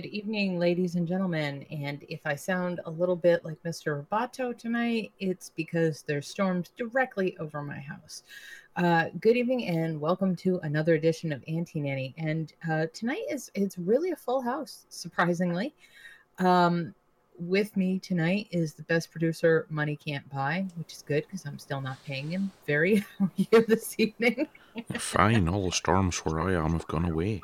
Good evening, ladies and gentlemen. And if I sound a little bit like Mr. Roboto tonight, it's because there's storms directly over my house. Uh, good evening and welcome to another edition of Anti-Nanny. And uh, tonight is it's really a full house, surprisingly. Um, with me tonight is the best producer money can't buy, which is good because I'm still not paying him. Very this evening. Fine, all the storms where I am have gone away.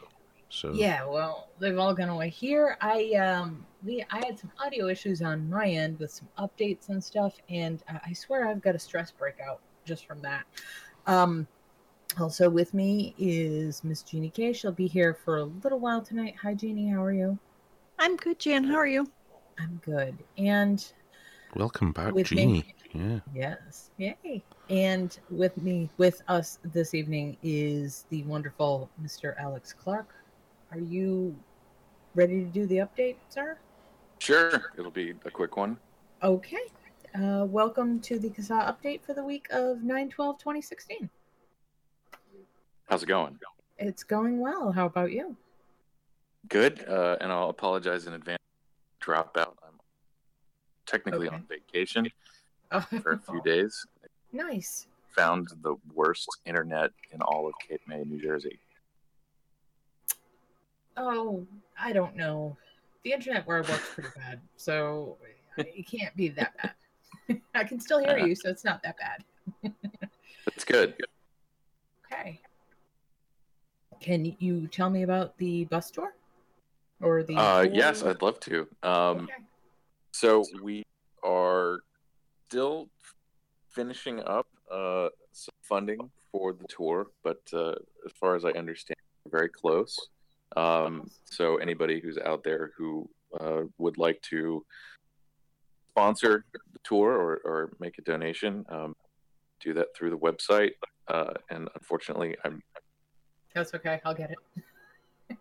So Yeah, well, they've all gone away. Here, I um, we I had some audio issues on my end with some updates and stuff, and uh, I swear I've got a stress breakout just from that. Um, also with me is Miss Jeannie K. She'll be here for a little while tonight. Hi, Jeannie. How are you? I'm good, Jan. How are you? I'm good. And welcome back, With me. Jeannie. Yeah. Yes. Yay. And with me, with us this evening is the wonderful Mr. Alex Clark. Are you ready to do the update, sir? Sure, it'll be a quick one. Okay. Uh, welcome to the CASA update for the week of 9 12 2016. How's it going? It's going well. How about you? Good, uh, and I'll apologize in advance. Drop out. I'm technically Okay. on vacation for a few Oh, days. Nice. Found the worst internet in all of Cape May, New Jersey. Oh, I don't know. The internet where I work's pretty bad, so it can't be that bad. I can still hear you, so it's not that bad. That's good. Okay. Can you tell me about the bus tour? Or the Uh, tour? yes, I'd love to. Um, Okay. So we are still finishing up uh, some funding for the tour, but uh, as far as I understand, we're very close. Um, so anybody who's out there who uh, would like to sponsor the tour or, or make a donation, um, do that through the website. Uh, and unfortunately, I'm That's okay. I'll get it.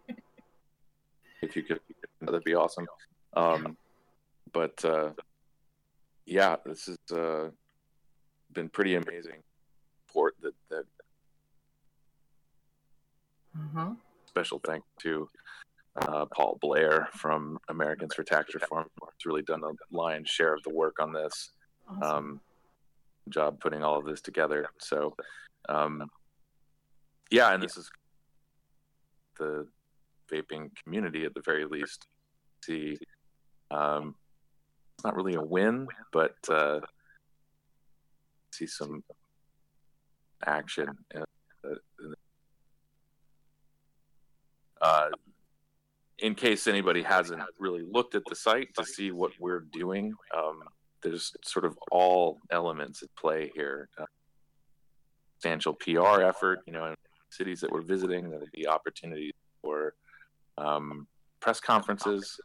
if you could, that'd be awesome. Um, but uh, yeah, this has uh, been pretty amazing support. That that Uh-huh. Special thank to uh, Paul Blair from Americans for Tax Reform. It's really done the lion's share of the work on this. Awesome. Um, job putting all of this together. So, um, yeah, and this is the vaping community at the very least. See, um, it's not really a win, but uh, see some action. In, in, uh, in case anybody hasn't really looked at the site to see what we're doing, um, there's sort of all elements at play here. Uh, substantial PR effort, you know, in cities that we're visiting, there'll be opportunities for um, press conferences,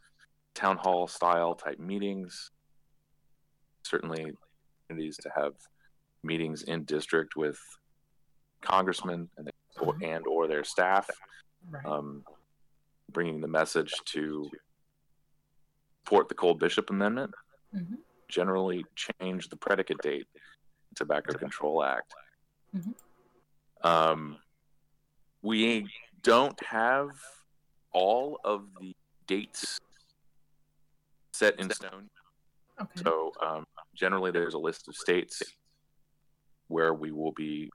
town hall style type meetings. Certainly, opportunities to have meetings in district with congressmen and or, and or their staff, right. um, bringing the message to support the Cole Bishop Amendment Mhm. generally change the predicate date Tobacco Control Act. Mhm. Um, we don't have all of the dates set in stone. Okay. So um, generally, there's a list of states where we will be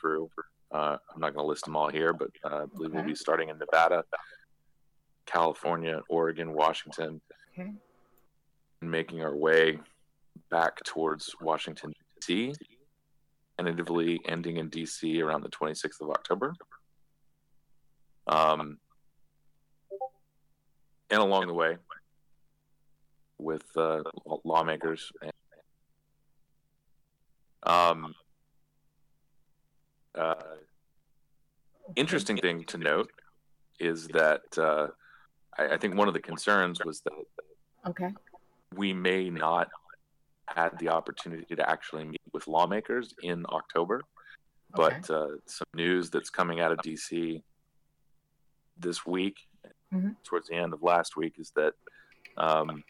through. Uh, I'm not going to list them all here, but uh, I believe we'll be starting in Nevada, California, Oregon, Washington, Okay. and making our way back towards Washington, D.C., tentatively ending in D.C. around the 26th of October. Um, and along the way, with uh, lawmakers. And, um, uh, interesting thing to note is that uh, I, I think one of the concerns was that Okay. we may not had the opportunity to actually meet with lawmakers in October, Okay. but uh, some news that's coming out of DC this week, Mhm. towards the end of last week, is that um,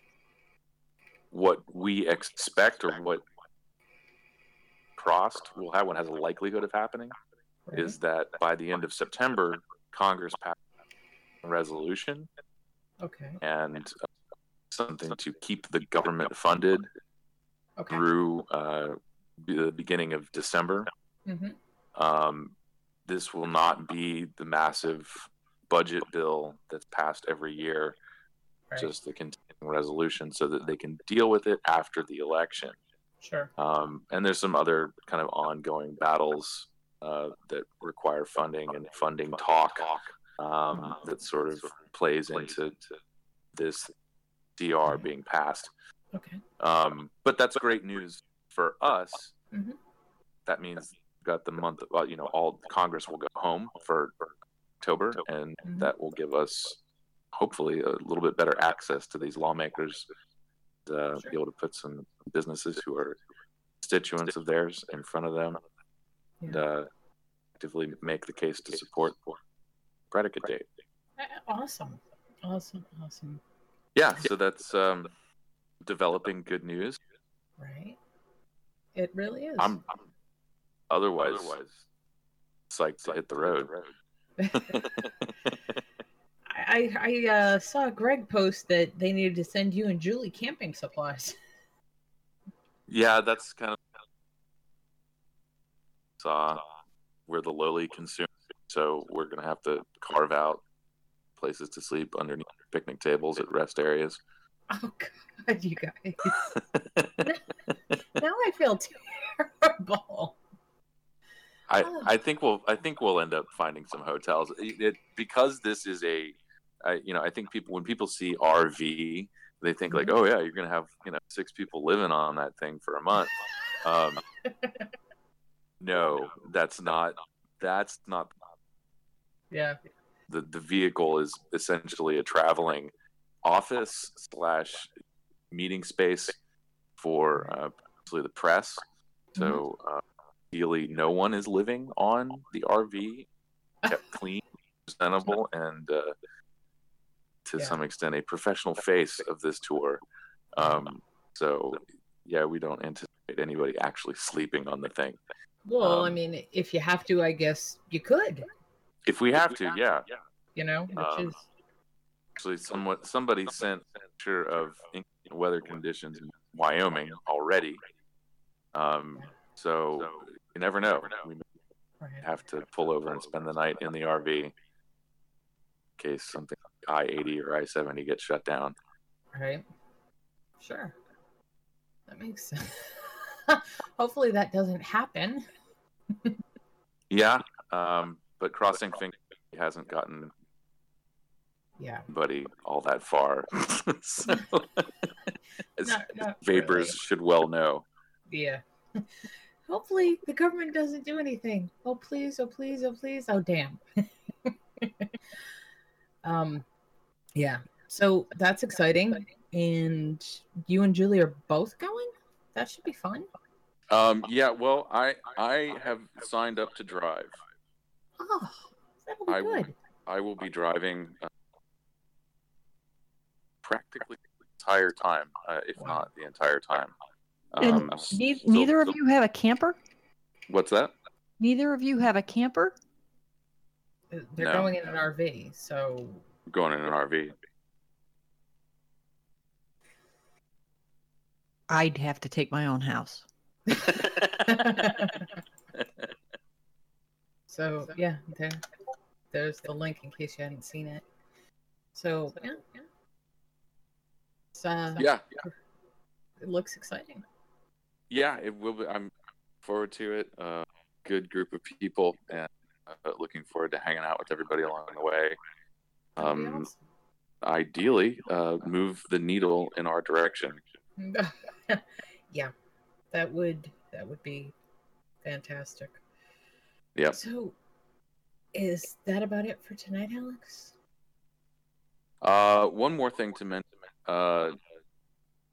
what we expect or what Prost will have, what has a likelihood of happening, Right. is that by the end of September, Congress passed a resolution okay. and uh, something to keep the government funded Okay. through uh, the beginning of December. hmm Um, this will not be the massive budget bill that's passed every year, Right. just the continuing resolution so that they can deal with it after the election. Sure. Um, and there's some other kind of ongoing battles uh, that require funding and funding talk um, that sort of plays into this DR being passed. Okay. Um, but that's great news for us. Mhm. That means we've got the month, of, well, you know, all Congress will go home for October, and Mhm. that will give us hopefully a little bit better access to these lawmakers, to Sure. be able to put some businesses who are constituents of theirs in front of them, and uh, actively make the case to support predicate date. Uh, Awesome. Awesome. Awesome. Yeah, so that's um, developing good news. Right. It really is. I'm otherwise, psyched to hit the road. I I uh, saw Greg post that they needed to send you and Julie camping supplies. Yeah, that's kind of saw we're the lowly consumer, so we're gonna have to carve out places to sleep underneath picnic tables at rest areas. Oh God, you guys! now I feel terrible. I, Oh. I think we'll I think we'll end up finding some hotels It- it- because this is a I, you know I think people when people see RV they think like oh yeah you're gonna have you know six people living on that thing for a month um, no that's not that's not Yeah. the the vehicle is essentially a traveling office slash meeting space for uh, the press. So uh, ideally, no one is living on the RV, kept clean, presentable, and uh, to Yeah. some extent a professional face of this tour. Um, so yeah, we don't anticipate anybody actually sleeping on the thing. Well, I Um, mean, if you have to, I guess you could. If we have to, yeah. You know, which Um, is actually somewhat somebody sent a picture of weather conditions in Wyoming already. Um, so you never know. We have to pull over and spend the night in the RV in case something I eighty or I seventy gets shut down. Right. Sure. That makes sense. Hopefully that doesn't happen. Yeah, um, but crossing fingers hasn't gotten Yeah. buddy all that far. so, as Not, not vapors should well know. Yeah. Hopefully the government doesn't do anything. Oh please, oh please, oh please. Oh damn. um yeah. So that's exciting. And you and Julie are both going? That should be fun. Um, yeah, well, I I have signed up to drive. Oh, that'll be I will- good. I will be driving uh, practically the entire time, uh, if Wow. not the entire time. Um, and s- ne- so- neither of so- you have a camper? What's that? Neither of you have a camper? Uh, They're No. going in an RV, so Going in an RV. I'd have to take my own house. so yeah, there, there's the link in case you hadn't seen it. So yeah, yeah. It's, uh, yeah, it looks exciting. yeah, it will be. I'm forward to it. Uh, good group of people, and uh, looking forward to hanging out with everybody along the way. Um, ideally, uh, move the needle in our direction. yeah, that would that would be fantastic. Yeah. So, is that about it for tonight, Alex? Uh, one more thing to mention. Uh,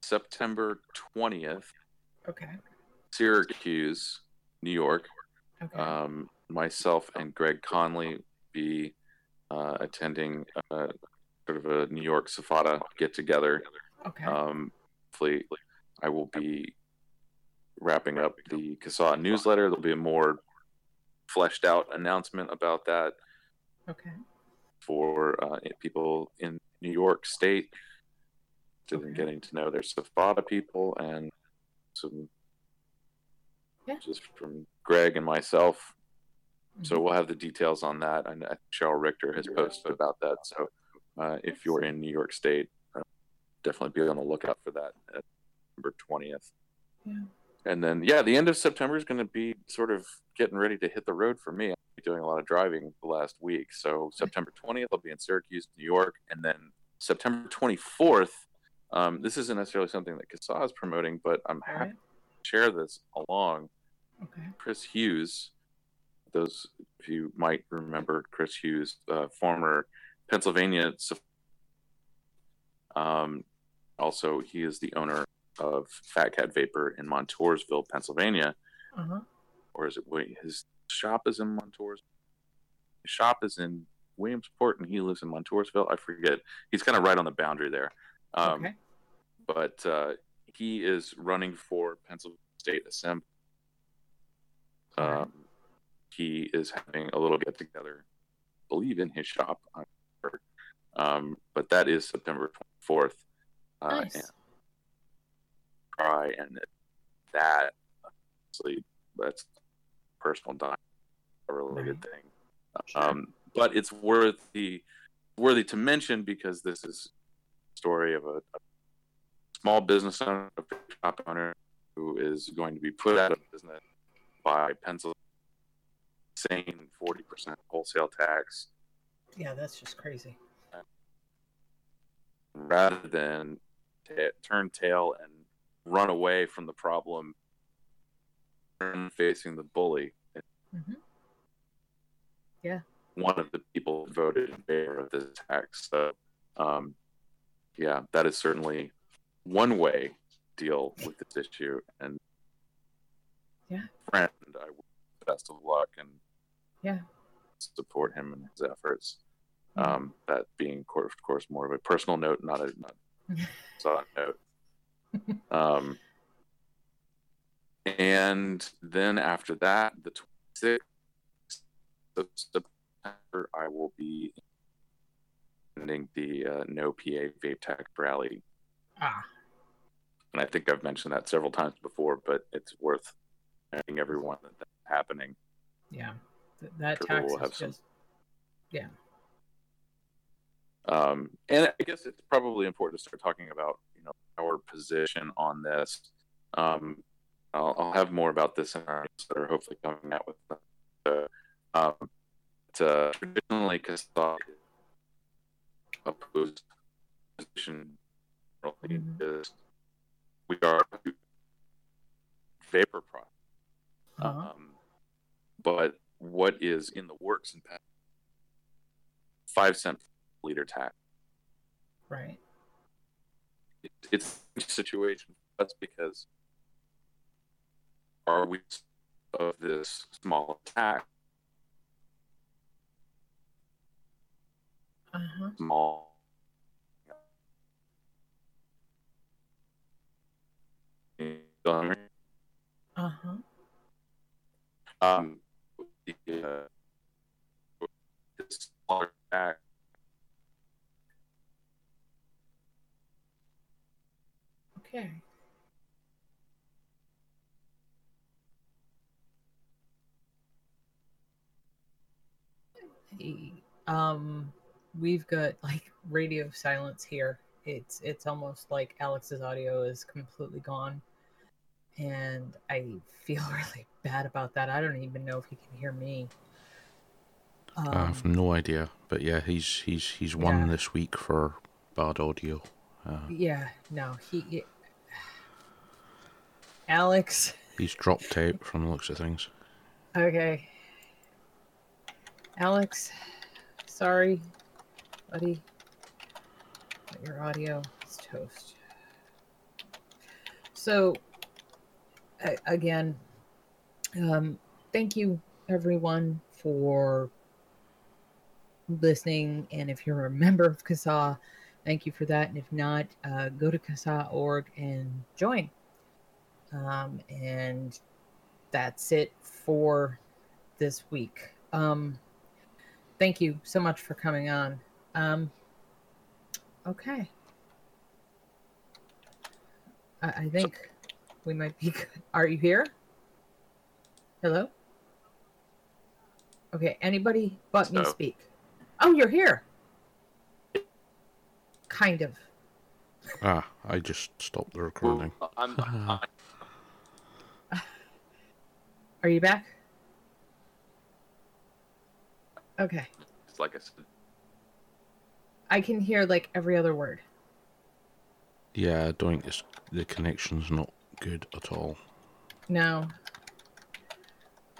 September twentieth, Okay. Syracuse, New York. Okay. Um, myself and Greg Conley be uh, attending uh, sort of a New York SFATA get together. okay. Um, hopefully, I will be wrapping up the CASA newsletter. There'll be a more fleshed out announcement about that okay. for uh, people in New York State, to Okay. getting to know their SFATA people and some Yeah. just from Greg and myself. So we'll have the details on that. And I think Cheryl Richter has posted about that. So uh, if you're in New York State, uh, definitely be on the lookout for that at September 20th. Yeah. And then, yeah, the end of September is going to be sort of getting ready to hit the road for me. I'll be doing a lot of driving the last week. So September 20th, I'll be in Syracuse, New York. And then September 24th, um, this isn't necessarily something that CASA is promoting, but I'm happy right. to share this along. Okay. Chris Hughes, those of you might remember Chris Hughes, uh, former Pennsylvania. Um, also, he is the owner of Fat Cat Vapor in Montoursville, Pennsylvania. Uh huh. Or is it wait? His shop is in Montours. His shop is in Williamsport, and he lives in Montoursville. I forget. He's kind of right on the boundary there. Um, okay. but uh, he is running for Pennsylvania State Assembly. Um, he is having a little get together, I believe, in his shop. I'm sure. Um, but that is September 24th. Uh, Nice. and try and that, obviously, that's personal diet related thing. Sure. Um, but it's worthy worthy to mention because this is story of a, a small business owner, a shop owner who is going to be put out of business by Pennsylvania, insane forty percent wholesale tax, Yeah, that's just crazy. rather than ta turn tail and run away from the problem, turn facing the bully. Mhm. Yeah. One of the people voted in favor of this tax. So, um, yeah, that is certainly one way to deal with this issue. And Yeah. friend, I wish the best of luck and Yeah. support him in his efforts. Um, that being, of course, of course, more of a personal note, not a not note. Um, and then after that, the 26th of September, I will be attending the uh, No PA Vape Tax rally. Ah, And I think I've mentioned that several times before, but it's worth reminding everyone that that's happening. yeah. Th- that Sure, tax we'll is just yeah. Um, and I guess it's probably important to start talking about, you know, our position on this. Um, I'll, I'll have more about this in our newsletter, hopefully coming out with. Uh, um, but, uh, traditionally, CASA opposed position Mhm. is we are vapor product. Uh-huh. Um, but what is in the works in? Five cent liter tax. right. It, it's a situation. That's because are we of this small tax, Uh huh. small Uh-huh. um, the, bag Okay. Um, we've got like radio silence here. It's it's almost like Alex's audio is completely gone, and I feel really bad about that. I don't even know if he can hear me. Um, I have no idea, but yeah, he's he's he's won Yeah. this week for bad audio. Uh, yeah, no, he. he- Alex. he's dropped out from the looks of things. Okay. Alex, sorry, buddy. But your audio is toast. So, again, um, thank you everyone for listening. And if you're a member of CASA, thank you for that. And if not, uh, go to CASA.org and join. Um, and that's it for this week. Um, thank you so much for coming on. Um, okay. I, I think we might be good. Are you here? Hello? Okay, anybody but me So- speak. Oh, you're here. Kind of. Ah, I just stopped the recording. Well, I'm, I'm, Are you back? Okay. it's like I said, I can hear like every other word. Yeah, I don't think it's, the connection's not good at all. No.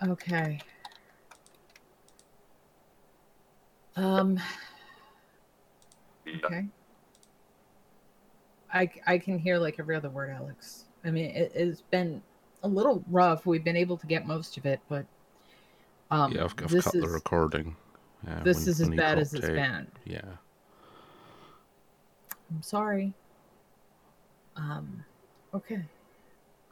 Okay. Um. Okay. I I can hear like every other word, Alex. I mean, it, it's been a little rough. We've been able to get most of it, but um, yeah, I've, I've this cut is the recording. Uh, this when- is as when he bad as dropped it's out. been. Yeah. I'm sorry. Um. Okay.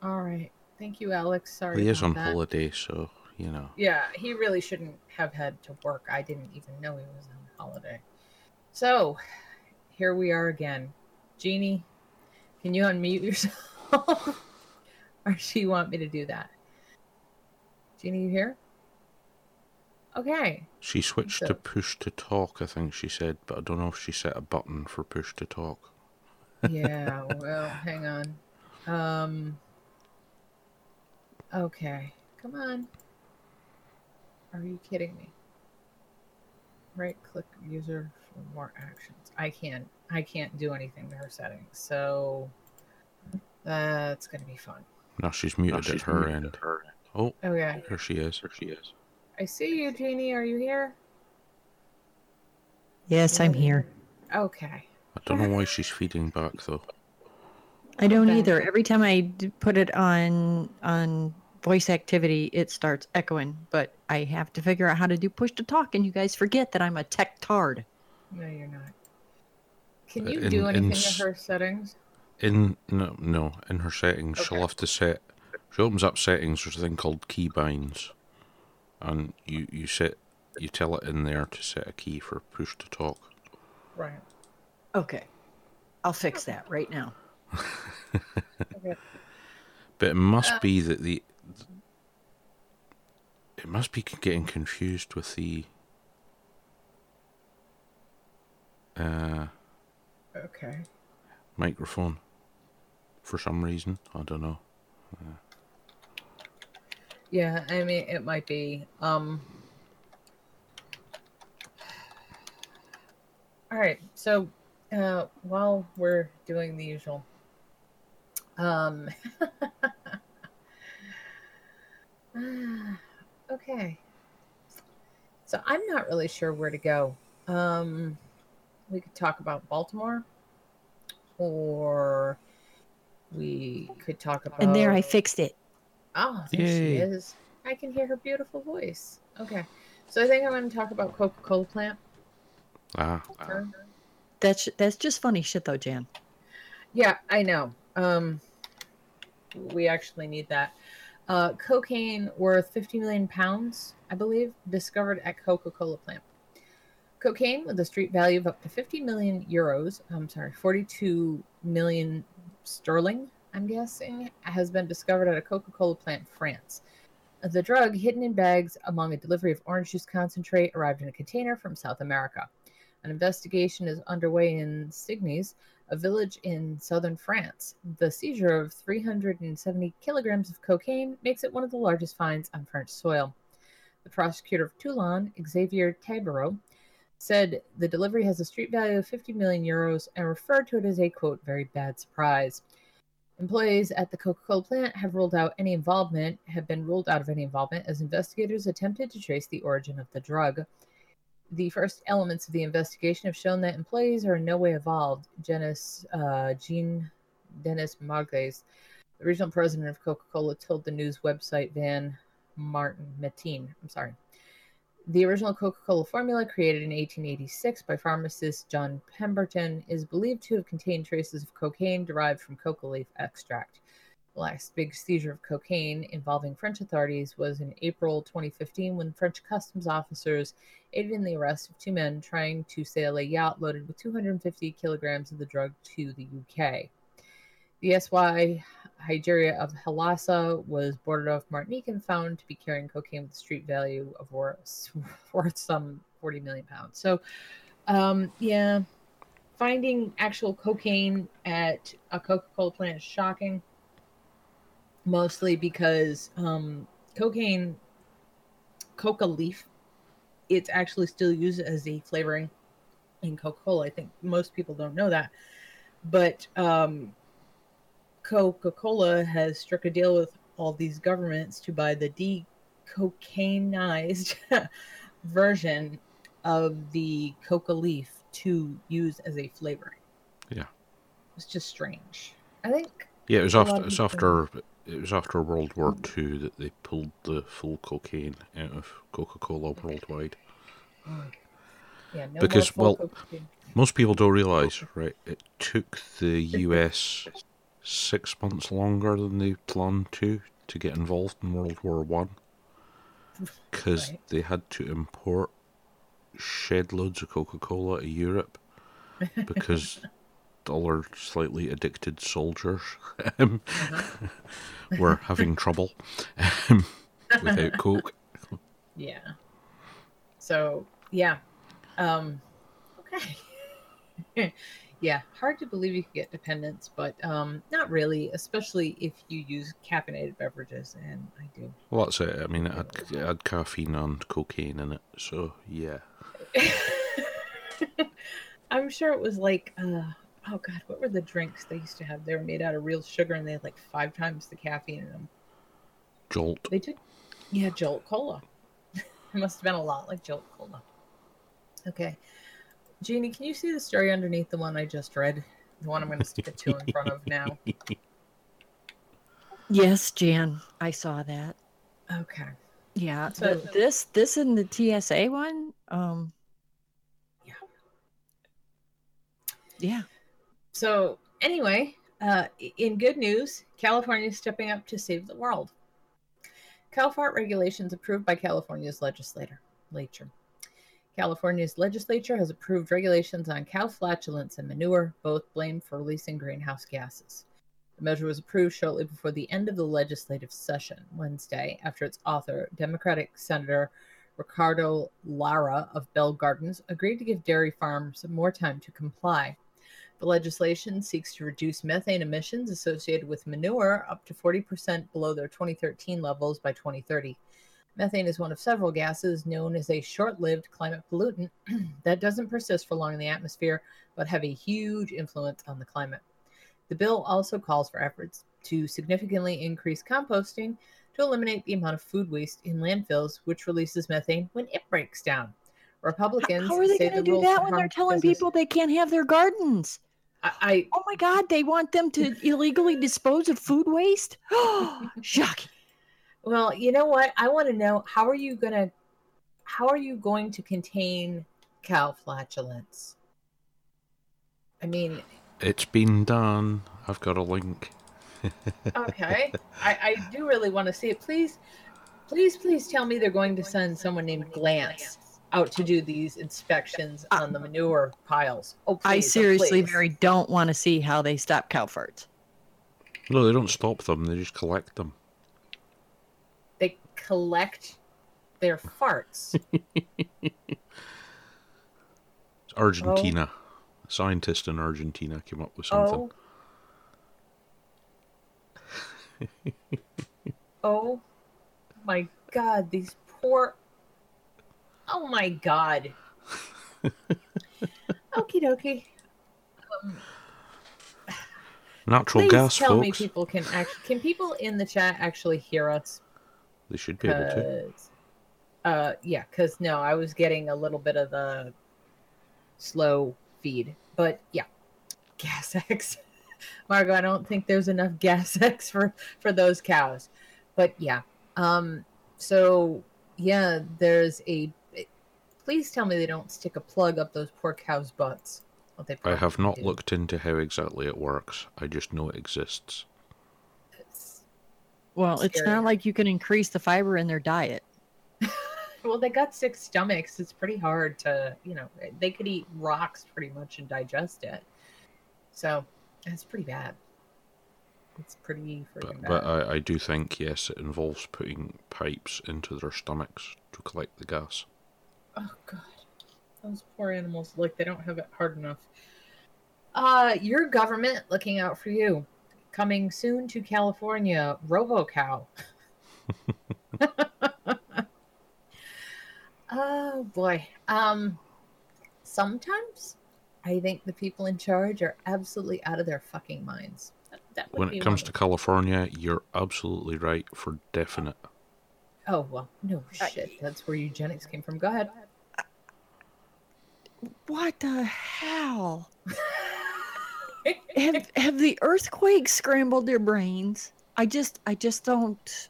All right. Thank you, Alex. Sorry. Well, he is on that. holiday, so you know. Yeah, he really shouldn't have had to work. I didn't even know he was on holiday. So, here we are again. Jeannie, can you unmute yourself? or do you want me to do that? Jeannie, you here? Okay. She switched So- to push to talk, I think she said, but I don't know if she set a button for push to talk. Yeah, well, hang on. Um Okay. Come on. Are you kidding me? Right click user for more actions. I can't I can't do anything to her settings. So that's gonna be fun. No, she's muted at her end. Oh, Okay. here she is. Here she is. I see you, Jeannie. Are you here? Yes, I'm here. Okay. I don't know why she's feeding back though. I don't Okay. either. Every time I put it on on voice activity, it starts echoing. But I have to figure out how to do push to talk, and you guys forget that I'm a tech tard. No, you're not. Can Uh, you in- do anything s- to her settings? In no no in her settings, she'll have to set. She opens up settings. There's a thing called keybinds, and you you set you tell it in there to set a key for push to talk. Right. Okay, I'll fix that right now. But it must Uh, be that the it must be getting confused with the uh, Okay. microphone for some reason. I don't know. Yeah, I mean it might be. Um All right. So, uh while we're doing the usual um Okay. So, I'm not really sure where to go. Um we could talk about Baltimore or we could talk about And there, I fixed it. Oh, there she is. I can hear her beautiful voice. Okay. So I think I'm going to talk about Coca Cola plant. Ah, Sure. That's that's just funny shit, though, Jan. Yeah, I know. Um, we actually need that. Uh, cocaine worth 50 million pounds, I believe, discovered at Coca Cola plant. Cocaine with a street value of up to 50 million euros, I'm sorry, 42 million sterling, I'm guessing, has been discovered at a Coca Cola plant in France. The drug, hidden in bags among a delivery of orange juice concentrate, arrived in a container from South America. An investigation is underway in Signes, a village in southern France. The seizure of 370 kilograms of cocaine makes it one of the largest finds on French soil. The prosecutor of Toulon, Xavier Tabarot, said the delivery has a street value of 50 million euros and referred to it as a quote very bad surprise. Employees at the Coca-Cola plant have ruled out any involvement, have been ruled out of any involvement as investigators attempted to trace the origin of the drug. The first elements of the investigation have shown that employees are in no way involved. Jenis, uh, Jean Dennis Margues, the regional president of Coca-Cola, told the news website Van Martin Mateen. I'm sorry. The original Coca Cola formula, created in 1886 by pharmacist John Pemberton, is believed to have contained traces of cocaine derived from coca leaf extract. The last big seizure of cocaine involving French authorities was in April 2015 when French customs officers aided in the arrest of two men trying to sail a yacht loaded with 250 kilograms of the drug to the UK. The SY Hygeria of Halassa was boarded off Martinique and found to be carrying cocaine with a street value of worth, worth some 40 million pounds. So, um, yeah, finding actual cocaine at a Coca Cola plant is shocking, mostly because um, cocaine, coca leaf, it's actually still used as a flavoring in Coca Cola. I think most people don't know that. But um, Coca Cola has struck a deal with all these governments to buy the decocainized version of the coca leaf to use as a flavoring. Yeah. It's just strange. I think Yeah, it was after it's after it was after World War Two that they pulled the full cocaine out of Coca Cola worldwide. yeah, no Because, well, cocaine. Most people don't realize, right? It took the US six months longer than they planned to to get involved in World War One, because Right. they had to import shed loads of Coca Cola to Europe because all our slightly addicted soldiers um, Uh-huh. were having trouble um, without Coke. Yeah. So yeah. Um okay. yeah, hard to believe you could get dependence, but um not really, especially if you use caffeinated beverages and I do. Well, that's it. I mean, it had, it had caffeine and cocaine in it, so yeah. I'm sure it was like uh oh god, what were the drinks they used to have? They were made out of real sugar and they had like five times the caffeine in them. Jolt. They did yeah, Jolt Cola. it must have been a lot like Jolt Cola. Okay. Jeannie, can you see the story underneath the one I just read? The one I'm going to stick a two in front of now. Yes, Jan, I saw that. Okay. Yeah, So- but this this in the TSA one, um, Yeah. yeah, So, anyway, uh, in good news, California is stepping up to save the world. CalFart regulations approved by California's. Legislature. California's legislature has approved regulations on cow flatulence and manure, both blamed for releasing greenhouse gases. The measure was approved shortly before the end of the legislative session Wednesday after its author, Democratic Senator Ricardo Lara of Bell Gardens, agreed to give dairy farms more time to comply. The legislation seeks to reduce methane emissions associated with manure up to 40% below their 2013 levels by 2030. Methane is one of several gases known as a short lived climate pollutant that doesn't persist for long in the atmosphere but have a huge influence on the climate. The bill also calls for efforts to significantly increase composting to eliminate the amount of food waste in landfills, which releases methane when it breaks down. Republicans how are they say going to do that when they're telling business- people they can't have their gardens? I, I Oh my God, they want them to illegally dispose of food waste? Shocking. Well, you know what? I want to know how are you gonna how are you going to contain cow flatulence? I mean, It's been done. I've got a link. Okay. I, I do really want to see it. Please, please, please tell me they're going to send someone named Glance out to do these inspections uh, on the manure piles. Oh, please. I oh, seriously please. very don't want to see how they stop cow farts. No, they don't stop them. They just collect them. They collect their farts. It's Argentina. Oh. A scientist in Argentina came up with something. Oh. oh my god, these poor. Oh my god. Okie dokie. Um, Natural please gas, tell me people can actually. Can people in the chat actually hear us? They should be able to. 'Cause, Uh, yeah, because no, I was getting a little bit of the slow feed, but yeah, gas X. Margo, I don't think there's enough gas X for for those cows, but yeah. Um, so yeah, there's a. Please tell me they don't stick a plug up those poor cows' butts. Well, they I have not do. looked into how exactly it works. I just know it exists. It's- Well, it's not like you can increase the fiber in their diet. Well, they got six stomachs. It's pretty hard to, you know, they could eat rocks pretty much and digest it. So it's pretty bad. It's pretty freaking But, bad. but I, I do think, yes, it involves putting pipes into their stomachs to collect the gas. Oh god, those poor animals. Like they don't have it hard enough. Uh, your government looking out for you. Coming soon to California, RoboCow. oh boy. Um, sometimes I think the people in charge are absolutely out of their fucking minds. That, that would When be it comes of to. California, you're absolutely right for definite. Oh well, no shit. That's where eugenics came from. Go ahead. What the hell? have have the earthquakes scrambled their brains? I just I just don't.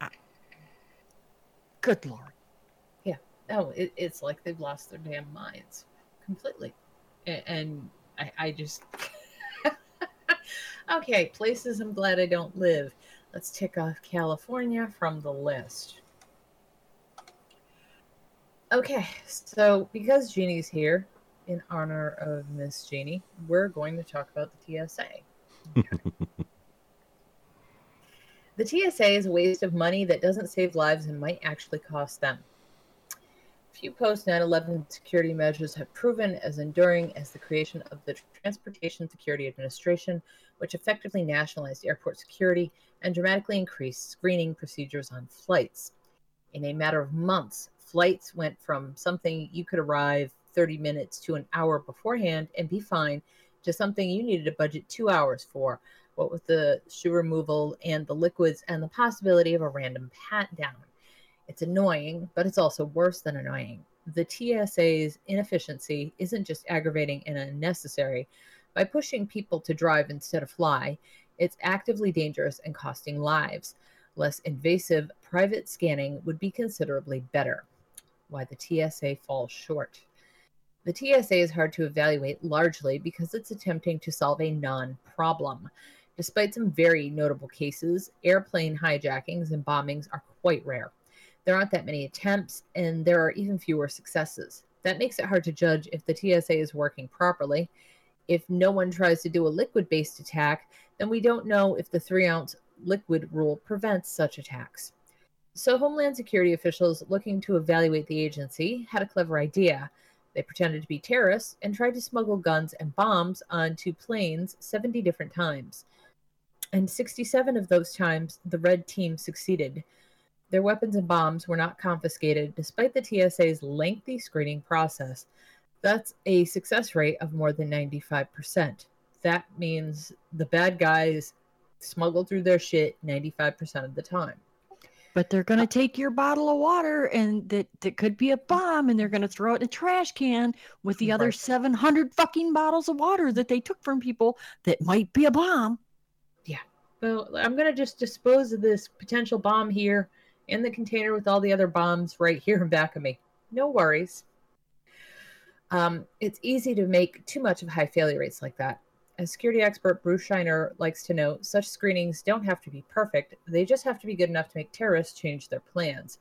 I- Good lord. Yeah. No, it, it's like they've lost their damn minds completely. And, and I, I just. okay, places I'm glad I don't live. Let's tick off California from the list. Okay, so because Jeannie's here in honor of Miss Jeannie, we're going to talk about the TSA. the TSA is a waste of money that doesn't save lives and might actually cost them. Few post 9 11 security measures have proven as enduring as the creation of the Transportation Security Administration, which effectively nationalized airport security and dramatically increased screening procedures on flights. In a matter of months, flights went from something you could arrive 30 minutes to an hour beforehand and be fine to something you needed to budget two hours for, what with the shoe removal and the liquids and the possibility of a random pat down. It's annoying, but it's also worse than annoying. The TSA's inefficiency isn't just aggravating and unnecessary. By pushing people to drive instead of fly, it's actively dangerous and costing lives. Less invasive private scanning would be considerably better. Why the TSA falls short. The TSA is hard to evaluate largely because it's attempting to solve a non problem. Despite some very notable cases, airplane hijackings and bombings are quite rare. There aren't that many attempts, and there are even fewer successes. That makes it hard to judge if the TSA is working properly. If no one tries to do a liquid based attack, then we don't know if the three ounce liquid rule prevents such attacks. So, Homeland Security officials looking to evaluate the agency had a clever idea. They pretended to be terrorists and tried to smuggle guns and bombs onto planes 70 different times. And 67 of those times, the red team succeeded. Their weapons and bombs were not confiscated despite the TSA's lengthy screening process. That's a success rate of more than 95%. That means the bad guys smuggle through their shit 95% of the time. But they're gonna uh, take your bottle of water and that that could be a bomb, and they're gonna throw it in a trash can with the other seven hundred fucking bottles of water that they took from people that might be a bomb. Yeah. Well, I'm going to just dispose of this potential bomb here in the container with all the other bombs right here in back of me. No worries. Um, it's easy to make too much of high failure rates like that. As security expert Bruce Schneier likes to note, such screenings don't have to be perfect, they just have to be good enough to make terrorists change their plans.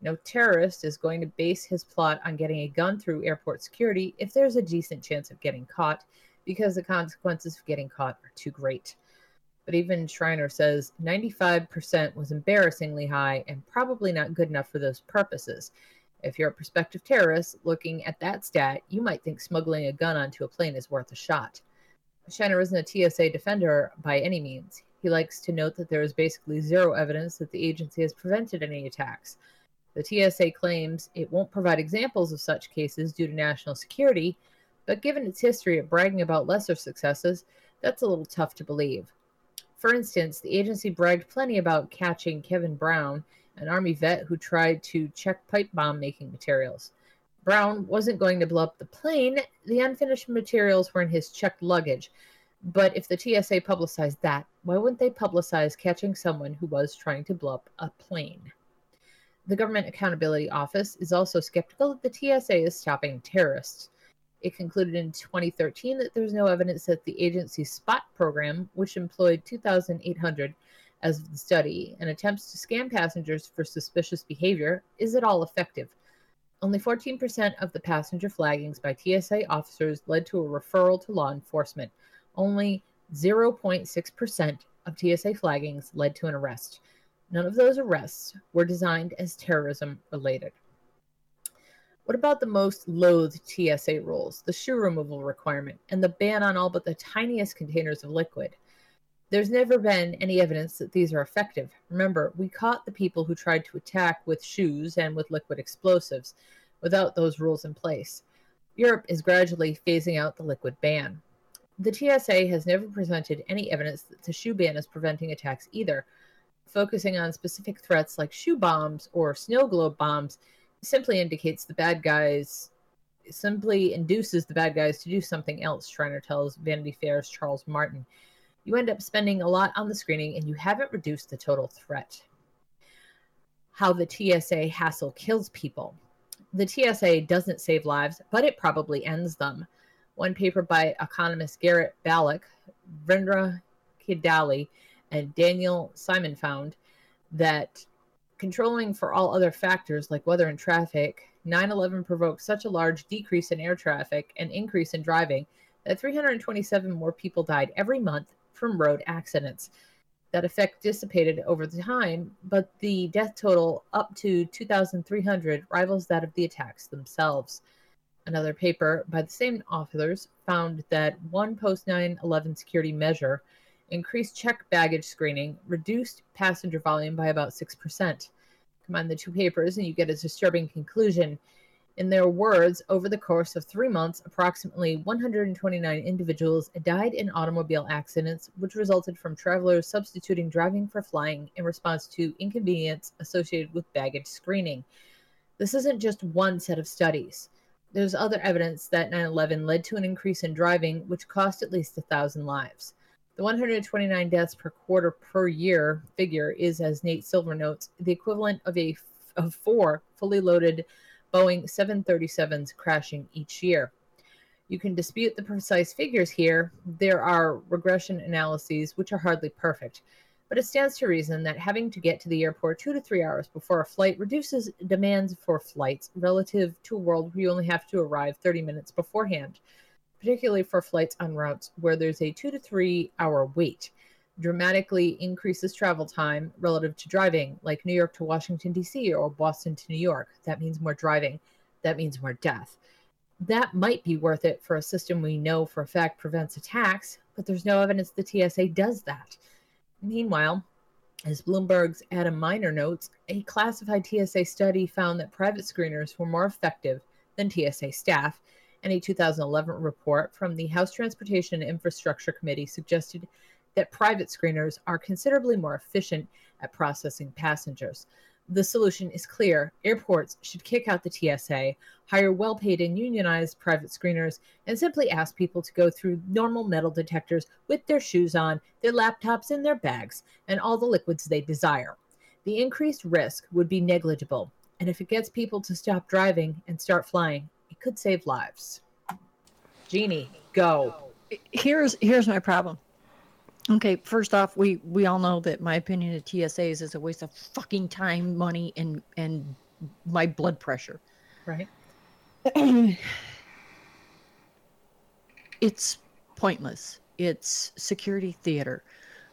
No terrorist is going to base his plot on getting a gun through airport security if there's a decent chance of getting caught, because the consequences of getting caught are too great. But even Schneier says 95% was embarrassingly high and probably not good enough for those purposes. If you're a prospective terrorist looking at that stat, you might think smuggling a gun onto a plane is worth a shot. Schneier isn't a TSA defender by any means. He likes to note that there is basically zero evidence that the agency has prevented any attacks. The TSA claims it won't provide examples of such cases due to national security, but given its history of bragging about lesser successes, that's a little tough to believe. For instance, the agency bragged plenty about catching Kevin Brown, an Army vet who tried to check pipe bomb making materials. Brown wasn't going to blow up the plane, the unfinished materials were in his checked luggage. But if the TSA publicized that, why wouldn't they publicize catching someone who was trying to blow up a plane? The Government Accountability Office is also skeptical that the TSA is stopping terrorists. It concluded in 2013 that there's no evidence that the agency's SPOT program, which employed 2,800 as of the study and attempts to scam passengers for suspicious behavior, is at all effective. Only 14% of the passenger flaggings by TSA officers led to a referral to law enforcement. Only 0.6% of TSA flaggings led to an arrest. None of those arrests were designed as terrorism related. What about the most loathed TSA rules, the shoe removal requirement, and the ban on all but the tiniest containers of liquid? There's never been any evidence that these are effective. Remember, we caught the people who tried to attack with shoes and with liquid explosives without those rules in place. Europe is gradually phasing out the liquid ban. The TSA has never presented any evidence that the shoe ban is preventing attacks either. Focusing on specific threats like shoe bombs or snow globe bombs simply indicates the bad guys simply induces the bad guys to do something else, Schneier tells Vanity Fair's Charles Martin. You end up spending a lot on the screening and you haven't reduced the total threat. How the TSA hassle kills people. The TSA doesn't save lives, but it probably ends them. One paper by economist Garrett Blalock, Vrinda Kadiyali, and Daniel Simon found that controlling for all other factors like weather and traffic, 9 11 provoked such a large decrease in air traffic and increase in driving that 327 more people died every month from road accidents. That effect dissipated over the time, but the death total up to 2,300 rivals that of the attacks themselves. Another paper by the same authors found that one post 9 11 security measure increased check baggage screening, reduced passenger volume by about 6%. Combine the two papers and you get a disturbing conclusion. In their words, over the course of three months, approximately 129 individuals died in automobile accidents, which resulted from travelers substituting driving for flying in response to inconvenience associated with baggage screening. This isn't just one set of studies. There's other evidence that 9 11 led to an increase in driving, which cost at least a thousand lives. The 129 deaths per quarter per year figure is, as Nate Silver notes, the equivalent of a of four fully loaded Boeing 737s crashing each year. You can dispute the precise figures here. There are regression analyses which are hardly perfect, but it stands to reason that having to get to the airport two to three hours before a flight reduces demands for flights relative to a world where you only have to arrive 30 minutes beforehand particularly for flights on routes where there's a two to three hour wait, dramatically increases travel time relative to driving, like New York to Washington, D.C., or Boston to New York. That means more driving. That means more death. That might be worth it for a system we know for a fact prevents attacks, but there's no evidence the TSA does that. Meanwhile, as Bloomberg's Adam Minter notes, a classified TSA study found that private screeners were more effective than TSA staff and a 2011 report from the House Transportation and Infrastructure Committee suggested that private screeners are considerably more efficient at processing passengers. The solution is clear. Airports should kick out the TSA, hire well paid and unionized private screeners, and simply ask people to go through normal metal detectors with their shoes on, their laptops in their bags, and all the liquids they desire. The increased risk would be negligible, and if it gets people to stop driving and start flying, could save lives. Jeannie, go. here's here's my problem. Okay, first off, we we all know that my opinion of TSAs is a waste of fucking time, money, and and my blood pressure. Right. it's pointless. It's security theater.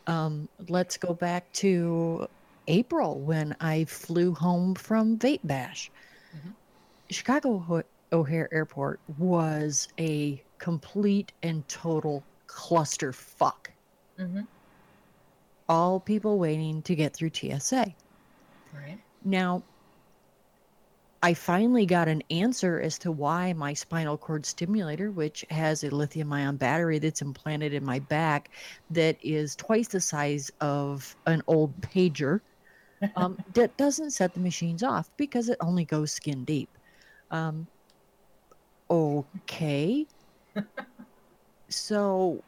Um, let's go back to April when I flew home from Vape Bash. Mhm. Chicago O'Hare Airport was a complete and total clusterfuck. Mm-hmm. All people waiting to get through TSA. Right. Now, I finally got an answer as to why my spinal cord stimulator, which has a lithium ion battery that's implanted in my back that is twice the size of an old pager, um, that doesn't set the machines off because it only goes skin deep. Um, okay. so,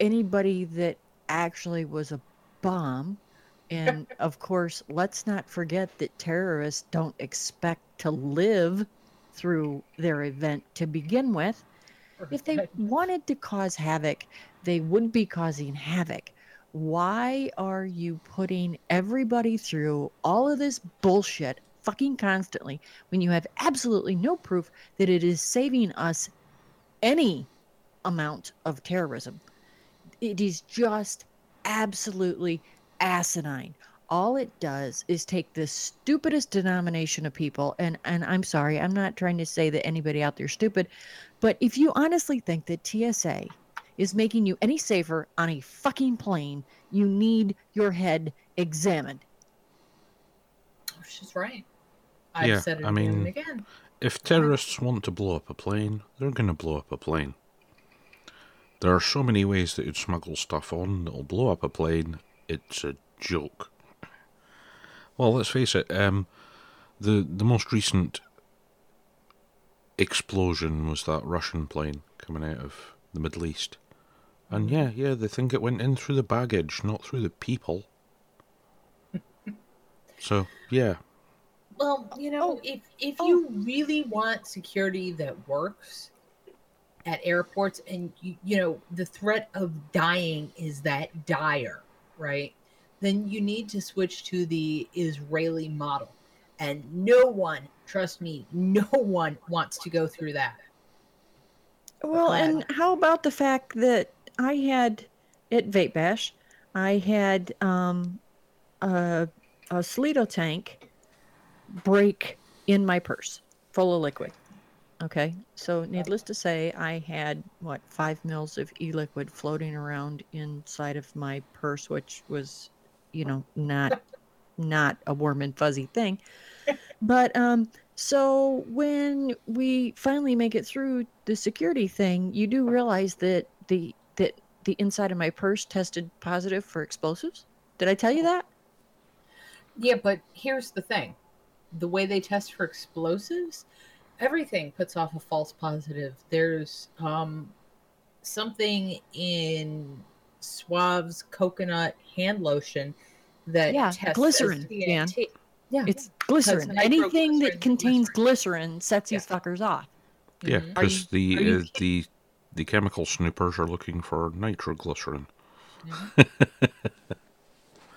anybody that actually was a bomb and of course, let's not forget that terrorists don't expect to live through their event to begin with. If they wanted to cause havoc, they would be causing havoc. Why are you putting everybody through all of this bullshit fucking constantly when you have absolutely no proof that it is saving us any amount of terrorism? It is just absolutely asinine. All it does is take the stupidest denomination of people, and and I'm sorry, I'm not trying to say that anybody out there is stupid, but if you honestly think that TSA is making you any safer on a fucking plane, you need your head examined. Oh, she's right. I've Yeah, said it I again and mean- again. If terrorists want to blow up a plane, they're going to blow up a plane. There are so many ways that you'd smuggle stuff on that'll blow up a plane. It's a joke. Well, let's face it. Um, the the most recent explosion was that Russian plane coming out of the Middle East, and yeah, yeah, they think it went in through the baggage, not through the people. so yeah, Well, you know, if if you really want security that works at airports, and you, you know the threat of dying is that dire, right? Then you need to switch to the Israeli model, and no one, trust me, no one wants to go through that. Well, glad. and how about the fact that I had at Vape Bash, I had um, a, a Slido tank break in my purse full of liquid. Okay, so needless to say, I had what five mils of e-liquid floating around inside of my purse, which was, you know, not not a warm and fuzzy thing. But um, so when we finally make it through the security thing, you do realize that the that the inside of my purse tested positive for explosives. Did I tell you that? Yeah, but here's the thing the way they test for explosives, everything puts off a false positive. There's um, something in Suave's coconut hand lotion that Yeah, tests as glycerin, Dan. TNT. Yeah, It's glycerin. Anything that contains glycerin. glycerin sets these fuckers off. Yeah, Mhm. Are because the are you uh, the the chemical snoopers are looking for nitroglycerin.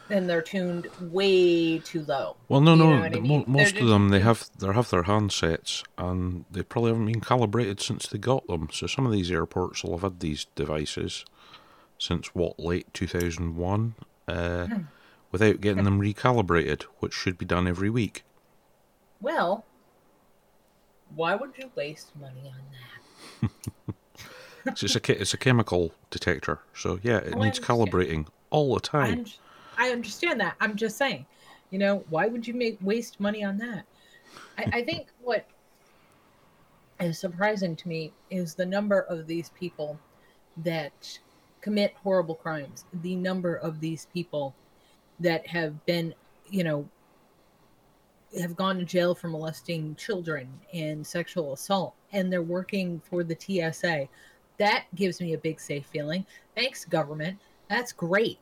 and they're tuned way too low. Well, no, You no, what I mean? most of them they have they have their handsets and they probably haven't been calibrated since they got them. So some of these airports will have had these devices since what late two thousand one, uh, Hmm. without getting them recalibrated, which should be done every week. Well, why would you waste money on that? It's a it's a chemical detector, so yeah, it Oh, needs calibrating all the time. I'm, understand that. I'm just saying, you know, why would you make waste money on that? I, I think what is surprising to me is the number of these people that commit horrible crimes. The number of these people that have been, you know, have gone to jail for molesting children and sexual assault, and they're working for the TSA. That gives me a big safe feeling. Thanks, government. That's great.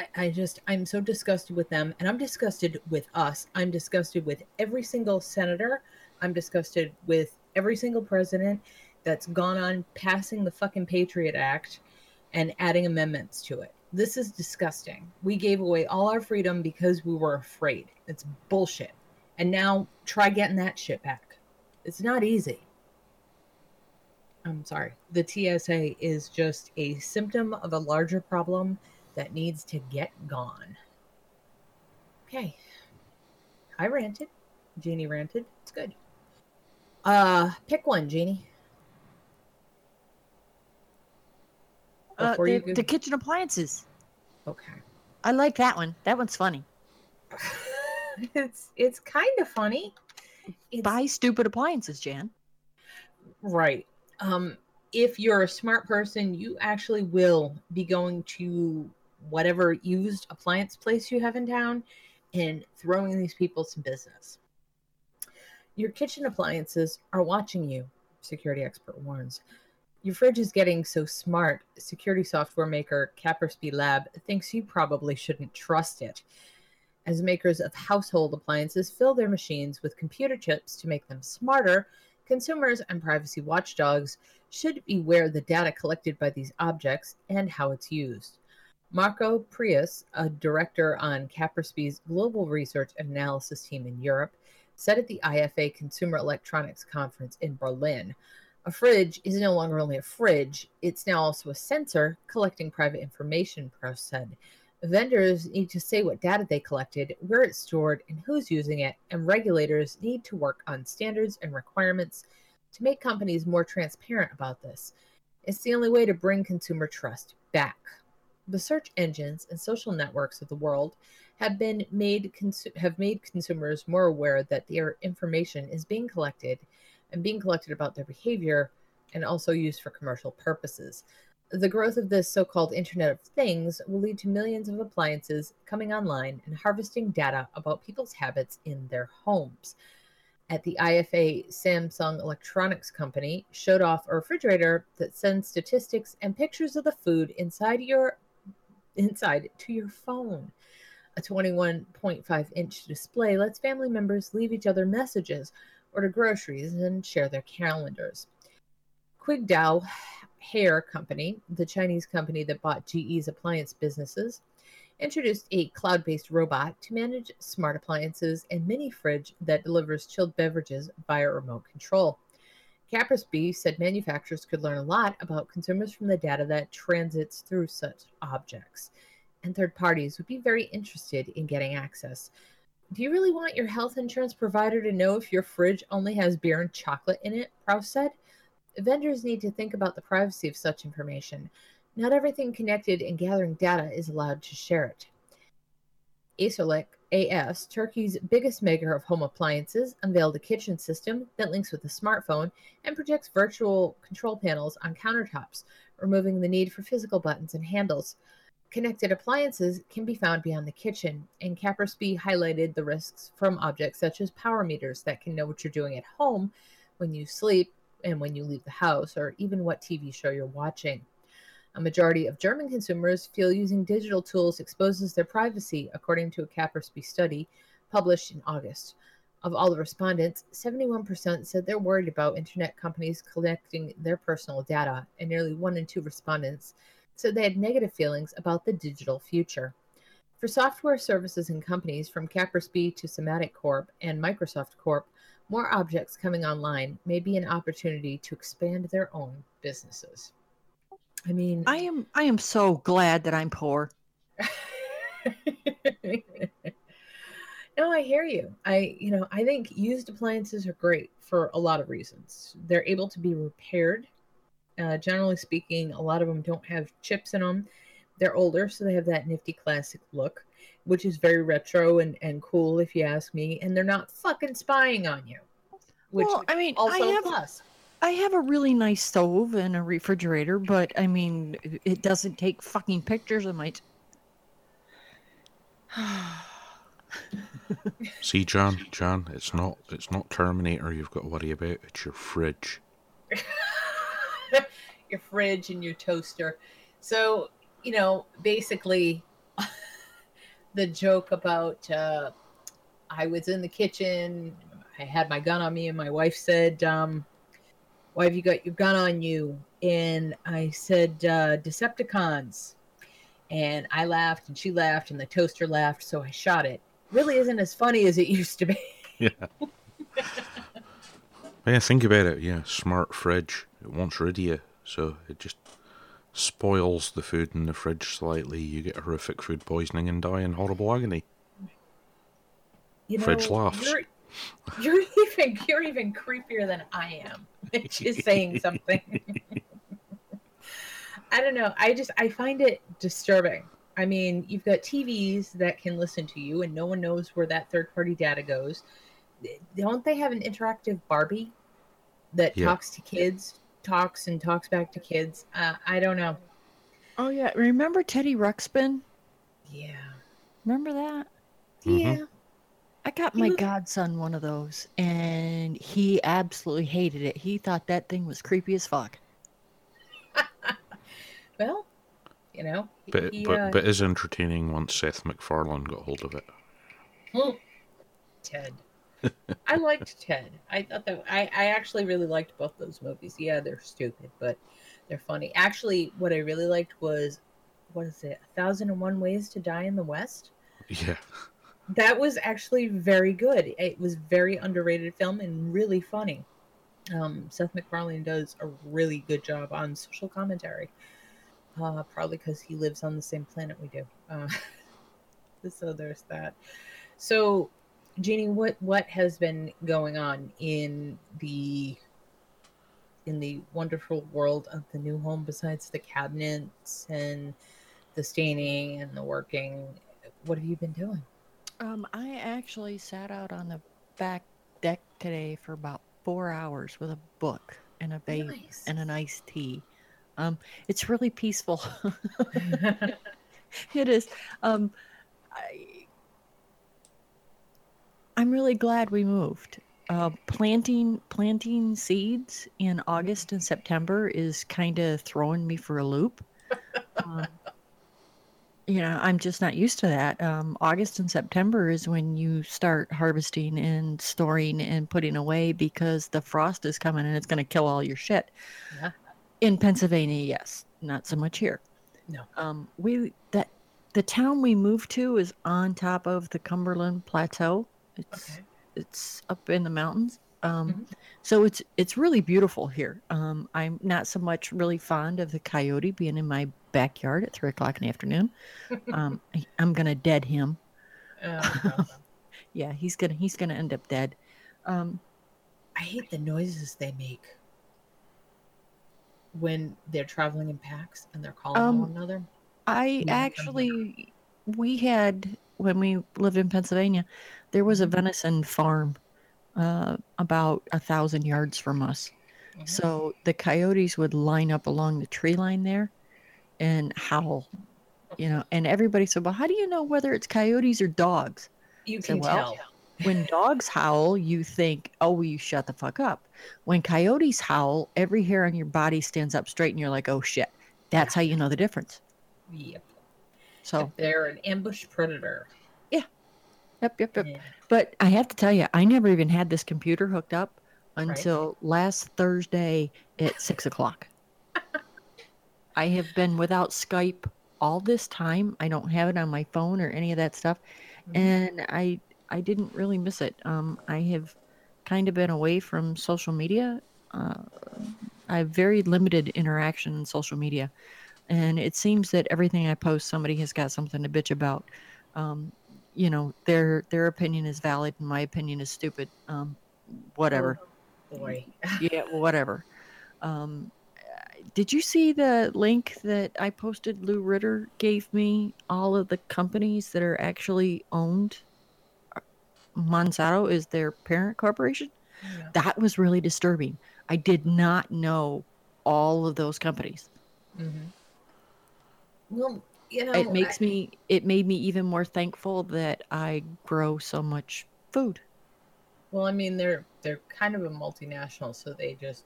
I, I just I'm so disgusted with them and I'm disgusted with us. I'm disgusted with every single senator. I'm disgusted with every single president that's gone on passing the fucking Patriot Act and adding amendments to it. This is disgusting. We gave away all our freedom because we were afraid. It's bullshit. And now try getting that shit back. It's not easy. I'm sorry. The TSA is just a symptom of a larger problem that needs to get gone. Okay. I ranted. Jeannie ranted. It's good. Uh, pick one, Jeannie. Uh, the, go- the kitchen appliances. Okay. I like that one. That one's funny. it's it's kind of funny. It's, Buy stupid appliances, Jan. Right. Um, if you're a smart person, you actually will be going to whatever used appliance place you have in town and throwing these people some business. Your kitchen appliances are watching you, security expert warns. Your fridge is getting so smart, security software maker Kaspersky Lab thinks you probably shouldn't trust it. As makers of household appliances fill their machines with computer chips to make them smarter, consumers and privacy watchdogs should beware the data collected by these objects and how it's used. Marco Preuss, a director on Kaspersky's global research and analysis team in Europe, said at the IFA Consumer Electronics Conference in Berlin a fridge is no longer only a fridge, it's now also a sensor collecting private information, Preuss said. Vendors need to say what data they collected, where it's stored, and who's using it, and regulators need to work on standards and requirements to make companies more transparent about this. It's the only way to bring consumer trust back. The search engines and social networks of the world have been made consu- have made consumers more aware that their information is being collected and being collected about their behavior and also used for commercial purposes. The growth of this so called Internet of Things will lead to millions of appliances coming online and harvesting data about people's habits in their homes. At the IFA, Samsung Electronics Company showed off a refrigerator that sends statistics and pictures of the food inside your inside to your phone. A 21.5 inch display lets family members leave each other messages, order groceries, and share their calendars. Qingdao Haier Company, the Chinese company that bought GE's appliance businesses, introduced a cloud based robot to manage smart appliances and mini fridge that delivers chilled beverages via remote control. Kaspersky said manufacturers could learn a lot about consumers from the data that transits through such objects, and third parties would be very interested in getting access. Do you really want your health insurance provider to know if your fridge only has beer and chocolate in it? Preuss said. Vendors need to think about the privacy of such information. Not everything connected and gathering data is allowed to share it. Arcelik AS, Turkey's biggest maker of home appliances, unveiled a kitchen system that links with a smartphone and projects virtual control panels on countertops, removing the need for physical buttons and handles. Connected appliances can be found beyond the kitchen, and Kaspersky highlighted the risks from objects such as power meters that can know what you're doing at home when you sleep and when you leave the house, or even what TV show you're watching. A majority of German consumers feel using digital tools exposes their privacy, according to a Kaspersky study published in August. Of all the respondents, 71% said they're worried about internet companies collecting their personal data, and nearly one in two respondents said they had negative feelings about the digital future. For software services and companies from Kaspersky to Symantec Corp and Microsoft Corp, more objects coming online may be an opportunity to expand their own businesses. I mean, I am I am so glad that I'm poor. no, I hear you. I, you know, I think used appliances are great for a lot of reasons. They're able to be repaired. Uh, generally speaking, a lot of them don't have chips in them. They're older, so they have that nifty classic look, which is very retro and, and cool, if you ask me. And they're not fucking spying on you, which well, I mean, also I a have plus. I have a really nice stove and a refrigerator, but I mean, it- it doesn't take fucking pictures of my. See, John, John, it's not it's not Terminator you've got to worry about. It's your fridge. your fridge and your toaster. So, you know, basically, the joke about uh, I was in the kitchen, I had my gun on me, and my wife said, um, Why have you got your gun on you? And I said, uh, Decepticons. And I laughed, and she laughed, and the toaster laughed, so I shot it. Really isn't as funny as it used to be. Yeah. yeah, think about it. Yeah, smart fridge. It wants rid of you, so it just spoils the food in the fridge slightly. You get horrific food poisoning and die in horrible agony. You Fridge laughs. You're, you're even you're even creepier than I am, which is saying something. I don't know. I just I find it disturbing. I mean, you've got TVs that can listen to you, and no one knows where that third party data goes. Don't they have an interactive Barbie that Yeah. talks to kids, talks and talks back to kids? Uh, I don't know. Oh yeah, remember Teddy Ruxpin? Yeah. Remember that? Mhm. Yeah. I got He my was- godson one of those, and he absolutely hated it. He thought that thing was creepy as fuck. Well, you know. But he, but uh, but is entertaining once Seth MacFarlane got hold of it. Hmm. Ted. I liked Ted. I thought that I, I actually really liked both those movies. Yeah, they're stupid, but they're funny. Actually, what I really liked was what is it? A Thousand and One Ways to Die in the West. Yeah. That was actually very good. It was very underrated film and really funny. Um, Seth MacFarlane does a really good job on social commentary. Uh, probably because he lives on the same planet we do. Uh, so there's that. So, Jeannie, what what has been going on in the in the wonderful world of the new home besides the cabinets and the staining and the working? What have you been doing? Um, I actually sat out on the back deck today for about four hours with a book and a vape Nice. and an iced tea. Um, it's really peaceful. it is. Um, I, I'm really glad we moved. Uh, planting planting seeds in August and September is kind of throwing me for a loop. Um, you know, I'm just not used to that. Um, August and September is when you start harvesting and storing and putting away because the frost is coming and it's going to kill all your shit. Yeah. In Pennsylvania, yes, not so much here. No. Um, we that the town we moved to is on top of the Cumberland Plateau. It's Okay. it's up in the mountains. Um, Mhm. so it's it's really beautiful here. Um, I'm not so much really fond of the coyote being in my backyard at three o'clock in the afternoon. Um, I, I'm gonna dead him. Oh. Yeah, he's gonna he's gonna end up dead. Um, I hate the noises they make when they're traveling in packs and they're calling Um, one another. I actually we had when we lived in Pennsylvania, there was a venison farm uh, about a thousand yards from us. Mhm. So the coyotes would line up along the tree line there and howl, you know. And everybody said, "Well, how do you know whether it's coyotes or dogs?" You can well, tell. When dogs howl, you think, "Oh, you shut the fuck up?" When coyotes howl, every hair on your body stands up straight, and you're like, "Oh shit!" That's how you know the difference. Yep. So, They're an ambush predator. Yeah. Yep, yep, yep. Yeah. But I have to tell you, I never even had this computer hooked up until last Thursday at six o'clock. I have been without Skype all this time. I don't have it on my phone or any of that stuff, Mhm. and I I didn't really miss it. Um, I have kind of been away from social media. Uh, I have very limited interaction in social media, and it seems that everything I post, somebody has got something to bitch about. Um, you know, their their opinion is valid, and my opinion is stupid. Um, whatever Oh, boy. yeah, whatever. Um, did you see the link that I posted? Lou Ritter gave me all of the companies that are actually owned. Monsanto is their parent corporation. Yeah. That was really disturbing. I did not know all of those companies. Mhm. Well, you know, it makes I- me. It made me even more thankful that I grow so much food. Well, I mean, they're they're kind of a multinational, so they just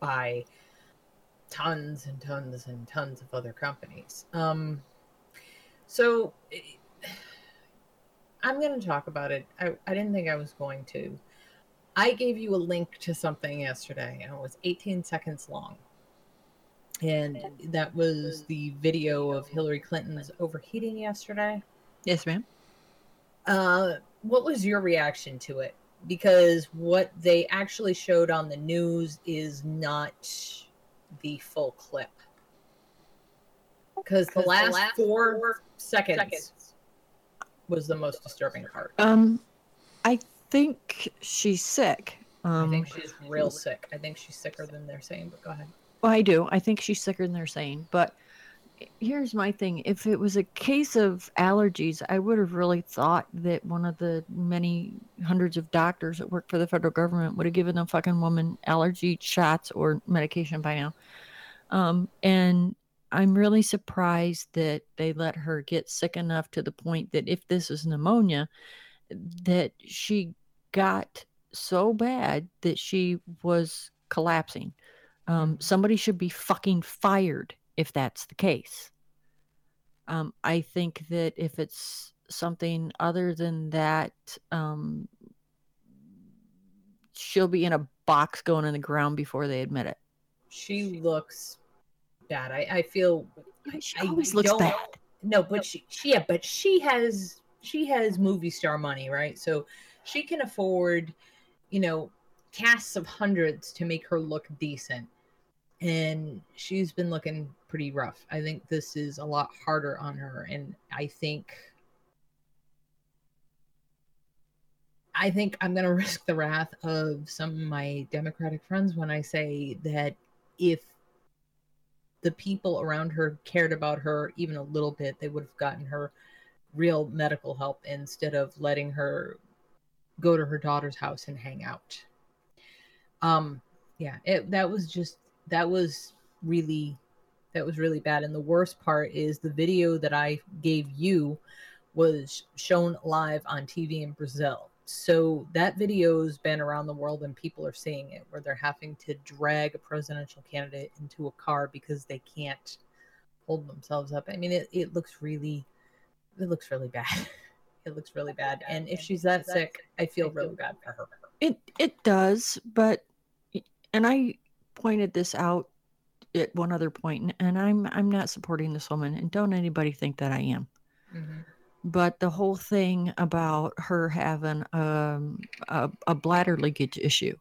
buy tons and tons and tons of other companies. Um, so eh, I'm going to talk about it. I, I didn't think I was going to. I gave you a link to something yesterday, and it was 18 seconds long. And that was the video of Hillary Clinton's overheating yesterday. Yes, ma'am. Uh, what was your reaction to it? Because what they actually showed on the news is not the full clip. Because the, last four, seconds, was the most disturbing part. Um, I think she's sick. Um, I Um, think she's real sick. I think she's sicker than they're saying, but go ahead. Well, I do. I think she's sicker than they're saying. But here's my thing: if it was a case of allergies, I would have really thought that one of the many hundreds of doctors that work for the federal government would have given the fucking woman allergy shots or medication by now. Um, and I'm really surprised that they let her get sick enough to the point that if this is pneumonia, that she got so bad that she was collapsing. Um, somebody should be fucking fired if that's the case. Um, I think that if it's something other than that, um, she'll be in a box going in the ground before they admit it. She looks bad. I, I feel She I always looks bad. no, but she, she yeah, but she has she has movie star money, right? So she can afford, you know, casts of hundreds to make her look decent. And she's been looking pretty rough. I think this is a lot harder on her. And I think I think I'm gonna risk the wrath of some of my Democratic friends when I say that if the people around her cared about her even a little bit, they would have gotten her real medical help instead of letting her go to her daughter's house and hang out. Um, yeah, it, that was just that was really that was really bad. And the worst part is the video that I gave you was shown live on TV in Brazil. So that video's been around the world and people are seeing it where they're having to drag a presidential candidate into a car because they can't hold themselves up. I mean it, it looks really it looks really bad. It looks really bad. And if she's that sick, I feel really bad for her. It it does, but and I pointed this out at one other point, and- I'm I'm not supporting this woman, and don't anybody think that I am. But the whole thing about her having um, a a bladder leakage issue,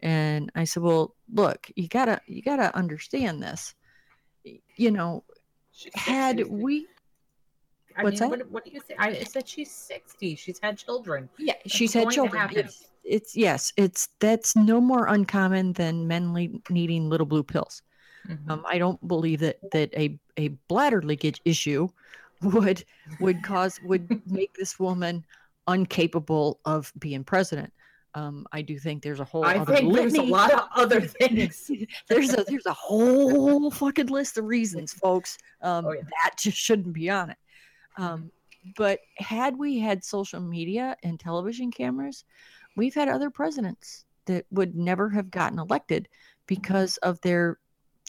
and I said, well, look, you gotta you gotta understand this. You know, She's had 60. we I What's mean, that? What, what do you say? I said she's 60. She's had children. Yeah, she's had children. happen. It's, yes, it's that's no more uncommon than men le- needing little blue pills. Mhm. Um, I don't believe that that a a bladder leakage issue would would cause would make this woman incapable of being president. Um, I do think there's a whole I think there's a lot of other things. there's a there's a whole fucking list of reasons, folks. Um, Oh, yeah. that just shouldn't be on it. Um, but had we had social media and television cameras, we've had other presidents that would never have gotten elected because of their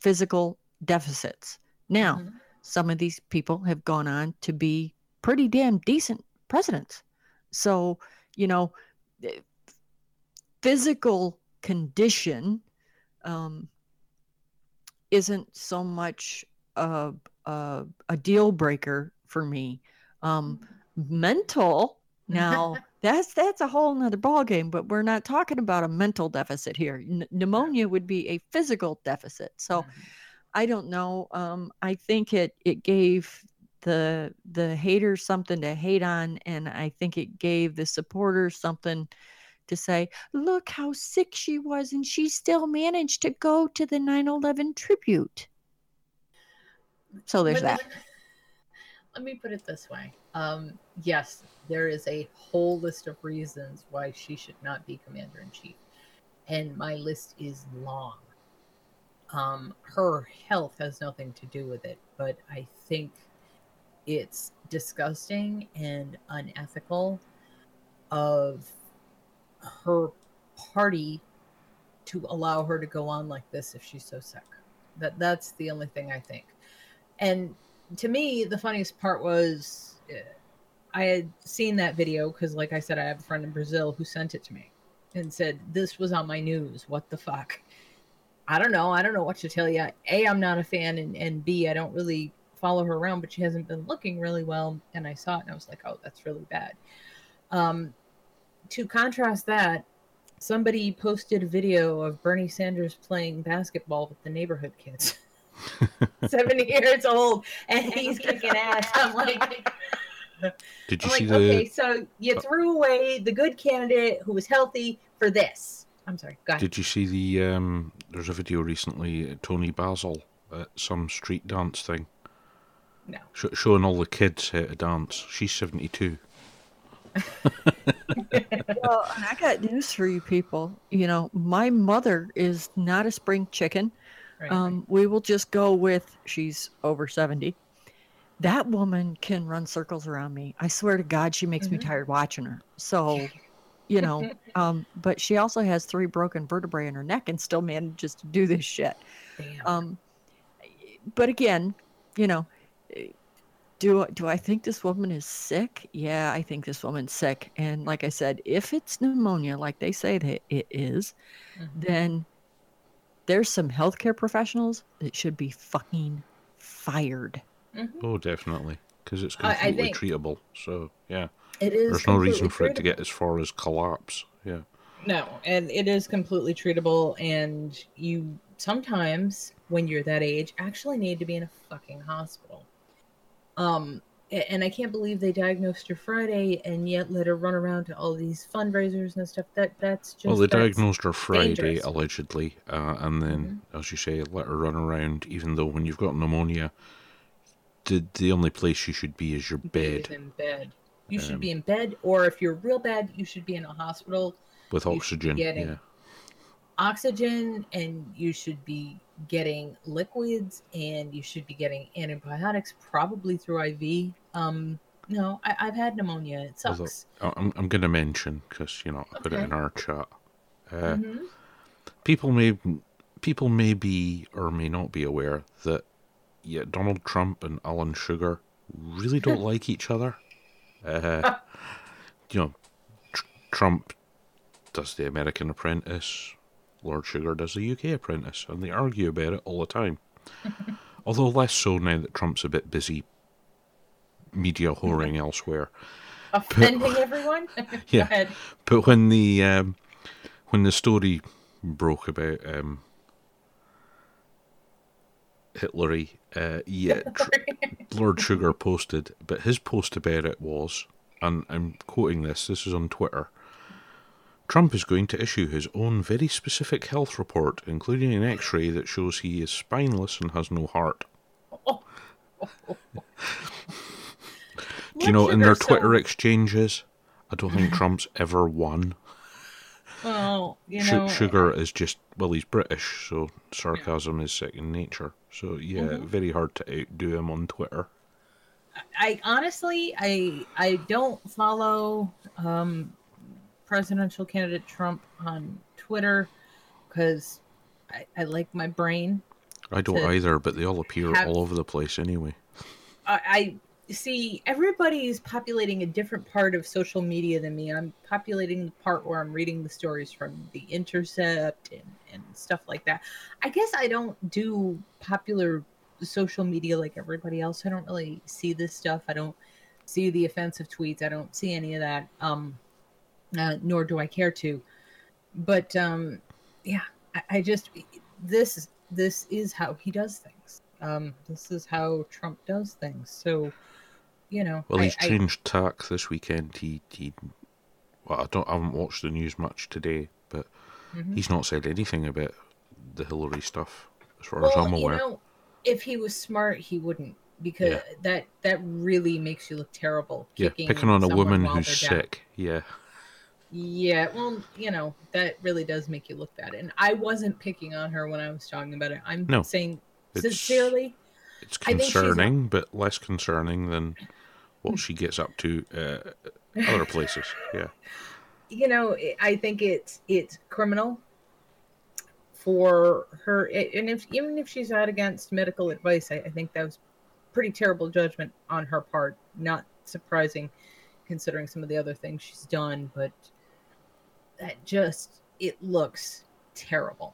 physical deficits. Now, Mhm. some of these people have gone on to be pretty damn decent presidents. So, you know, eh, physical condition um, isn't so much a, a, a deal breaker for me. Um, mental now that's that's a whole nother ballgame, but we're not talking about a mental deficit here. N- pneumonia would be a physical deficit. So Mhm. I don't know. Um, I think it it gave the the haters something to hate on, and I think it gave the supporters something to say. Look how sick she was, and she still managed to go to the 9/11 tribute. So there's Let me- that. Let me put it this way. Um, yes, there is a whole list of reasons why she should not be commander in chief, and my list is long. Um, her health has nothing to do with it, but I think it's disgusting and unethical of her party to allow her to go on like this if she's so sick. That that's the only thing I think. And to me, the funniest part was uh, I had seen that video because, like I said, I have a friend in Brazil who sent it to me, and said this was on my news. What the fuck? I don't know. I don't know what to tell you. A, I'm not a fan, and, and B, I don't really follow her around, but she hasn't been looking really well. And I saw it and I was like, oh, that's really bad. Um, to contrast that, somebody posted a video of Bernie Sanders playing basketball with the neighborhood kids. 70 years old, and he's kicking ass. I'm like, Did you I'm see like, the? okay, so you threw away the good candidate who was healthy for this. I'm sorry. Go ahead. Did you see the? Um, there's a video recently. uh, Toni Basil at some street dance thing, No. sh- showing all the kids how to dance. She's seventy two. well, and I got news for you people. You know, my mother is not a spring chicken. Right. Um, we will just go with she's over 70. That woman can run circles around me. I swear to God, she makes me Mhm. tired watching her. So, you know, um, but she also has three broken vertebrae in her neck and still manages to do this shit. Um, but again, you know, do do I think this woman is sick? Yeah, I think this woman's sick. And like I said, if it's pneumonia, like they say that it is, Mhm. then there's some healthcare professionals that should be fucking fired. Mhm. Oh, definitely, because it's I- I completely think- treatable. So yeah, It is. there's no reason completely for it to get as far as collapse. Yeah. No, and it is completely treatable, and you sometimes, when you're that age, actually need to be in a fucking hospital. Um, and I can't believe they diagnosed her Friday and yet let her run around to all these fundraisers and stuff. That that's just well, they diagnosed her Friday dangerous. allegedly, uh, and then, as you say, let her run around. Even though when you've got pneumonia, the the only place you should be is your bed in bed. You should Um, be in bed, or if you're real bad, you should be in a hospital. with you oxygen. getting- Yeah. oxygen and you should be getting liquids and you should be getting antibiotics probably through IV. Um, no, I, I've had pneumonia. It sucks. I- I'm I'm going to mention because you know I put it in our chat. Uh, Mhm. people may people may be or may not be aware that yeah Donald Trump and Alan Sugar really don't like each other. Uh, you know, tr- Trump does the American Apprentice, Lord Sugar does the UK Apprentice, and they argue about it all the time. Although less so now that Trump's a bit busy media whoring elsewhere. Offending everyone. Go Yeah. ahead. But when the um, when the story broke about um, Hitlery, uh, yeah, tr- Lord Sugar posted, but his post about it was, and I'm quoting this. This is on Twitter. Trump is going to issue his own very specific health report, including an X-ray that shows he is spineless and has no heart. Do you know in their Twitter exchanges? I don't think Trump's ever won. Well, you know, Sugar is just well, he's British, so sarcasm is second nature. So yeah, Mm-hmm. very hard to outdo him on Twitter. I honestly, I I don't follow um, presidential candidate Trump on Twitter because I, I like my brain I don't either, but they all appear have- all over the place anyway. I, I see everybody is populating a different part of social media than me. I'm populating the part where I'm reading the stories from the Intercept and, and stuff like that. I guess I don't do popular social media like everybody else. I don't really see this stuff. I don't see the offensive tweets. I don't see any of that. Um, uh, nor do I care to. But um, yeah, I, I just this this is how he does things. Um, this is how Trump does things. So, you know, Well, he's I- changed tack this weekend. He he. Well, I don't. I haven't watched the news much today, but Mhm. he's not said anything about the Hillary stuff, as far as I'm well, you aware. know, if he was smart, he wouldn't because Yeah. that that really makes you look terrible. yeah, picking on a woman who's they're down. sick. Yeah, Yeah, well, you know, that really does make you look bad. And I wasn't picking on her when I was talking about it. I'm No, saying sincerely, it's I think she's a- concerning, but less concerning than what she gets up to uh, other places. Yeah. you know, I think it's it's criminal for her and if even if she's out against medical advice, I, I think that was pretty terrible judgment on her part. Not surprising considering some of the other things she's done, but that just it looks terrible.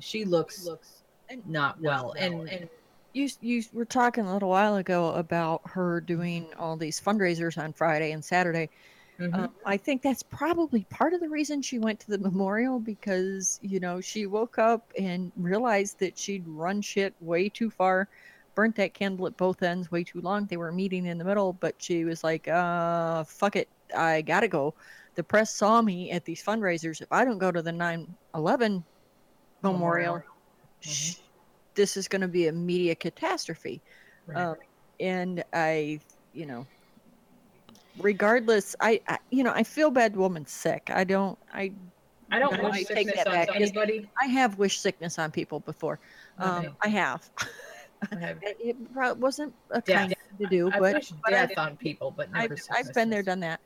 She looks looks not well, and and you you were talking a little while ago about her doing all these fundraisers on Friday and Saturday. mhm. Um, I think that's probably part of the reason she went to the memorial because you know she woke up and realized that she'd run shit way too far, burnt that candle at both ends way too long. They were meeting in the middle, but she was like, "Uh, fuck it, I gotta go." The press saw me at these fundraisers. If I don't go to the 9/11 memorial, sh- this is going to be a media catastrophe. Right. Um, and I, you know, regardless, I, I, you know, I feel bad woman's sick. I don't, I, I don't I wish take sickness that on back. Anybody. I have wished sickness on people before. Um, Okay. I have. I have- It, wasn't a Death. kind thing to do, I've but, but I death on people, but I've, I've been there, done that.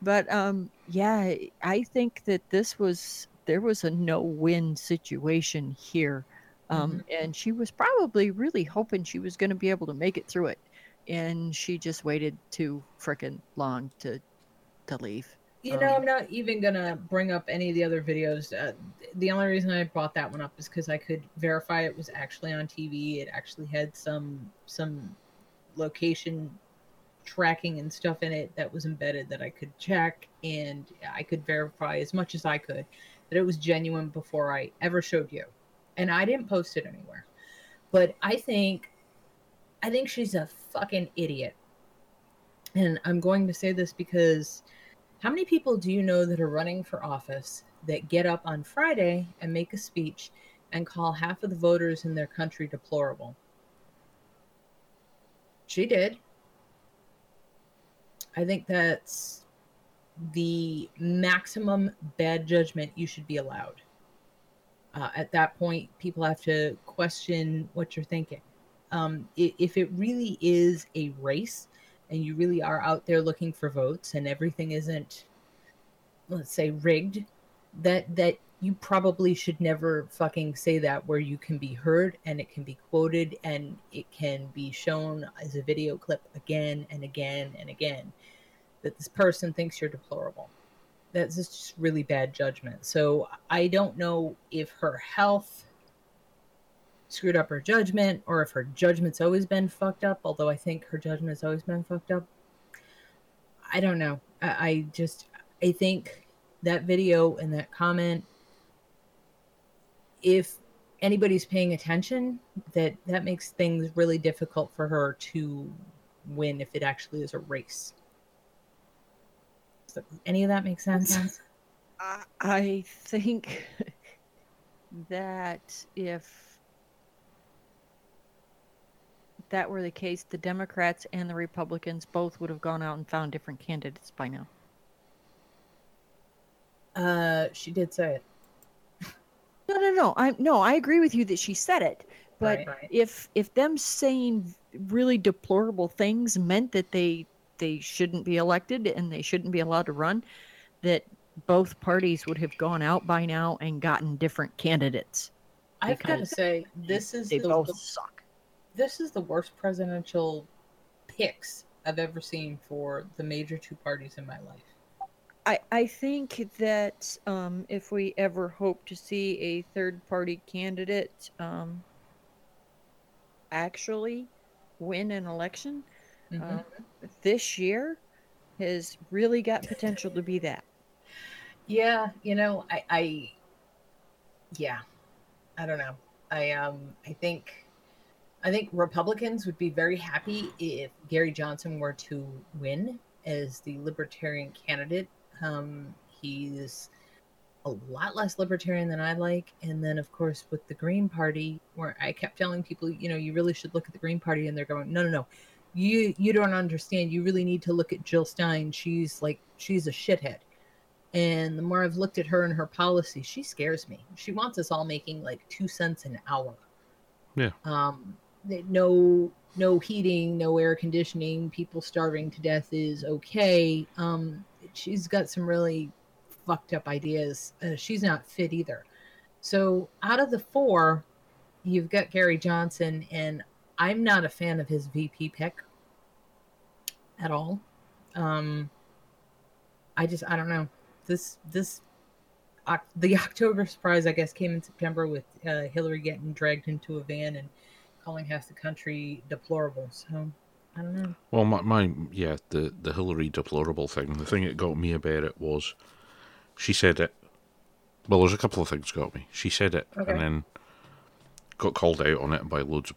But um, yeah, I think that this was there was a no-win situation here, um, and she was probably really hoping she was going to be able to make it through it, and she just waited too frickin' long to to leave. You know, Um, I'm not even gonna bring up any of the other videos. Uh, the only reason I brought that one up is because I could verify it was actually on TV. It actually had some some location tracking and stuff in it that was embedded that I could check, and I could verify as much as I could that it was genuine before I ever showed you. And I didn't post it anywhere. But I think, I think she's a fucking idiot. And I'm going to say this because how many people do you know that are running for office that get up on Friday and make a speech and call half of the voters in their country deplorable? She did. I think that's the maximum bad judgment you should be allowed. Uh, at that point, people have to question what you're thinking. Um, if it really is a race, and you really are out there looking for votes and everything isn't let's say rigged that that you probably should never fucking say that where you can be heard and it can be quoted and it can be shown as a video clip again and again and again that this person thinks you're deplorable that's just really bad judgment. So i don't know if her health screwed up her judgment or if her judgment's always been fucked up although i think her judgment's always been fucked up. I don't know. I, I just i think that video and that comment if anybody's paying attention that that makes things really difficult for her to win if it actually is a race so, any of that make sense I, I think that if that were the case, the Democrats and the Republicans both would have gone out and found different candidates by now. uh she did say it No, no, no. I no, I agree with you that she said it. But Right, right. if if them saying really deplorable things meant that they they shouldn't be elected and they shouldn't be allowed to run, that both parties would have gone out by now and gotten different candidates. i've got to say this is They the, both the suck. this is the worst presidential picks I've ever seen for the major two parties in my life. I, I think that um, if we ever hope to see a third party candidate um, actually win an election, Mhm. um, this year has really got potential to be that. yeah, you know, I, I, yeah, I don't know. I um, I think, I think Republicans would be very happy if Gary Johnson were to win as the Libertarian candidate. Um, he's a lot less libertarian than I like. And then, of course, with the Green Party, where I kept telling people, you know, you really should look at the Green Party, and they're going, no, no, no, you you don't understand. You really need to look at Jill Stein. She's like she's a shithead. And the more I've looked at her and her policy, she scares me. She wants us all making like two cents an hour. Yeah. Um, no no heating, no air conditioning, people starving to death is okay. Um, she's got some really fucked up ideas. Uh, she's not fit either. So out of the four, you've got Gary Johnson, and I'm not a fan of his VP pick at all. Um, I just I don't know this this the October surprise, I guess, came in September with uh, Hillary getting dragged into a van and calling half the country deplorable. So I don't know. Well, my, my yeah, the the Hillary deplorable thing. The thing that got me about it was, she said it. Well, there's a couple of things got me. She said it, Okay. and then got called out on it by loads of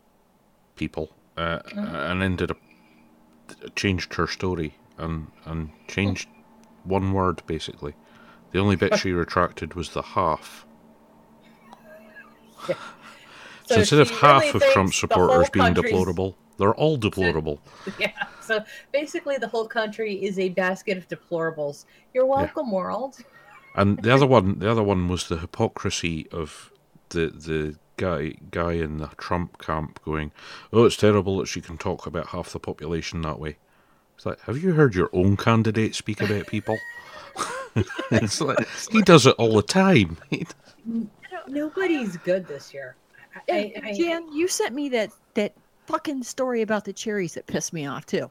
people, uh, and did a changed her story and and changed one word basically. The only bit she retracted was the half. So, instead of half really of Trump supporters being deplorable, they're all deplorable. Yeah. So basically, the whole country is a basket of deplorables. You're welcome, world. And the other one, the other one was the hypocrisy of the the guy guy in the Trump camp going, "Oh, it's terrible that she can talk about half the population that way." It's like, have you heard your own candidate speak about people? it's like he does it all the time. Nobody's good this year. I, And, I, I, Jan, you sent me that that fucking story about the cherries that pissed me off too.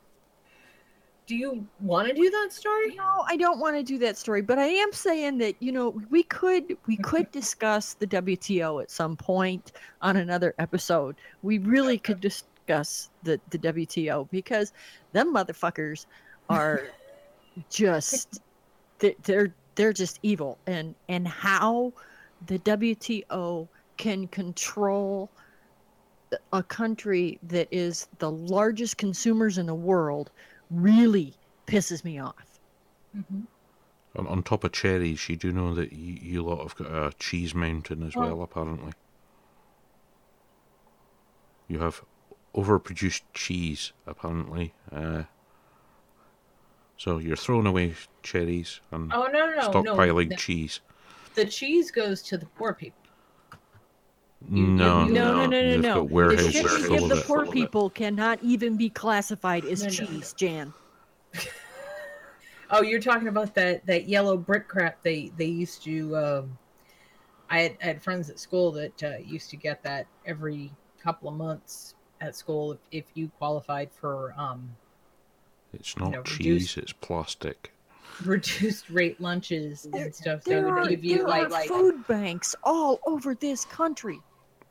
Do you want to do that story? No, I don't want to do that story, but I am saying that you know we could we could discuss the WTO at some point on another episode. We really could discuss the the WTO because them motherfuckers are just they- they're they're just evil and and how the WTO can control a country that is the largest consumers in the world really pisses me off. Mhm. on, on top of cherries, you do know that you, you lot have got a cheese mountain as Oh. well, apparently. You have overproduced cheese, apparently. Uh, so you're throwing away cherries and Oh no, no, no, stockpiling no. cheese. The cheese goes to the poor people. You- no, No, no, no, no, they've no. The warehouses shit you give of the poor Full of it. people cannot even be classified as No, no, cheese, Jan. Oh, you're talking about that that yellow brick crap they they used to. Um, I had, I had friends at school that uh, used to get that every couple of months at school if, if you qualified for um, It's not know, cheese, reduced- it's plastic. reduced rate lunches There- and stuff. They There are, there are like food banks all over this country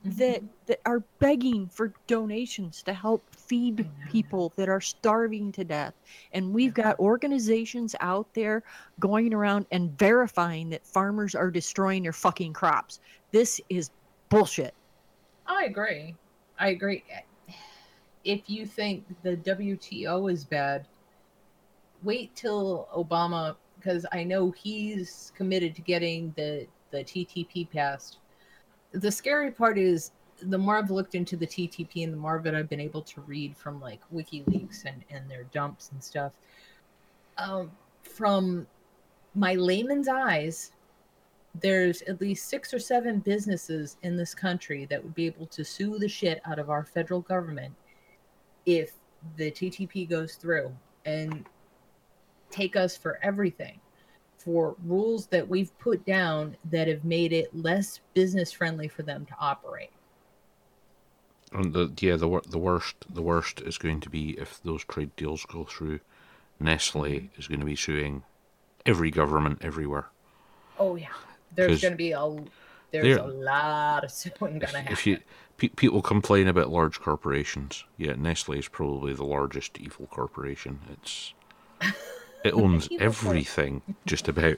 that mm-hmm. that are begging for donations to help feed people that are starving to death and we've got organizations out there going around and verifying that farmers are destroying their fucking crops this is bullshit I agree. I agree. If you think the WTO is bad, wait till Obama, because I know he's committed to getting the the TTP passed. The scary part is the more I've looked into the TTP and the more it I've been able to read from like WikiLeaks and and their dumps and stuff. Um, from my layman's eyes, there's at least six or seven businesses in this country that would be able to sue the shit out of our federal government if the TTP goes through and take us for everything for rules that we've put down that have made it less business friendly for them to operate. And the yeah, the the worst the worst is going to be if those trade deals go through. Nestle is going to be suing every government everywhere. Oh yeah, there's going to be a there's a lot of suing going to happen. if you pe- people complain about large corporations, yeah, Nestle is probably the largest evil corporation. It's it owns everything just about.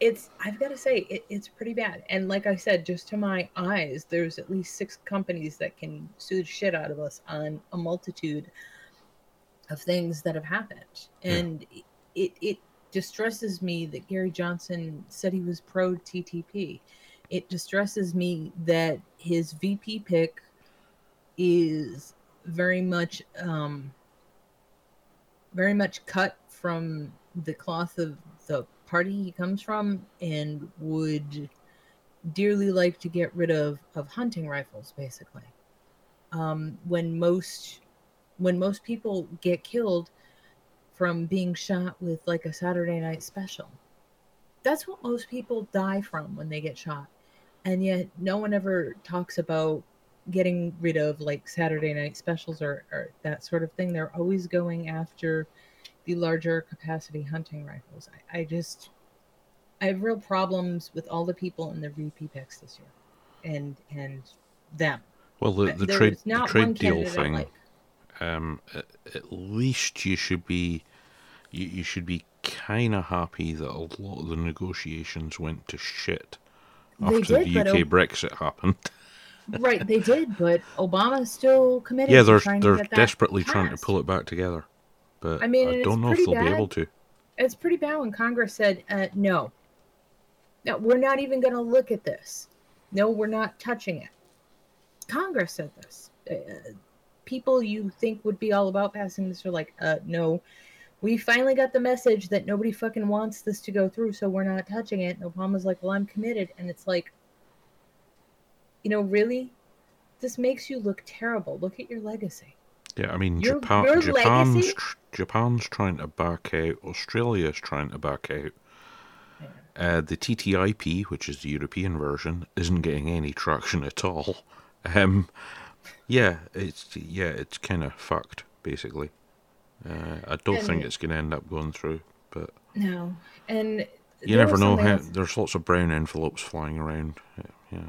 it's i've got to say it, it's pretty bad and like i said just to my eyes there's at least six companies that can sue the shit out of us on a multitude of things that have happened Yeah. and it it distresses me that gary johnson said he was pro ttp it distresses me that his vp pick is very much um very much cut from the cloth of the party he comes from and would dearly like to get rid of of hunting rifles basically. Um, when most when most people get killed from being shot with like a saturday night special that's what most people die from when they get shot. And yet no one ever talks about getting rid of like saturday night specials or, or that sort of thing they're always going after the larger capacity hunting rifles. I, I just I have real problems with all the people in the VP picks this year, and and them. Well, the, the there trade the trade deal thing. like. Um, at, least you should be, you, you should be kind of happy that a lot of the negotiations went to shit after did, the UK Brexit happened. right, they did, but Obama's still committed. yeah, they're they're desperately trying to pull it back together, but I mean, I don't know if they'll be able to. It's pretty bad when Congress said, uh, "No, no, we're not even going to look at this. No, we're not touching it." Congress said this. Uh, people you think would be all about passing this are like, uh, "No, we finally got the message that nobody fucking wants this to go through, so we're not touching it." And Obama's like, "Well, I'm committed," and it's like, you know, really, this makes you look terrible. Look at your legacy. Yeah, I mean, Your- Japan, your Japan's legacy- Japan's trying to back out. Australia's trying to back out. Uh, the TTIP, which is the European version, isn't getting any traction at all. Um, yeah, it's yeah, it's kind of fucked basically. Uh, I don't think it's going to end up going through, but No, and you never know. How, there's lots of brown envelopes flying around. Yeah,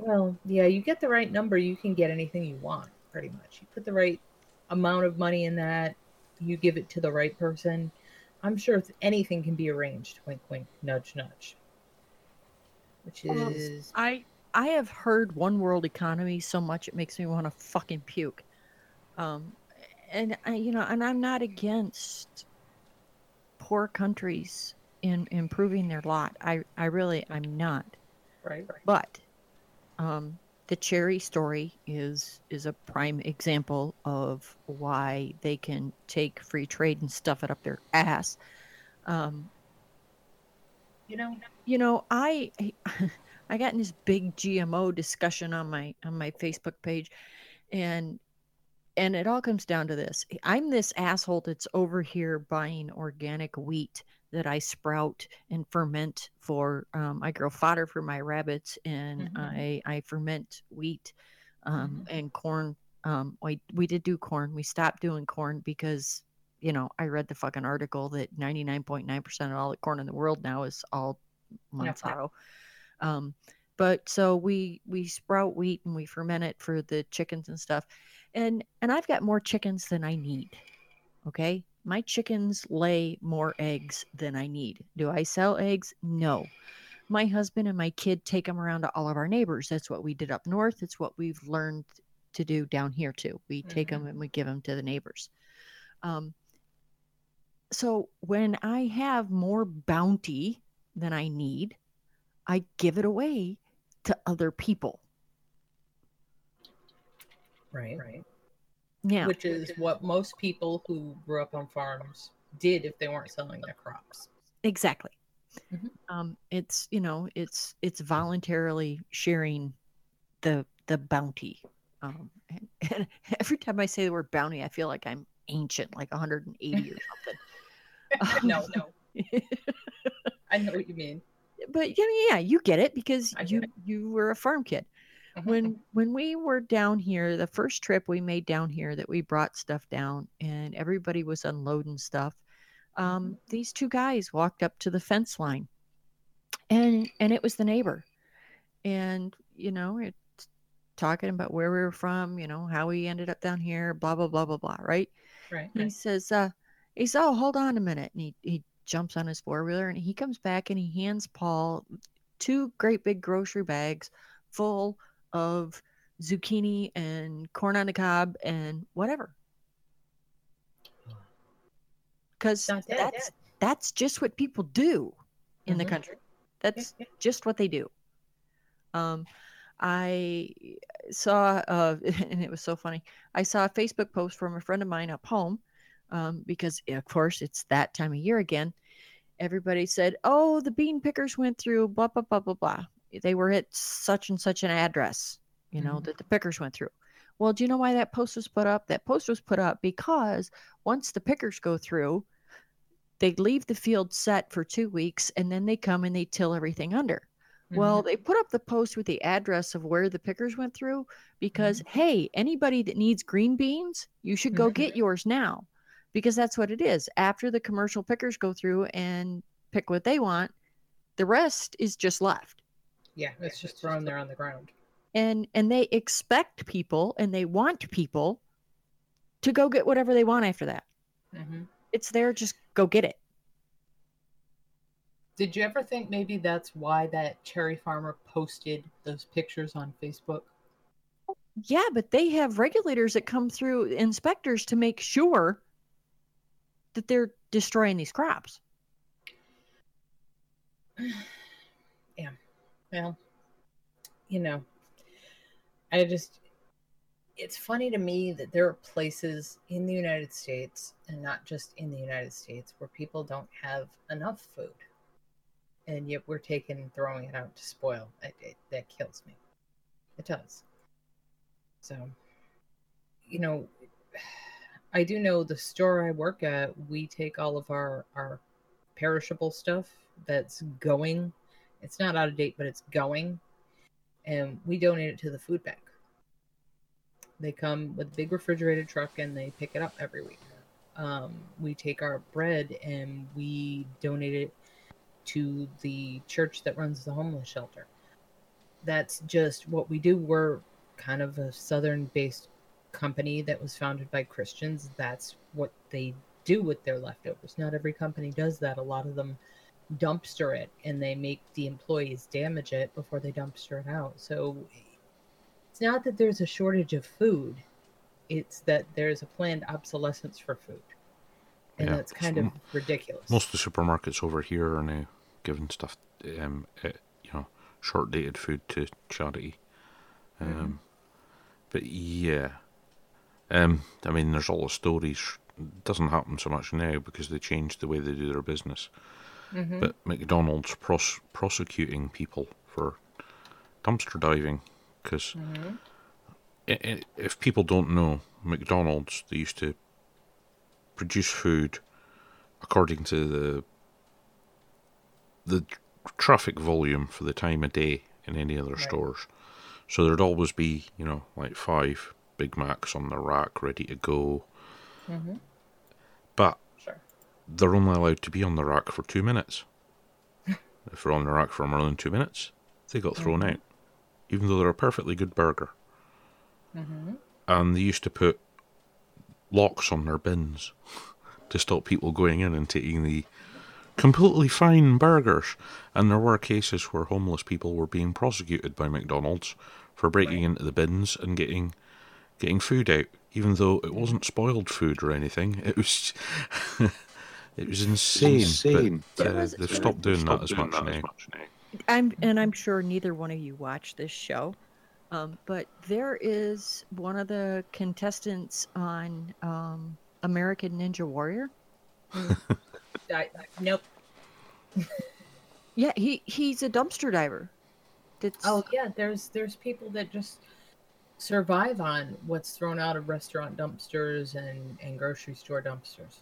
Well, yeah, you get the right number, you can get anything you want, pretty much. You put the right amount of money in that, you give it to the right person. I'm sure th- anything can be arranged. Wink, wink, nudge, nudge. Which is I I have heard one world economy so much it makes me want to fucking puke. Um, and I, you know, and I'm not against poor countries in improving their lot. I I really I'm not. right, right. But um, the cherry story is is a prime example of why they can take free trade and stuff it up their ass. Um, You know, you know, I I got in this big GMO discussion on my on my Facebook page, and and it all comes down to this: I'm this asshole that's over here buying organic wheat that I sprout and ferment for. Um, I grow fodder for my rabbits, and Mhm. I I ferment wheat um, and corn. Um, we we did do corn. We stopped doing corn because you know I read the fucking article that 99.9% of all the corn in the world now is all. Monsanto. Um, but so we we sprout wheat and we ferment it for the chickens and stuff, and and I've got more chickens than I need. Okay, my chickens lay more eggs than I need. Do I sell eggs? No. My husband and my kid take them around to all of our neighbors. That's what we did up north. It's what we've learned to do down here too. We take them and we give them to the neighbors. Um, so when I have more bounty than I need, I give it away to other people. Right, right. Yeah. Which is what most people who grew up on farms did if they weren't selling their crops. exactly Mhm. um it's you know it's it's voluntarily sharing the the bounty um and, and every time i say the word bounty i feel like i'm ancient like 180 or something no, no. I know what you mean. but yeah yeah you get it because I get you it. you were a farm kid when when we were down here the first trip we made down here that we brought stuff down and everybody was unloading stuff um, these two guys walked up to the fence line and and it was the neighbor and you know it's talking about where we were from you know how we ended up down here blah blah blah blah blah right right, and he right. says, uh, he says, oh, hold on a minute. And he, he jumps on his four wheeler and he comes back and he hands Paul two great big grocery bags full of zucchini and corn on the cob and whatever. Because dead, that's that's just what people do in the Mhm. country. Yeah, That's yeah. just what they do. Um, I saw, uh, and it was so funny. I saw a Facebook post from a friend of mine up home, um, because of course it's that time of year again. Everybody said, "Oh, the bean pickers went through blah blah blah blah blah. They were at such and such an address, you know, Mhm. that the pickers went through." Well, do you know why that post was put up? That post was put up because once the pickers go through, they leave the field set for two weeks and then they come and they till everything under. Well, mm-hmm. they put up the post with the address of where the pickers went through because, mm-hmm. hey, anybody that needs green beans, you should go get mm-hmm. yours now because that's what it is. After the commercial pickers go through and pick what they want, The rest is just left. Yeah, it's just thrown there on the ground. And and they expect people and they want people to go get whatever they want after that. hmm It's there, just go get it. Did you ever think maybe that's why that cherry farmer posted those pictures on Facebook? Yeah, but they have regulators that come through inspectors to make sure that they're destroying these crops. Well, you know, I just, it's funny to me that there are places in the United States and not just in the United States where people don't have enough food. And yet we're taking throwing it out to spoil. It, it, that kills me. It does. So, you know, I do know the store I work at, we take all of our, our perishable stuff that's going. It's not out of date, but it's going. And we donate it to the food bank. They come with a big refrigerated truck and they pick it up every week. Um, we take our bread and we donate it to the church that runs the homeless shelter. That's just what we do. We're kind of a southern based company that was founded by Christians. That's what they do with their leftovers. Not every company does that. A lot of them dumpster it and they make the employees damage it before they dumpster it out. So it's not that there's a shortage of food, it's that there's a planned obsolescence for food. And Yeah, that's kind so of ridiculous. Most of the supermarkets over here are now giving stuff, um, uh, you know, short dated food to charity. Um, But yeah, um, I mean, there's all the stories. It doesn't happen so much now because they changed the way they do their business. Mhm. But McDonald's pros- prosecuting people for dumpster diving because Mhm. if people don't know, McDonald's they used to produce food according to the the traffic volume for the time of day in any other Right. stores. So there'd always be, you know, like five Big Macs on the rack ready to go. Mhm. But. They're only allowed to be on the rack for two minutes. if they're on the rack for more than two minutes, they got thrown Mhm. out, even though they're a perfectly good burger. Mhm. And they used to put locks on their bins to stop people going in and taking the completely fine burgers. And there were cases where homeless people were being prosecuted by McDonald's for breaking into the bins and getting getting food out, even though it wasn't spoiled food or anything. It was it was insane. But, uh, was- they've stopped doing that as much now. I'm and I'm sure neither one of you watch this show, um, but there is one of the contestants on um, American Ninja Warrior. I, nope. Yeah, he he's a dumpster diver. That's Oh yeah, there's there's people that just survive on what's thrown out of restaurant dumpsters and and grocery store dumpsters.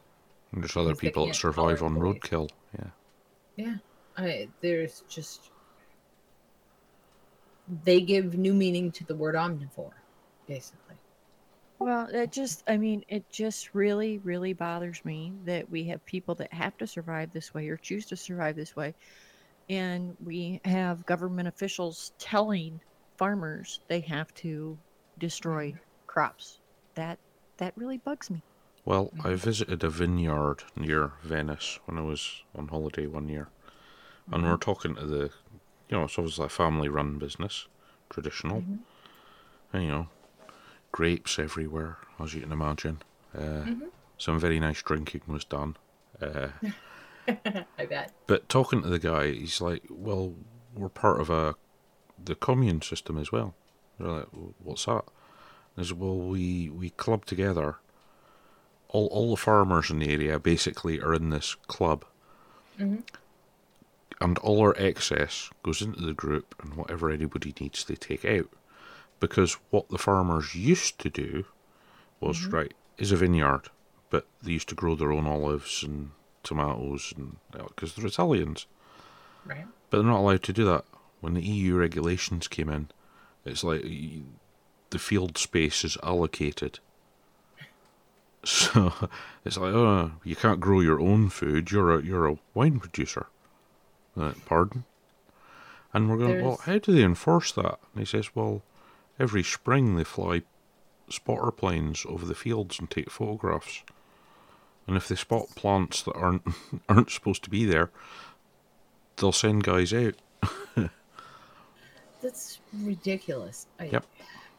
And there's other people that survive on tolerate roadkill. Yeah. Yeah, I there's just they give new meaning to the word omnivore, basically. Well, it just, I mean, it just really, really bothers me that we have people that have to survive this way or choose to survive this way. And we have government officials telling farmers they have to destroy mm-hmm. crops. That that really bugs me. Well, I visited a vineyard near Venice when I was on holiday one year, and we were talking to the, you know, it's obviously a family-run business, traditional, and you know, grapes everywhere, as you can imagine. Uh, Some very nice drinking was done. Uh, I bet. but talking to the guy, he's like, "Well, we're part of a the commune system as well." They're like, "What's that?" I said, "Well, we we club together. All all the farmers in the area basically are in this club, Mhm. and all our excess goes into the group, and whatever anybody needs, they take out. Because what the farmers used to do was right is a vineyard, but they used to grow their own olives and tomatoes, and because they're Italians, Right. but they're not allowed to do that. When the EU regulations came in, it's like the field space is allocated. So it's like, oh, you can't grow your own food. You're a you're a wine producer. Uh, pardon? And we're going, well, how do they enforce that? And he says, well, every spring they fly spotter planes over the fields and take photographs. And if they spot plants that aren't aren't supposed to be there, they'll send guys out. That's ridiculous. I, Yep.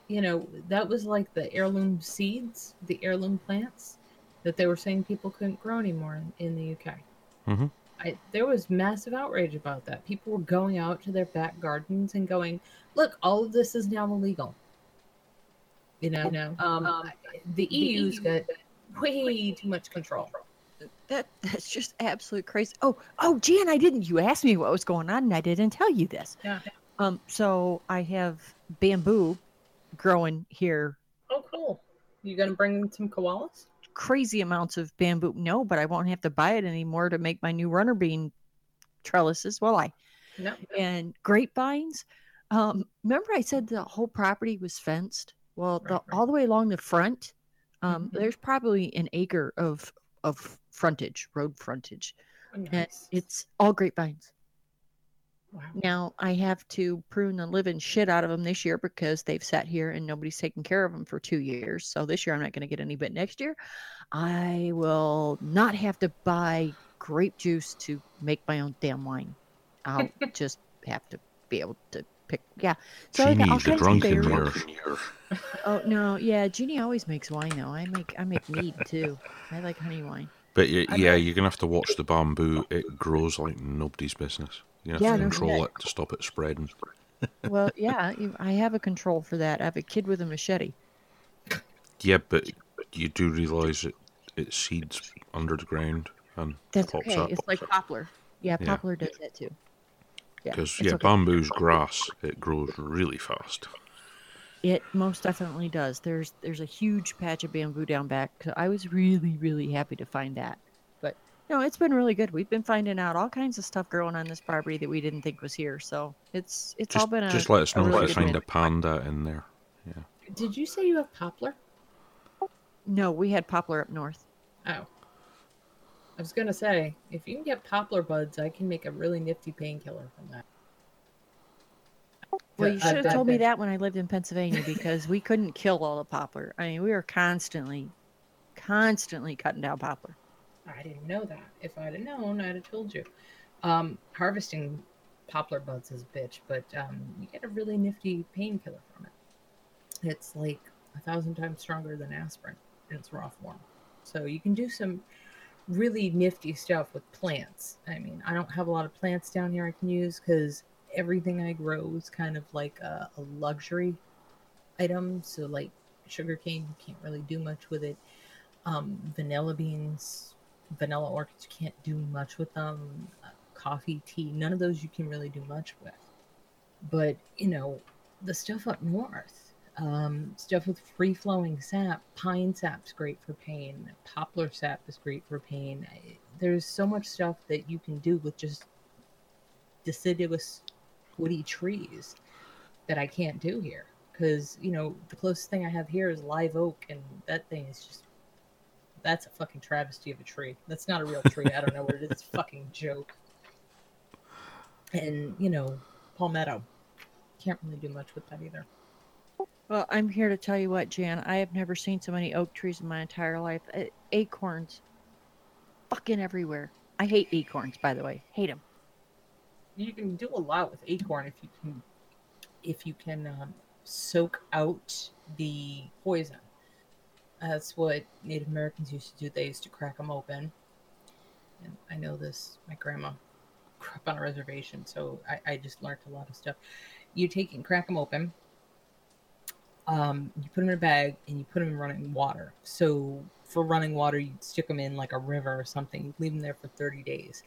You know, that was like the heirloom seeds, the heirloom plants that they were saying people couldn't grow anymore in, in the UK. hmm I, there was massive outrage about that. People were going out to their back gardens and going, "Look, all of this is now illegal." You know, um, I- the EU's got way too much control. That that's just absolute crazy. Oh, oh, Jan, I didn't. You asked me what was going on, and I didn't tell you this. Yeah. Um, so I have bamboo growing here, Oh, cool. You gonna bring some koalas? crazy amounts of bamboo. No, but I won't have to buy it anymore to make my new runner bean trellises, will I? No. And grapevines. Um, remember I said the whole property was fenced? Well, the, Right, right. all the way along the front, um, Mhm. there's probably an acre of of frontage, road frontage. Oh, and it's all grapevines. Wow. Now I have to prune the living shit out of them this year because they've sat here and nobody's taken care of them for two years. So this year I'm not going to get any, but next year I will not have to buy grape juice to make my own damn wine. I'll just have to be able to pick. Yeah. So I got all Jeannie's a kinds of drunken berries. year. Oh no, yeah. Jeannie always makes wine though. I make I make mead too. I like honey wine. But y- I yeah, you're gonna have to watch the bamboo. It grows like nobody's business. You have Yeah, to control it to stop it spreading. Well, yeah, I have a control for that. I have a kid with a machete. Yeah, but you do realise it it seeds under the ground and That's pops okay. up. It's like poplar. Yeah, Yeah. poplar does that too. Yeah, Because it's yeah, okay. bamboo's grass. It grows really fast. It most definitely does. There's there's a huge patch of bamboo down back. I was really really happy to find that. But no, it's been really good. We've been finding out all kinds of stuff growing on this property that we didn't think was here. So it's it's all been a just let us know really if you good find a panda in there. Yeah. Did you say you have poplar? No, we had poplar up north. Oh. I was gonna say, if you can get poplar buds, I can make a really nifty painkiller from that. Well, you should have told me that- that when I lived in Pennsylvania because we couldn't kill all the poplar. I mean, we were constantly, constantly cutting down poplar. I didn't know that. If I'd have known, I'd have told you. Um, harvesting poplar buds is a bitch, but um, you get a really nifty painkiller from it. It's like a thousand times stronger than aspirin in its raw form. So you can do some really nifty stuff with plants. I mean, I don't have a lot of plants down here I can use because everything I grow is kind of like a, a luxury item. So, like sugarcane, you can't really do much with it. Um, vanilla beans, vanilla orchids, you can't do much with them. Uh, coffee, tea, none of those you can really do much with. But, you know, the stuff up north, um, stuff with free flowing sap, pine sap's great for pain, poplar sap is great for pain. There's so much stuff that you can do with just deciduous woody trees that I can't do here. Because, you know, the closest thing I have here is live oak, and that thing is just that's a fucking travesty of a tree. That's not a real tree. I don't know what it is. It's a fucking joke. And, you know, palmetto. Can't really do much with that either. Well, I'm here to tell you what, Jan. I have never seen so many oak trees in my entire life. Uh, acorns, fucking everywhere. I hate acorns, by the way. Hate them. You can do a lot with acorn if you can if you can um, soak out the poison. That's what Native Americans used to do. They used to crack them open. And I know this. My grandma grew up on a reservation, so I, I just learned a lot of stuff. You take and crack them open. Um, you put them in a bag and you put them in running water. So for running water, you'd stick them in like a river or something. You'd leave them there for 30 days.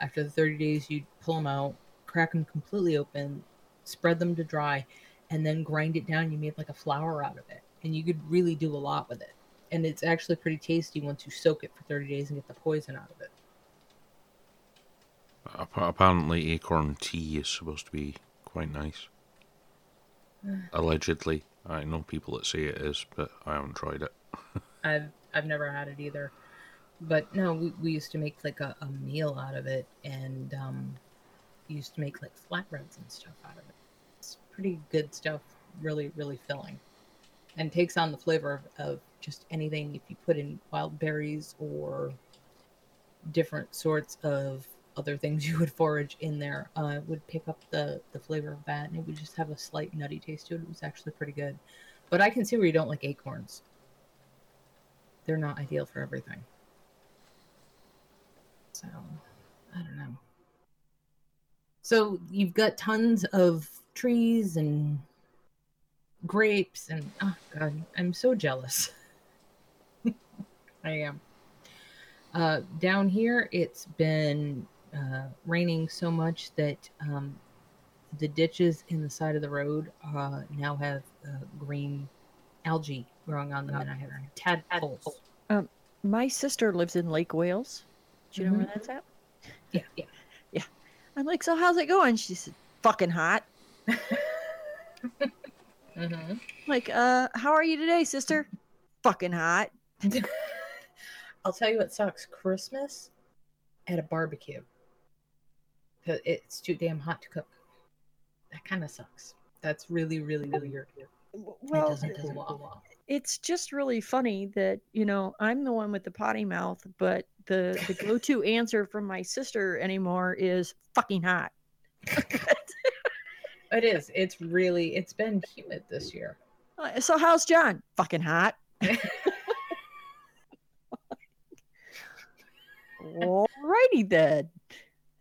After the 30 days, you'd pull them out, crack them completely open, spread them to dry, and then grind it down. You made like a flour out of it. And you could really do a lot with it. And it's actually pretty tasty once you soak it for 30 days and get the poison out of it. Ap- Apparently, acorn tea is supposed to be quite nice. Allegedly, I know people that say it is, but I haven't tried it. I've I've never had it either. But no, we, we used to make like a, a meal out of it and um used to make like flatbreads and stuff out of it. It's pretty good stuff. Really, really filling, and takes on the flavor of, of just anything. If you put in wild berries or different sorts of other things you would forage in there, uh, would pick up the the flavor of that, and it would just have a slight nutty taste to it. It was actually pretty good. But I can see where you don't like acorns. They're not ideal for everything. So, I don't know. So you've got tons of trees and grapes and oh god, I'm so jealous. I am. Uh, down here, it's been uh, raining so much that um, the ditches in the side of the road uh, now have uh, green algae growing on them, and I have tadpoles. My sister lives in Lake Wales. Do you know where Mhm. that's at? Yeah, yeah, yeah. I'm like, so how's it going? She said, fucking hot. Mm-hmm. Like, uh, how are you today, sister? Fucking hot. I'll tell you what sucks: Christmas at a barbecue. It's too damn hot to cook. That kind of sucks. That's really, really, really. It Well, doesn't go well. it's just really funny that you know I'm the one with the potty mouth, but the the go-to answer from my sister anymore is fucking hot. It is. It's really. It's been humid this year. Uh, so how's John? Fucking hot. Alrighty then.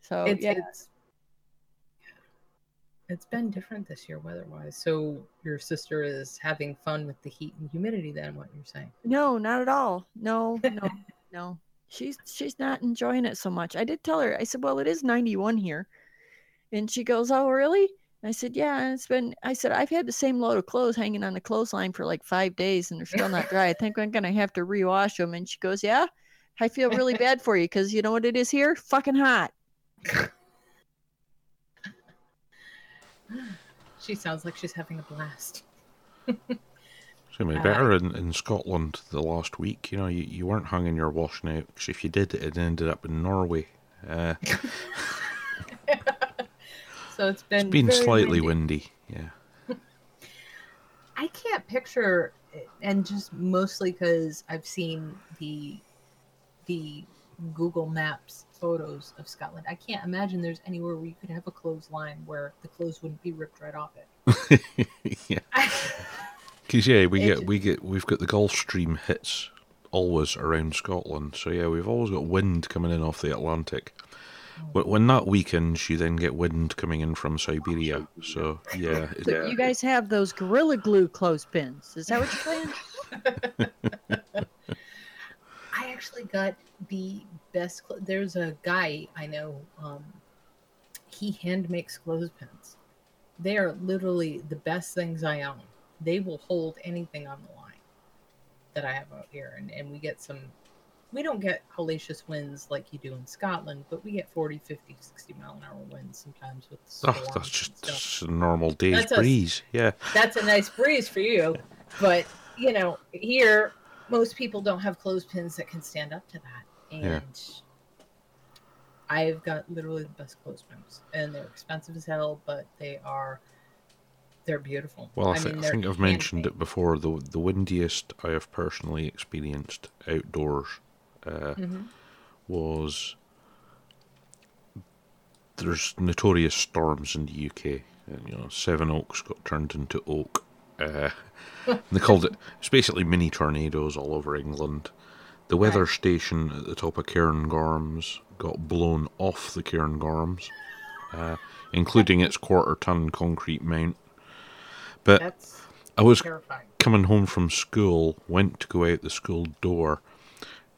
So it's, yeah, it's it's been different this year weather-wise. So your sister is having fun with the heat and humidity. Then what you're saying? no, not at all. No, no, no. She's she's not enjoying it so much. I did tell her. I said, "Well, it is 91 here," and she goes, "Oh, really?" I said, "Yeah." It's been. I said, "I've had the same load of clothes hanging on the clothesline for like five days, and they're still not dry. I think I'm gonna have to rewash them." And she goes, "Yeah." I feel really bad for you because you know what it is here? Fucking hot. She sounds like she's having a blast. So maybe Uh, better in, in Scotland the last week. You know, you, you weren't hanging your washing out because if you did, it ended up in Norway. Uh, So it's been it's been slightly windy. windy. Yeah. I can't picture, and just mostly because I've seen the the Google Maps photos of Scotland. I can't imagine there's anywhere where you could have a clothesline where the clothes wouldn't be ripped right off it. yeah. Because yeah, we get we get we've got the Gulf Stream hits always around Scotland. So yeah, we've always got wind coming in off the Atlantic. When, when that weakens, you then get wind coming in from Siberia. So yeah, it- So you guys have those gorilla glue clothespins. Is that what you're saying? I actually got the best. Cl- There's a guy I know. Um, he hand makes clothespins. They are literally the best things I own. They will hold anything on the line that I have out here, and, and we get some. We don't get hellacious winds like you do in Scotland, but we get 40, 50, 60 mile an hour winds sometimes with oh, that's just, just a normal day's That's a- breeze. Yeah. that's a nice breeze for you. But you know, here most people don't have clothespins that can stand up to that. And Yeah. I've got literally the best clothespins, and they're expensive as hell, but they are they're beautiful. Well, I, thi- mean, I think I've mentioned it before. The the windiest I have personally experienced outdoors uh, Mhm. was there's notorious storms in the UK. And, you know, Sevenoaks got turned into oak. Uh, they called it. It's basically mini tornadoes all over England. The weather Right. station at the top of Cairngorms got blown off the Cairngorms, uh, including its quarter-ton concrete mount. But That's I was terrifying. coming home from school, went to go out the school door,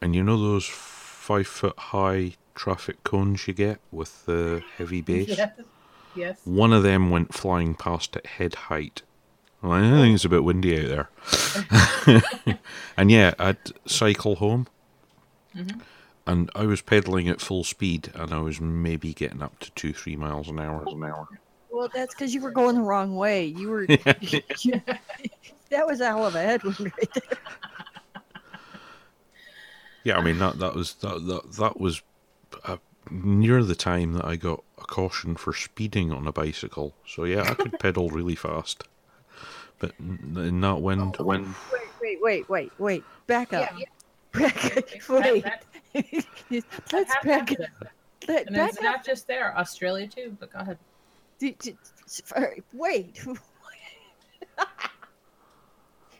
and you know those five foot high traffic cones you get with the heavy base? Yes. Yes. One of them went flying past at head height. Well, I think it's a bit windy out there. and yeah, I'd cycle home, Mhm. and I was pedaling at full speed, and I was maybe getting up to two, three miles an hour. Well, that's because you were going the wrong way. You were. you- that was a hell of a headwind right there. Yeah, I mean that that was that that, that was a near the time that I got a caution for speeding on a bicycle. So yeah, I could pedal really fast. But n- in that wind, When Wait, wait, wait, wait, wait. Back up. Yeah. Back, That- wait. that- Let's back up. Let, And back it's up. not just there, Australia too. But go ahead. D- d- s- all right, Wait.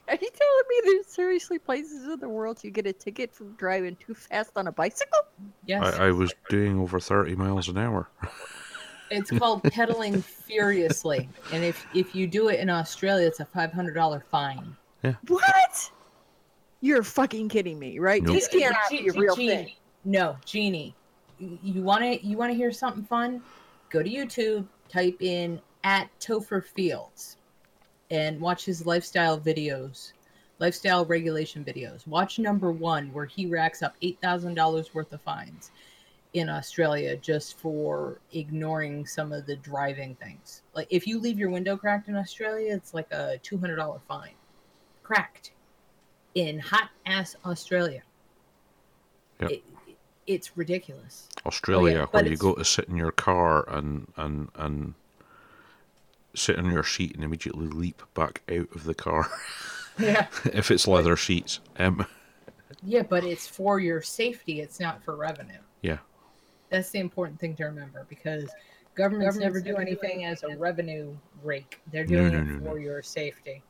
Are you telling me there's seriously places in the world you get a ticket for driving too fast on a bicycle? Yes, I, I was doing over 30 miles an hour. it's called pedaling furiously, and if if you do it in Australia, it's a five hundred dollar fine. Yeah. What? You're fucking kidding me, right? Nope. This can't be a real Genie- thing. No, Genie, you want to you want to hear something fun? Go to YouTube, type in at Topher Fields, and watch his lifestyle videos, lifestyle regulation videos. Watch number one where he racks up eight thousand dollars worth of fines in Australia just for ignoring some of the driving things. Like if you leave your window cracked in Australia, it's like a two hundred dollar fine. Cracked in hot ass Australia. Yep. It, it's ridiculous. Australia, oh, but where you go to sit in your car and, and, and sit on your seat and immediately leap back out of the car Yeah. if it's leather seats. Um, Yeah, but it's for your safety. It's not for revenue. Yeah. That's the important thing to remember because governments, Governments never do never do anything as a revenue rake. They're No, doing no, it no, no. for your safety.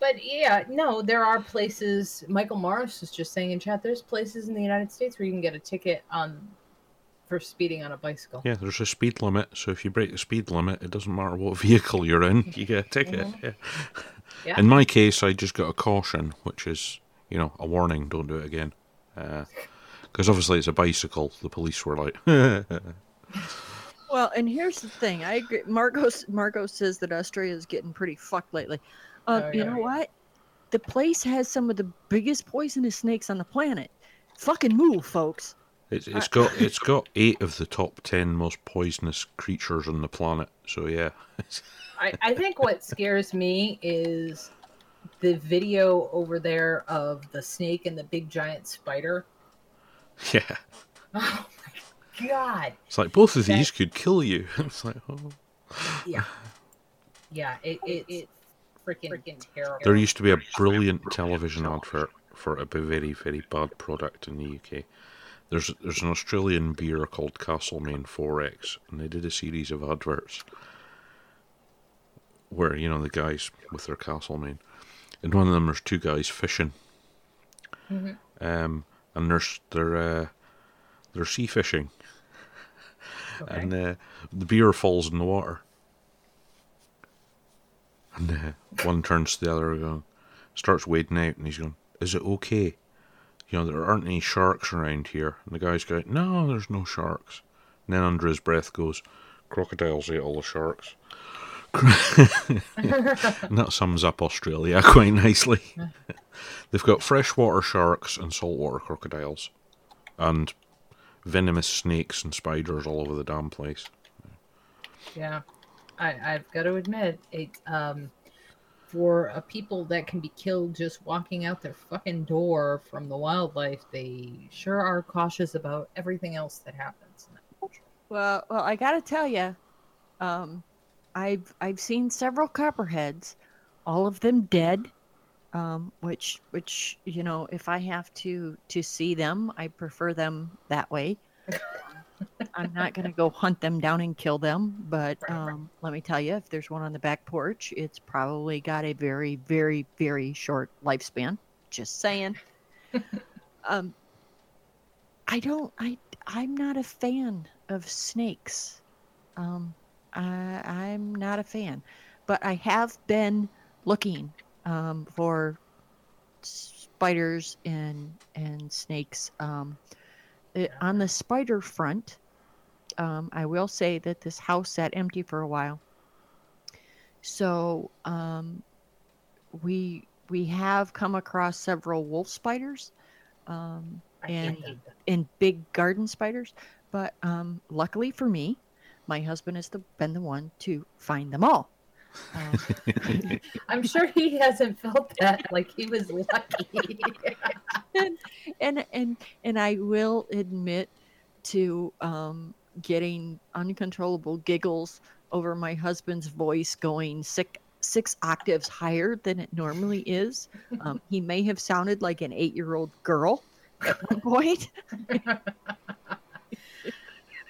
But yeah, no, there are places. Michael Morris was just saying in chat. There's places in the United States where you can get a ticket on for speeding on a bicycle. yeah, there's a speed limit, so if you break the speed limit, it doesn't matter what vehicle you're in, you get a ticket. Mhm. Yeah. Yeah. In my case, I just got a caution, which is, you know, a warning, don't do it again. Because obviously it's a bicycle. The police were like, Well, and here's the thing. I agree. Margot Margot says that Australia is getting pretty fucked lately. Um, Oh, you yeah. know what? The place has some of the biggest poisonous snakes on the planet. Fucking move, folks. It's, uh, it's got it's got eight of the top ten most poisonous creatures on the planet. So yeah, I, I think what scares me is the video over there of the snake and the big giant spider. yeah. Oh my god. It's like both of That- these could kill you. It's like, oh. Yeah. Yeah, it, it, it's freaking, freaking terrible. There used to be a brilliant television advert for a very, very bad product in the UK. There's there's an Australian beer called Castlemaine 4X, and they did a series of adverts where you know the guys with their Castlemaine, and one of them there's two guys fishing, Mhm. um, and there's they're uh, they're sea fishing, Okay. and uh, the beer falls in the water. And uh, one turns to the other and starts wading out, and he's going, "Is it okay? You know, there aren't any sharks around here." And the guy's going, "No, there's no sharks." And then under his breath goes, "Crocodiles ate all the sharks." and that sums up Australia quite nicely. They've got freshwater sharks and saltwater crocodiles, and venomous snakes and spiders all over the damn place. yeah. I, I've got to admit, it um for a people that can be killed just walking out their fucking door from the wildlife, they sure are cautious about everything else that happens. Well, well, I gotta tell you, um, I've I've seen several copperheads, all of them dead. Um, which which you know, if I have to to see them, I prefer them that way. I'm not gonna go hunt them down and kill them, but um, let me tell you, if there's one on the back porch, it's probably got a very very very short lifespan. Just saying. um, I don't. I I'm not a fan of snakes. Um, I, I'm not a fan, but I have been looking um, for spiders and and snakes. Um, it- on the spider front, um, I will say that this house sat empty for a while. So um, we we have come across several wolf spiders. Um, And- and big garden spiders. But um, luckily for me, my husband has the, been the one to find them all. Um, I'm sure he hasn't felt that like he was lucky. and and and I will admit to um, getting uncontrollable giggles over my husband's voice going sick six octaves higher than it normally is. Um, he may have sounded like an eight-year-old girl at one point.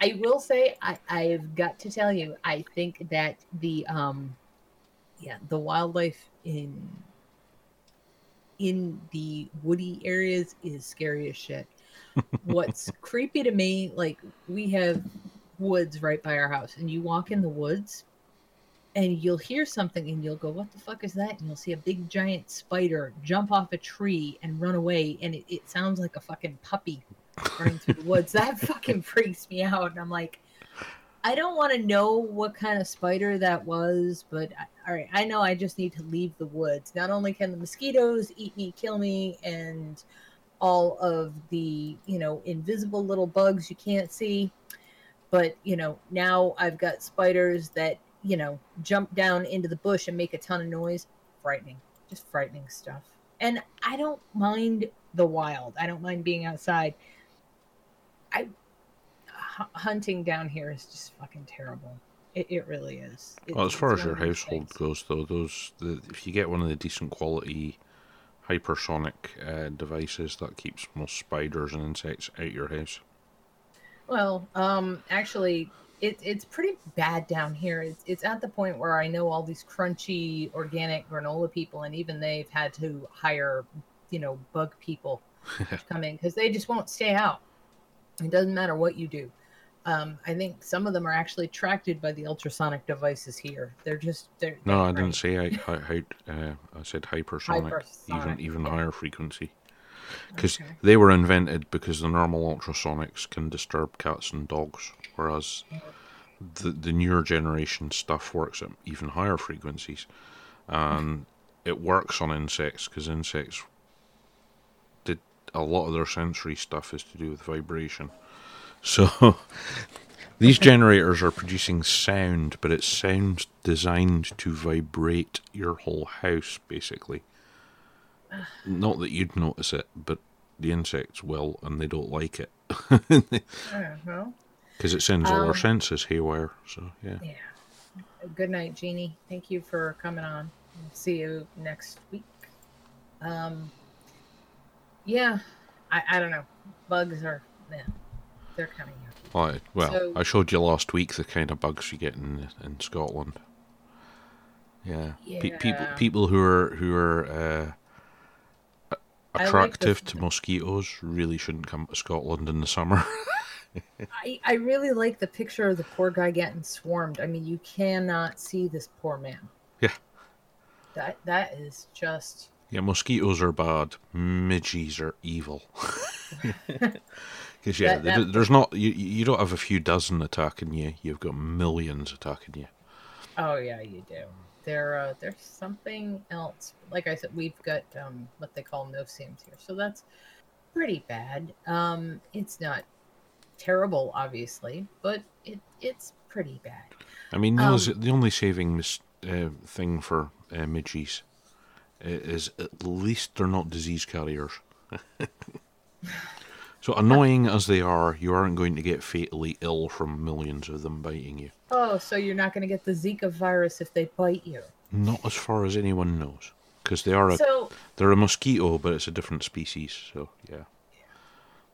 I will say I, I've got to tell you, I think that the um yeah, the wildlife in in the woody areas is scary as shit. What's creepy to me, like we have woods right by our house, and you walk in the woods and you'll hear something and you'll go, What the fuck is that? And you'll see a big giant spider jump off a tree and run away, and it, it sounds like a fucking puppy running through the woods. That fucking freaks me out. And I'm like, I don't want to know what kind of spider that was, but I, all right, I know I just need to leave the woods. Not only can the mosquitoes eat me, kill me, and all of the, you know, invisible little bugs you can't see, but, you know, now I've got spiders that, you know, jump down into the bush and make a ton of noise. Frightening. Just frightening stuff. And I don't mind the wild. I don't mind being outside. I hunting down here is just fucking terrible. It, it really is. It- Well, as far as your one of those household things. goes, though, those the, if you get one of the decent quality hypersonic uh, devices, that keeps most spiders and insects out your house. Well, um, actually, it, it's pretty bad down here. It's, it's at the point where I know all these crunchy organic granola people, and even they've had to hire, you know, bug people to come in because they just won't stay out. It doesn't matter what you do. Um, I think some of them are actually attracted by the ultrasonic devices here. They're just they're, No, I they're didn't say I, I, I, uh, I said hypersonic, even Hypersonic, even yeah. higher frequency, because Okay. they were invented because the normal ultrasonics can disturb cats and dogs, whereas the the newer generation stuff works at even higher frequencies, and it works on insects because insects did a lot of their sensory stuff is to do with vibration. So these generators are producing sound, but it's sound designed to vibrate your whole house, basically. Not that you'd notice it, but the insects will, and they don't like it because it sends all Um, our senses haywire. So yeah, yeah. Good night, Jeannie. Thank you for coming on. See you next week. Um, yeah, I, I don't know. Bugs are, yeah, they're of yucky. well, so- I showed you last week the kind of bugs you get in in Scotland. Yeah, Pe- people people who are who are uh, a- I like attractive to mosquitoes really shouldn't come to Scotland in the summer. I, I really like the picture of the poor guy getting swarmed. I mean, you cannot see this poor man. Yeah. That that is just Yeah, mosquitoes are bad. Midges are evil. Because yeah, that- there's not you. You don't have a few dozen attacking you. You've got millions attacking you. oh yeah, you do. There uh, there's something else. Like I said, we've got um what they call no seams here, so that's pretty bad. Um, it's not terrible, obviously, but it it's pretty bad. I mean, the, Um, only- the only saving mis- uh, thing for uh, midges is at least they're not disease carriers. so annoying as they are, you aren't going to get fatally ill from millions of them biting you. Oh, so you're not going to get the Zika virus if they bite you. Not as far as anyone knows, because they are a So They're a mosquito, but it's a different species. So yeah,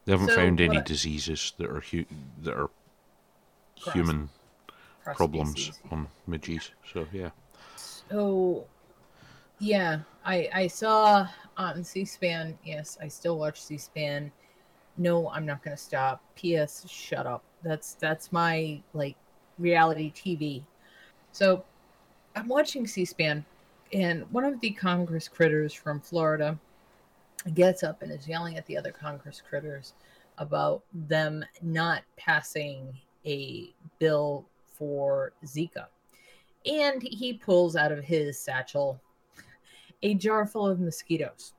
they haven't So found any what- diseases that are hu- that are Cross- human cross problems species. on midges. So yeah, So, yeah, I I saw uh, on C-SPAN. Yes, I still watch C-SPAN. No, I'm not going to stop. P.S. Shut up. That's that's my like reality TV. So, I'm watching C-SPAN, and one of the Congress critters from Florida gets up and is yelling at the other Congress critters about them not passing a bill for Zika and he pulls out of his satchel a jar full of mosquitoes.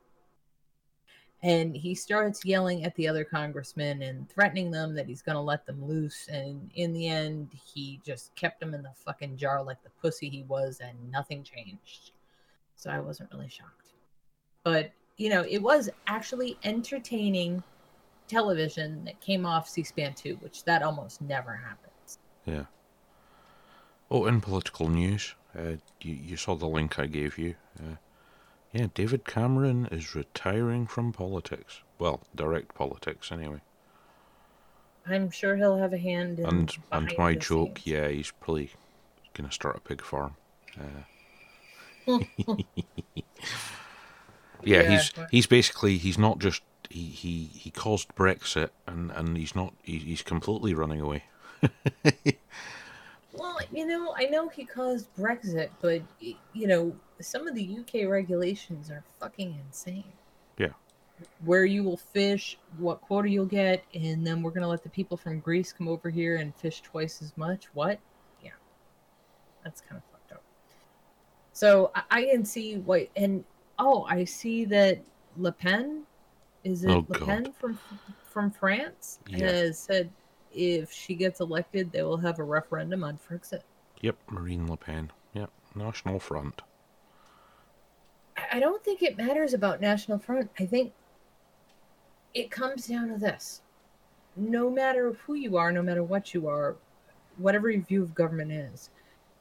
And he starts yelling at the other congressmen and threatening them that he's going to let them loose. And in the end, he just kept them in the fucking jar like the pussy he was, and nothing changed. So I wasn't really shocked. But, you know, it was actually entertaining television that came off C-SPAN 2, which that almost never happens. Yeah. Oh, in political news, uh, you, you saw the link I gave you. Uh, yeah, David Cameron is retiring from politics. Well, direct politics, anyway. I'm sure he'll have a hand in And and my joke, scenes. yeah, he's probably gonna start a pig farm. Uh, yeah, he's Yeah. he's basically he's not just he he, he caused Brexit and and he's not he, he's completely running away. Well, you know, I know he caused Brexit, but you know, some of the UK regulations are fucking insane. Yeah. Where you will fish, what quota you'll get, and then we're gonna let the people from Greece come over here and fish twice as much. What? Yeah, that's kind of fucked up. So I, I can see what, and oh, I see that Le Pen, is it Oh, Le God. Pen from from France, Yeah. has said if she gets elected, they will have a referendum on Brexit. Yep, Marine Le Pen. Yep, National Front. I- don't think it matters about National Front. I think it comes down to this. No matter who you are, no matter what you are, whatever your view of government is,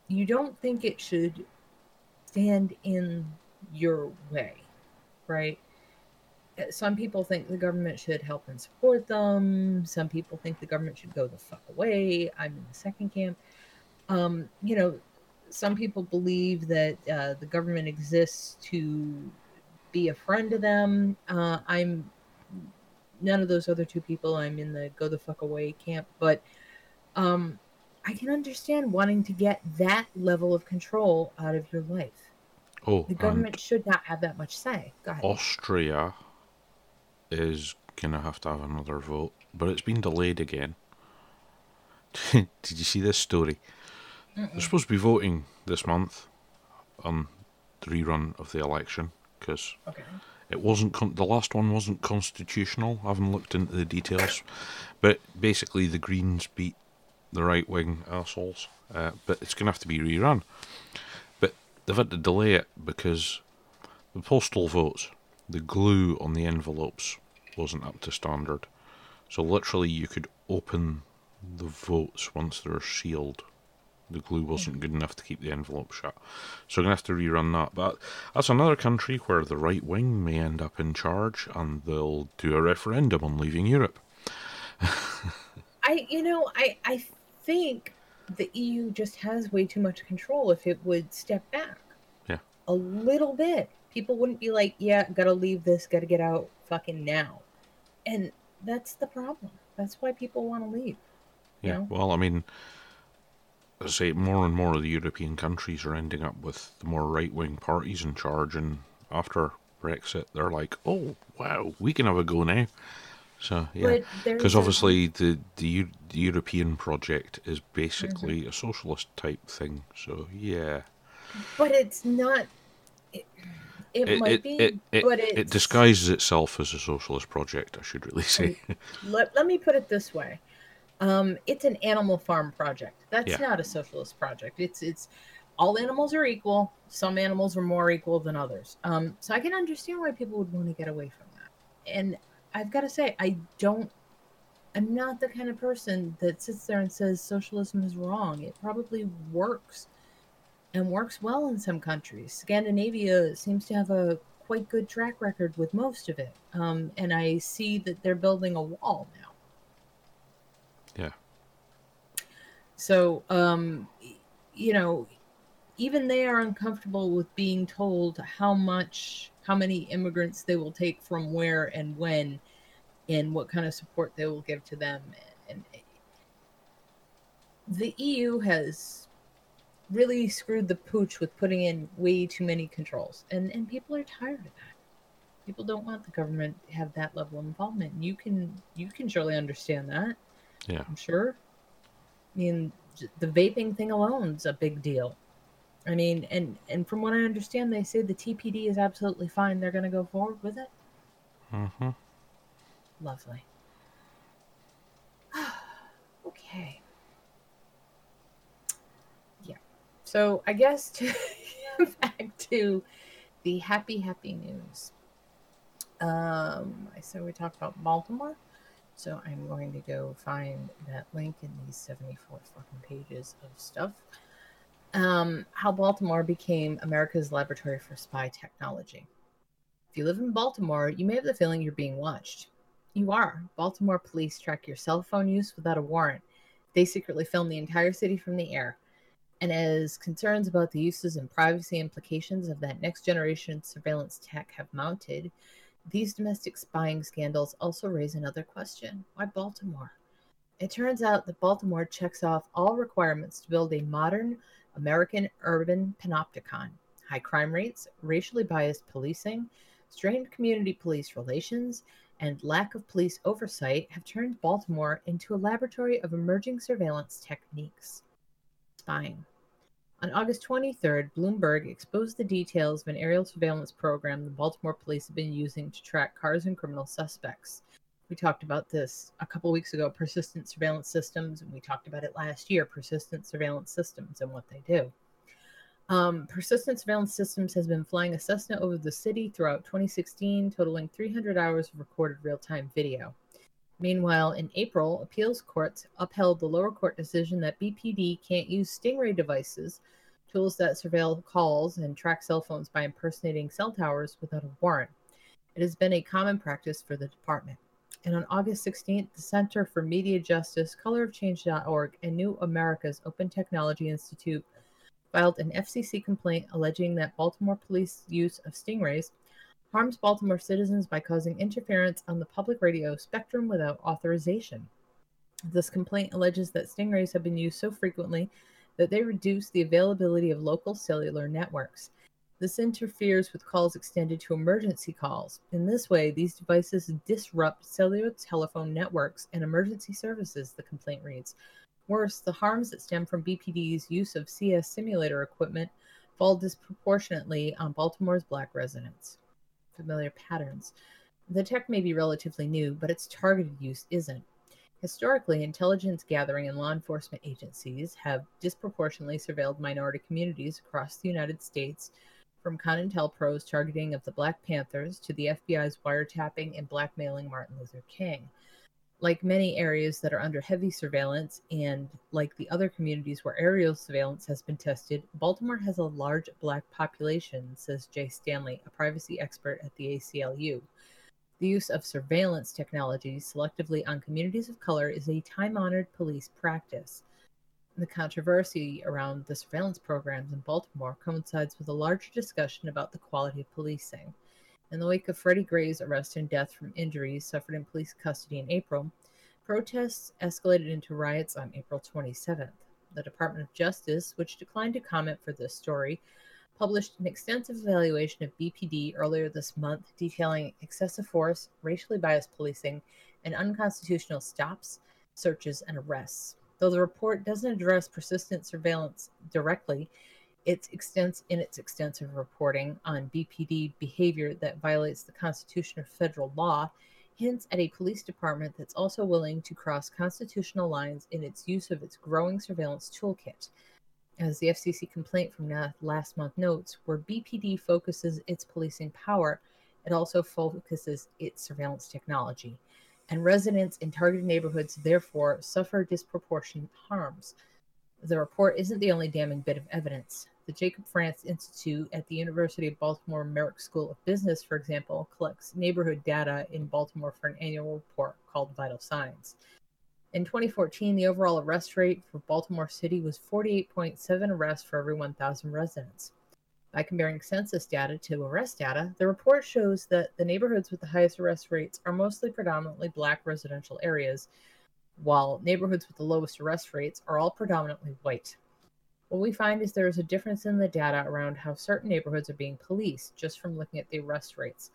you don't think it should stand in your way, right? Some people think the government should help and support them. Some people think the government should go the fuck away. I'm in the second camp. Um, you know, some people believe that uh, the government exists to be a friend to them. Uh, I'm none of those other two people. I'm in the go the fuck away camp, but um, I can understand wanting to get that level of control out of your life. Oh, The government should not have that much say. Austria is gonna have to have another vote, but it's been delayed again. Did you see this story? They're supposed to be voting this month on the rerun of the election because Okay. it wasn't con- the last one wasn't constitutional. I haven't looked into the details, but basically the Greens beat the right wing assholes. Uh, but it's gonna have to be rerun. But they've had to delay it because the postal votes, the glue on the envelopes wasn't up to standard. So literally, you could open the votes once they're sealed. The glue wasn't good enough to keep the envelope shut. So we're going to have to rerun that. But that's another country where the right wing may end up in charge and they'll do a referendum on leaving Europe. I, you know, I, I think the EU just has way too much control. If it would step back, Yeah. a little bit, people wouldn't be like, "Yeah, gotta leave this, gotta get out, fucking now," and that's the problem. That's why people want to leave. Yeah. know? Well, I mean, I say more and more of the European countries are ending up with the more right wing parties in charge, and after Brexit, they're like, "Oh, wow, we can have a go now." So yeah, because obviously the, the the European project is basically Mm-hmm. a socialist type thing. So yeah, but it's not. It, it, it might it, be, but it disguises itself as a socialist project. I should really say. let, let me put it this way um, it's an animal farm project. That's Yeah. not a socialist project. It's it's all animals are equal. Some animals are more equal than others. Um, so i can understand why people would want to get away from that. And i've got to say i don't i'm not the kind of person that sits there and says socialism is wrong. It probably works and works well in some countries. Scandinavia seems to have a quite good track record with most of it. Um, and i see that they're building a wall now Yeah. So, um, you know, even they are uncomfortable with being told how much, how many immigrants they will take from where and when, and what kind of support they will give to them. And the EU has really screwed the pooch with putting in way too many controls, and and people are tired of that. People don't want the government to have that level of involvement. You can you can surely understand that. Yeah. I'm sure. I mean, the vaping thing alone's a big deal. I mean, and and from what I understand, they say the TPD is absolutely fine. They're going to go forward with it. Mm-hmm. Lovely. okay. Yeah. So I guess to back to the happy, happy news. Um, I said we talked about Baltimore. So I'm going to go find that link in these 74 fucking pages of stuff. Um, how Baltimore became America's laboratory for spy technology. If you live in Baltimore, you may have the feeling you're being watched. You are. Baltimore police track your cell phone use without a warrant. They secretly film the entire city from the air. And as concerns about the uses and privacy implications of that next generation surveillance tech have mounted, these domestic spying scandals also raise another question why Baltimore? It turns out that Baltimore checks off all requirements to build a modern American urban panopticon. High crime rates, racially biased policing, strained community police relations, and lack of police oversight have turned Baltimore into a laboratory of emerging surveillance techniques. Spying. On August 23rd, Bloomberg exposed the details of an aerial surveillance program the Baltimore police have been using to track cars and criminal suspects. We talked about this a couple weeks ago persistent surveillance systems, and we talked about it last year persistent surveillance systems and what they do. Um, persistent surveillance systems has been flying a Cessna over the city throughout 2016, totaling 300 hours of recorded real time video. Meanwhile, in April, appeals courts upheld the lower court decision that BPD can't use Stingray devices, tools that surveil calls and track cell phones by impersonating cell towers without a warrant. It has been a common practice for the department. And on August 16th, the Center for Media Justice, colorofchange.org, and New America's Open Technology Institute filed an FCC complaint alleging that Baltimore police use of stingrays harms Baltimore citizens by causing interference on the public radio spectrum without authorization. This complaint alleges that stingrays have been used so frequently that they reduce the availability of local cellular networks. This interferes with calls extended to emergency calls. In this way, these devices disrupt cellular telephone networks and emergency services, the complaint reads. Worse, the harms that stem from BPD's use of CS simulator equipment fall disproportionately on Baltimore's black residents. Familiar patterns. The tech may be relatively new, but its targeted use isn't. Historically, intelligence gathering and law enforcement agencies have disproportionately surveilled minority communities across the United States, from COINTELPRO's targeting of the Black Panthers to the FBI's wiretapping and blackmailing Martin Luther King like many areas that are under heavy surveillance and like the other communities where aerial surveillance has been tested, Baltimore has a large black population, says Jay Stanley, a privacy expert at the ACLU. The use of surveillance technology selectively on communities of color is a time honored police practice. The controversy around the surveillance programs in Baltimore coincides with a larger discussion about the quality of policing. In the wake of Freddie Gray's arrest and death from injuries suffered in police custody in April, protests escalated into riots on April 27th. The Department of Justice, which declined to comment for this story, published an extensive evaluation of BPD earlier this month detailing excessive force, racially biased policing, and unconstitutional stops, searches, and arrests. Though the report doesn't address persistent surveillance directly, its extents in its extensive reporting on BPD behavior that violates the Constitution or federal law hints at a police department that's also willing to cross constitutional lines in its use of its growing surveillance toolkit. As the FCC complaint from last month notes, where BPD focuses its policing power, it also focuses its surveillance technology. And residents in targeted neighborhoods therefore suffer disproportionate harms. The report isn't the only damning bit of evidence. The Jacob France Institute at the University of Baltimore Merrick School of Business, for example, collects neighborhood data in Baltimore for an annual report called Vital Signs. In 2014, the overall arrest rate for Baltimore City was 48.7 arrests for every 1,000 residents. By comparing census data to arrest data, the report shows that the neighborhoods with the highest arrest rates are mostly predominantly black residential areas, while neighborhoods with the lowest arrest rates are all predominantly white. What we find is there is a difference in the data around how certain neighborhoods are being policed just from looking at the arrest rates,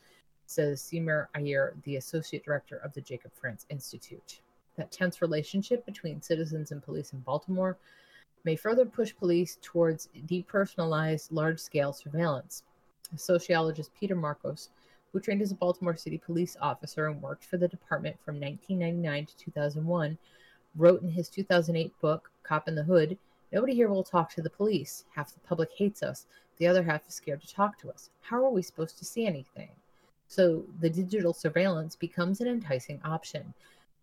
says Seema Iyer, the associate director of the Jacob France Institute. That tense relationship between citizens and police in Baltimore may further push police towards depersonalized, large scale surveillance. Sociologist Peter Moskos, who trained as a Baltimore City police officer and worked for the department from 1999 to 2001, wrote in his 2008 book, Cop in the Hood, Nobody here will talk to the police. Half the public hates us. The other half is scared to talk to us. How are we supposed to see anything? So the digital surveillance becomes an enticing option.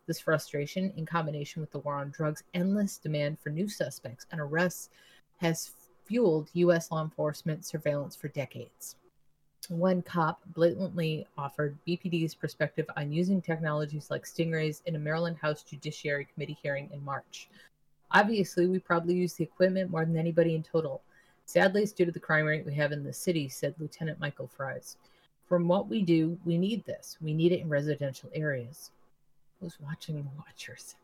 This frustration, in combination with the war on drugs' endless demand for new suspects and arrests, has fueled U.S. law enforcement surveillance for decades. One cop blatantly offered BPD's perspective on using technologies like stingrays in a Maryland House Judiciary Committee hearing in March. Obviously, we probably use the equipment more than anybody in total. Sadly, it's due to the crime rate we have in the city, said Lieutenant Michael Fries. From what we do, we need this. We need it in residential areas. Who's watching the watchers?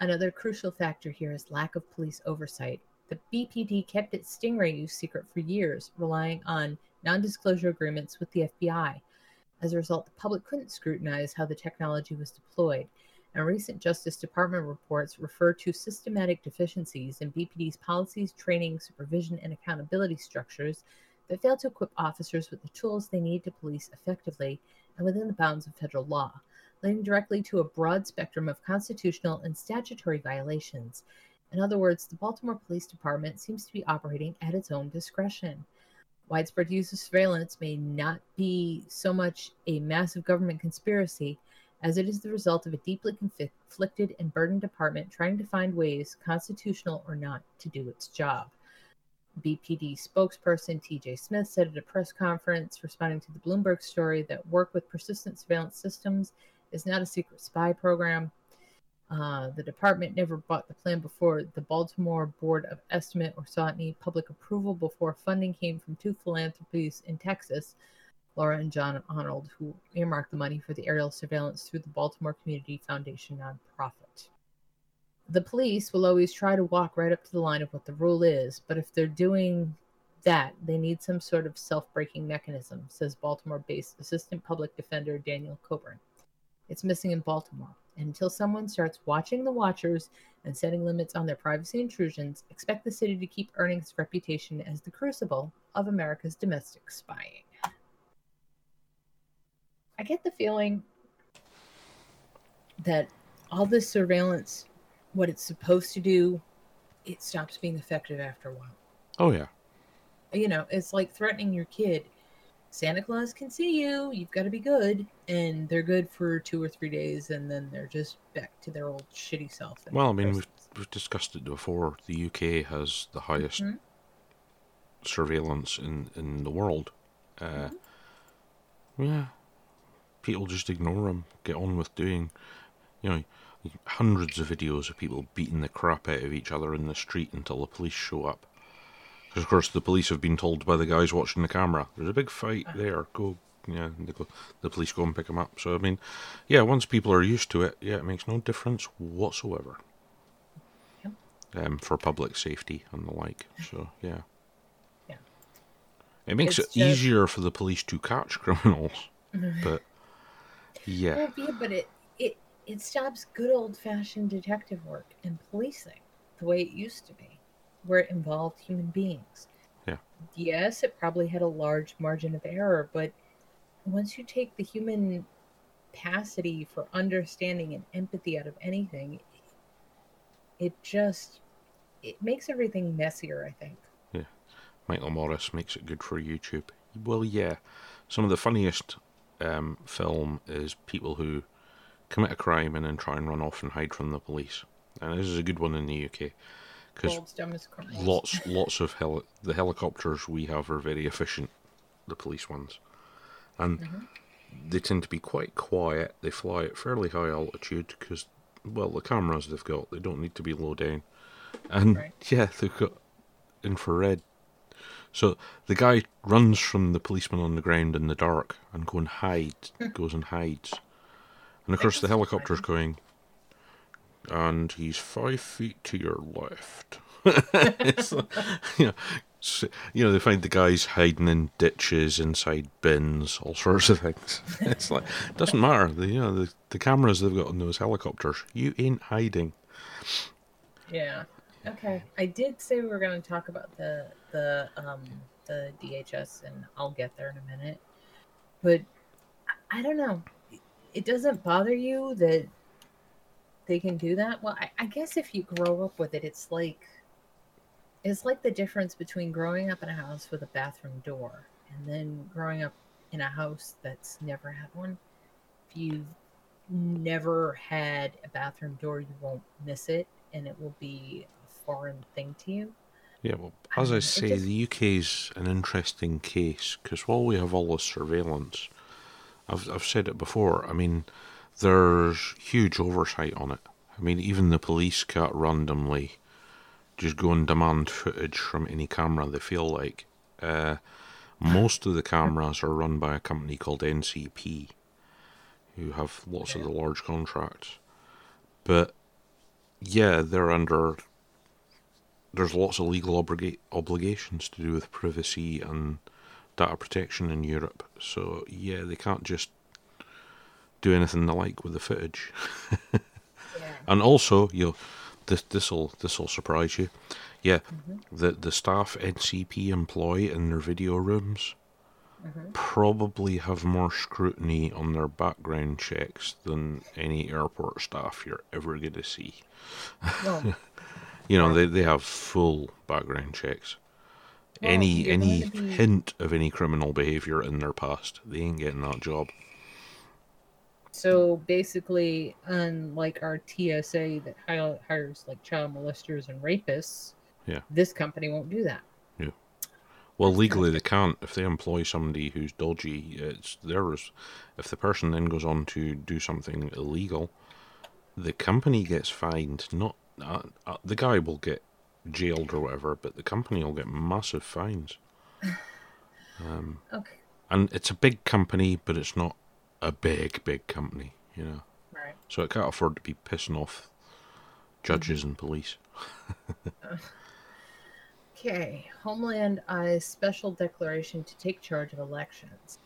Another crucial factor here is lack of police oversight. The BPD kept its Stingray use secret for years, relying on non disclosure agreements with the FBI. As a result, the public couldn't scrutinize how the technology was deployed, and recent Justice Department reports refer to systematic deficiencies in BPD's policies, training, supervision, and accountability structures that fail to equip officers with the tools they need to police effectively and within the bounds of federal law, leading directly to a broad spectrum of constitutional and statutory violations. In other words, the Baltimore Police Department seems to be operating at its own discretion. Widespread use of surveillance may not be so much a massive government conspiracy as it is the result of a deeply conflicted and burdened department trying to find ways, constitutional or not, to do its job. BPD spokesperson TJ Smith said at a press conference responding to the Bloomberg story that work with persistent surveillance systems is not a secret spy program. Uh, the department never bought the plan before the Baltimore Board of Estimate or saw any public approval before funding came from two philanthropies in Texas, Laura and John Arnold, who earmarked the money for the aerial surveillance through the Baltimore Community Foundation nonprofit. The police will always try to walk right up to the line of what the rule is, but if they're doing that, they need some sort of self braking mechanism, says Baltimore based Assistant Public Defender Daniel Coburn. It's missing in Baltimore. And until someone starts watching the watchers and setting limits on their privacy intrusions, expect the city to keep earning its reputation as the crucible of America's domestic spying. I get the feeling that all this surveillance, what it's supposed to do, it stops being effective after a while. Oh yeah. You know, it's like threatening your kid. Santa Claus can see you. You've got to be good. And they're good for two or three days, and then they're just back to their old shitty self. Well, I mean, we've, we've discussed it before. The UK has the highest Mhm. surveillance in, in the world. Uh, Yeah. People just ignore them, get on with doing, you know, hundreds of videos of people beating the crap out of each other in the street until the police show up. Because, of course, the police have been told by the guys watching the camera, there's a big fight there, go. Yeah, they go, the police go and pick them up. So, I mean, yeah, once people are used to it, yeah, it makes no difference whatsoever Yep. um, for public safety and the like. So, yeah. Yeah. It makes It's it just- easier for the police to catch criminals, but yeah, Well, yeah, but it it it stops good old fashioned detective work and policing the way it used to be, where it involved human beings. Yeah. Yes, it probably had a large margin of error, but once you take the human capacity for understanding and empathy out of anything, it just it makes everything messier. I think. Yeah. Michael Morris makes it good for YouTube. Well, yeah, some of the funniest um, film is people who commit a crime and then try and run off and hide from the police. And this is a good one in the UK because World's dumbest criminals. lots, lots of heli- the helicopters we have are very efficient, the police ones, and Mhm. they tend to be quite quiet. They fly at fairly high altitude because, well, the cameras they've got they don't need to be low down, and Right. yeah, they've got infrared. So the guy runs from the policeman on the ground in the dark and go and hide, goes and hides, and of course the helicopter's going, and he's five feet to your left. you know, you know, they find the guys hiding in ditches, inside bins, all sorts of things. It's like it doesn't matter. The you know the, the cameras they've got on those helicopters. You ain't hiding. Yeah. Okay. I did say we were going to talk about the the um the DHS, and I'll get there in a minute. But I, I don't know. It doesn't bother you that they can do that. Well, I, I guess if you grow up with it, it's like it's like the difference between growing up in a house with a bathroom door and then growing up in a house that's never had one. If you've never had a bathroom door, you won't miss it, and it will be foreign thing to you. Yeah, well, as I Um, say, just- the is an interesting case because while we have all this surveillance, I've I've said it before. I mean, there's huge oversight on it. I mean, even the police can't randomly just go and demand footage from any camera they feel like. Uh, most of the cameras are run by a company called NCP, who have lots of the large contracts. But yeah, they're under there's lots of legal obliga- obligations to do with privacy and data protection in Europe. So yeah, they can't just do anything they like with the footage. Yeah. And also, you this this'll this'll surprise you. Yeah, mm-hmm. the the staff NCP employ in their video rooms mm-hmm. probably have more scrutiny on their background checks than any airport staff you're ever going to see. Well, You know, they, they have full background checks. Well, any any be- hint of any criminal behavior in their past, they ain't getting that job. So basically, unlike our TSA that hires like child molesters and rapists, Yeah. this company won't do that. Yeah. Well, legally they can't. If they employ somebody who's dodgy, it's theirs. If the person then goes on to do something illegal, the company gets fined. Not uh, uh, the guy will get jailed or whatever, but the company will get massive fines. Um, Okay, and it's a big company, but it's not a big, big company, you know. right. So it can't afford to be pissing off judges and police. Okay, Homeland Eye's special declaration to take charge of elections.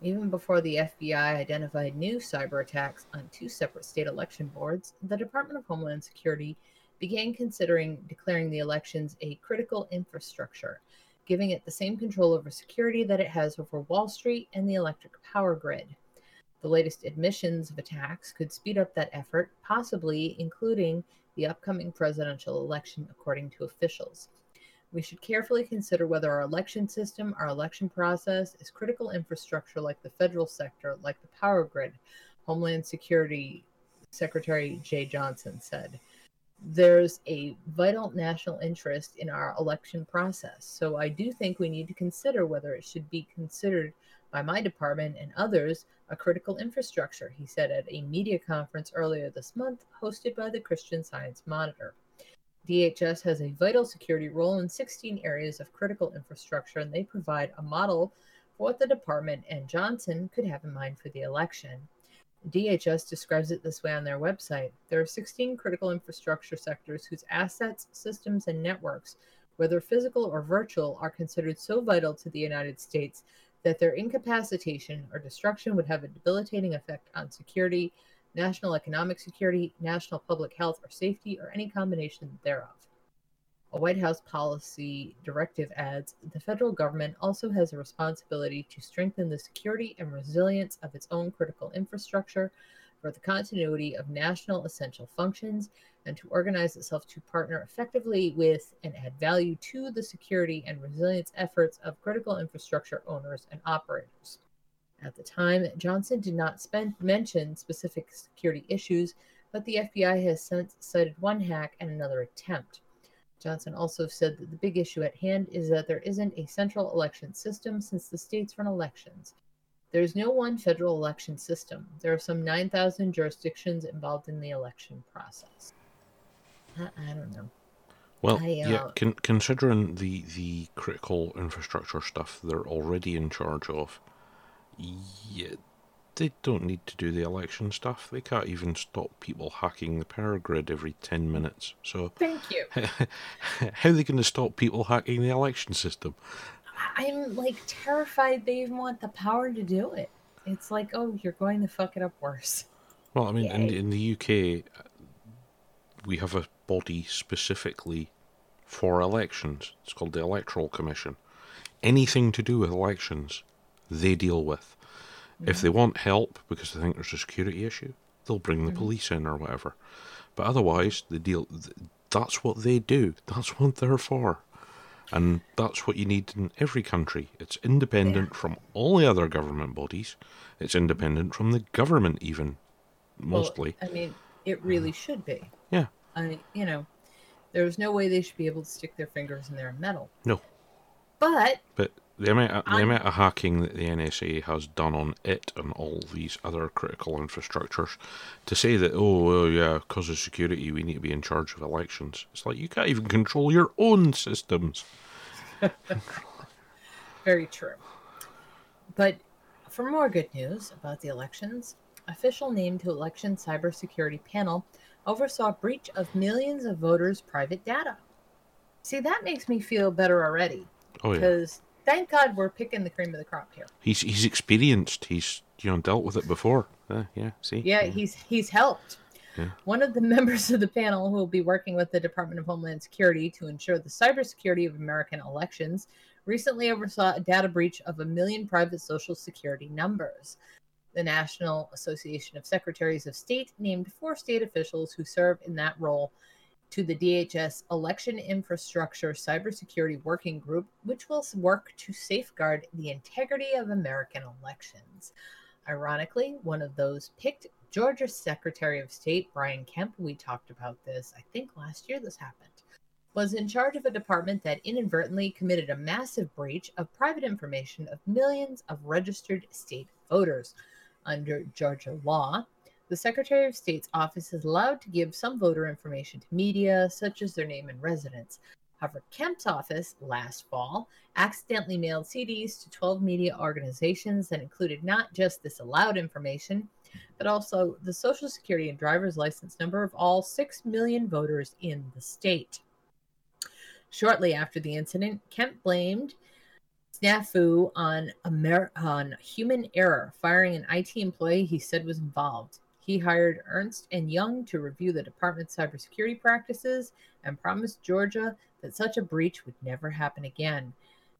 Even before the FBI identified new cyber attacks on two separate state election boards, the Department of Homeland Security began considering declaring the elections a critical infrastructure, giving it the same control over security that it has over Wall Street and the electric power grid. The latest admissions of attacks could speed up that effort, possibly including the upcoming presidential election, according to officials. We should carefully consider whether our election system, our election process, is critical infrastructure like the federal sector, like the power grid, Homeland Security Secretary Jeh Johnson said. There's a vital national interest in our election process. So I do think we need to consider whether it should be considered by my department and others a critical infrastructure, he said at a media conference earlier this month hosted by the Christian Science Monitor. DHS has a vital security role in 16 areas of critical infrastructure, and they provide a model for what the department and Johnson could have in mind for the election. DHS describes it this way on their website. There are 16 critical infrastructure sectors whose assets, systems, and networks, whether physical or virtual, are considered so vital to the United States that their incapacitation or destruction would have a debilitating effect on security, national economic security, national public health or safety, or any combination thereof. A White House policy directive adds the federal government also has a responsibility to strengthen the security and resilience of its own critical infrastructure for the continuity of national essential functions and to organize itself to partner effectively with and add value to the security and resilience efforts of critical infrastructure owners and operators. At the time, Johnson did not spend, mention specific security issues, but the FBI has since cited one hack and another attempt. Johnson also said that the big issue at hand is that there isn't a central election system since the states run elections. There is no one federal election system. There are some 9,000 jurisdictions involved in the election process. I, I don't know. Well, I, yeah, uh, con- considering the the critical infrastructure stuff they're already in charge of, yeah, they don't need to do the election stuff. They can't even stop people hacking the power grid every ten minutes. So, Thank you. how are they going to stop people hacking the election system? I'm like terrified they even want the power to do it. It's like, oh, you're going to fuck it up worse. Well, I mean, in, in the UK, uh, we have a body specifically for elections. It's called the Electoral Commission. Anything to do with elections, they deal with. If mm-hmm. they want help because they think there's a security issue, they'll bring the mm-hmm. police in or whatever. But otherwise, the deal that's what they do. That's what they're for. And that's what you need in every country. It's independent from all the other government bodies. It's independent from the government, even. Well, mostly. I mean, it mm-hmm. really should be. Yeah. I, you know, there's no way they should be able to stick their fingers in their metal. No. But But the amount, of, the amount of hacking that the NSA has done on it and all these other critical infrastructures, to say that oh well, yeah, because of security we need to be in charge of elections. It's like you can't even control your own systems. Very true. But for more good news about the elections, official name to election cybersecurity panel oversaw breach of millions of voters' private data. See, that makes me feel better already Oh yeah, because thank God we're picking the cream of the crop here. he's he's experienced. He's you know dealt with it before. Uh, yeah, see. Yeah, he's he's helped. Yeah. One of the members of the panel who will be working with the Department of Homeland Security to ensure the cybersecurity of American elections recently oversaw a data breach of a million private social security numbers. The National Association of Secretaries of State named four state officials who serve in that role to the DHS Election Infrastructure Cybersecurity Working Group, which will work to safeguard the integrity of American elections. Ironically, one of those picked, Georgia Secretary of State Brian Kemp, we talked about this, I think last year this happened, was in charge of a department that inadvertently committed a massive breach of private information of millions of registered state voters. Under Georgia law, the Secretary of State's office is allowed to give some voter information to media, such as their name and residence. However, Kemp's office last fall accidentally mailed CDs to 12 media organizations that included not just this allowed information, but also the social security and driver's license number of all 6 million voters in the state. Shortly after the incident, Kemp blamed snafu on, Amer- on human error, firing an IT employee he said was involved. He hired Ernst and Young to review the department's cybersecurity practices and promised Georgia that such a breach would never happen again.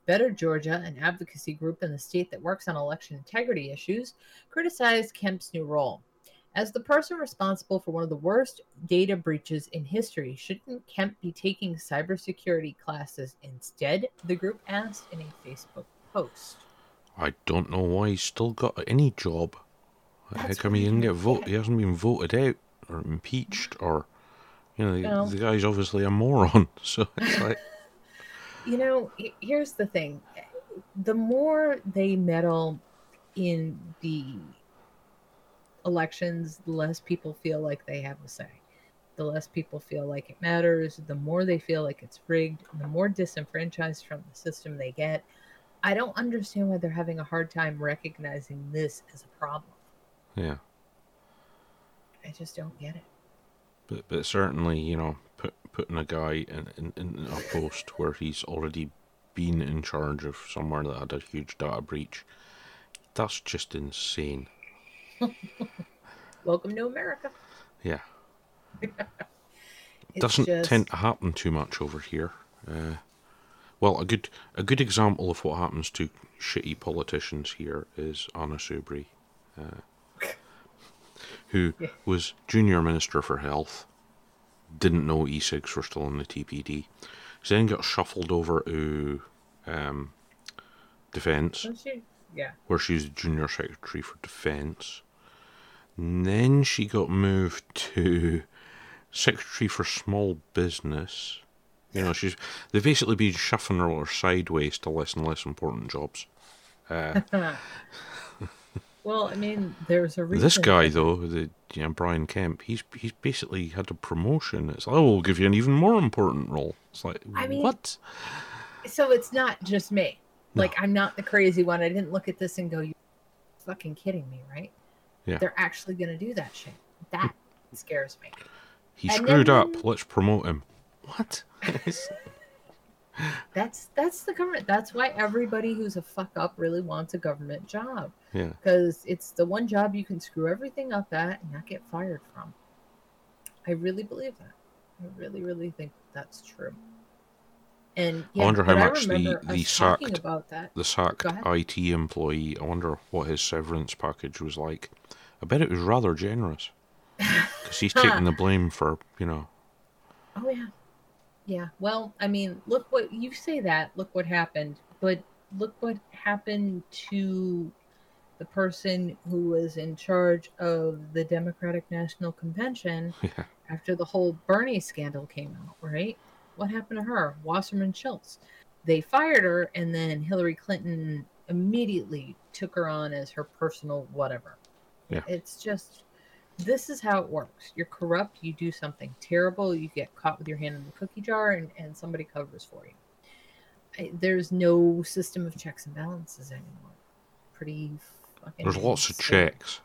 Better Georgia, an advocacy group in the state that works on election integrity issues, criticized Kemp's new role. As the person responsible for one of the worst data breaches in history, shouldn't Kemp be taking cybersecurity classes instead? The group asked in a Facebook post. I don't know why he's still got any job. How come he didn't get vote? He hasn't been voted out or impeached or, you know, the, No. the guy's obviously a moron. So it's like, You know, here's the thing the more they meddle in the elections, the less people feel like they have a say. The less people feel like it matters, the more they feel like it's rigged, the more disenfranchised from the system they get. I don't understand why they're having a hard time recognizing this as a problem. Yeah. I just don't get it. But but certainly, you know, put, putting a guy in, in, in a post where he's already been in charge of somewhere that had a huge data breach, that's just insane. Welcome to America. Yeah. Doesn't just- tend to happen too much over here. Uh, well, a good a good example of what happens to shitty politicians here is Anna Soubry, uh, who Yeah. was junior minister for health, didn't know e-cigs were still in the TPD, so then got shuffled over to um, defence Yeah. where she was junior secretary for defence. Then she got moved to secretary for small business. You know, she's they've basically been shuffling her sideways to less and less important jobs. Uh, well, I mean, there's a reason. this guy though, the you know, Brian Kemp, he's he's basically had a promotion. It's like, oh, we'll give you an even more important role. It's like, I mean- what? So it's not just me. No. Like I'm not the crazy one. I didn't look at this and go, "You fucking kidding me, right?" Yeah. They're actually gonna do that shit. That hmm. scares me. He and screwed then- up. Let's promote him. What? That's that's the government. That's why everybody who's a fuck up really wants a government job yeah. because it's the one job you can screw everything up at and not get fired from. I really believe that. I really, really think that's true. And yeah, wonder how much the- the sacked- about that. the sacked IT employee, I wonder what his severance package was like. I bet it was rather generous. Because he's taking the blame for, you know. Oh yeah, yeah. Well, I mean, look what you say that. Look what happened, but look what happened to the person who was in charge of the Democratic National Convention Yeah. after the whole Bernie scandal came out, right? What happened to her? Wasserman Schultz. They fired her, and then Hillary Clinton immediately took her on as her personal whatever. Yeah. It's just, this is how it works. You're corrupt, you do something terrible, you get caught with your hand in the cookie jar, and, and somebody covers for you. I, there's no system of checks and balances anymore. Pretty fucking. There's lots of checks.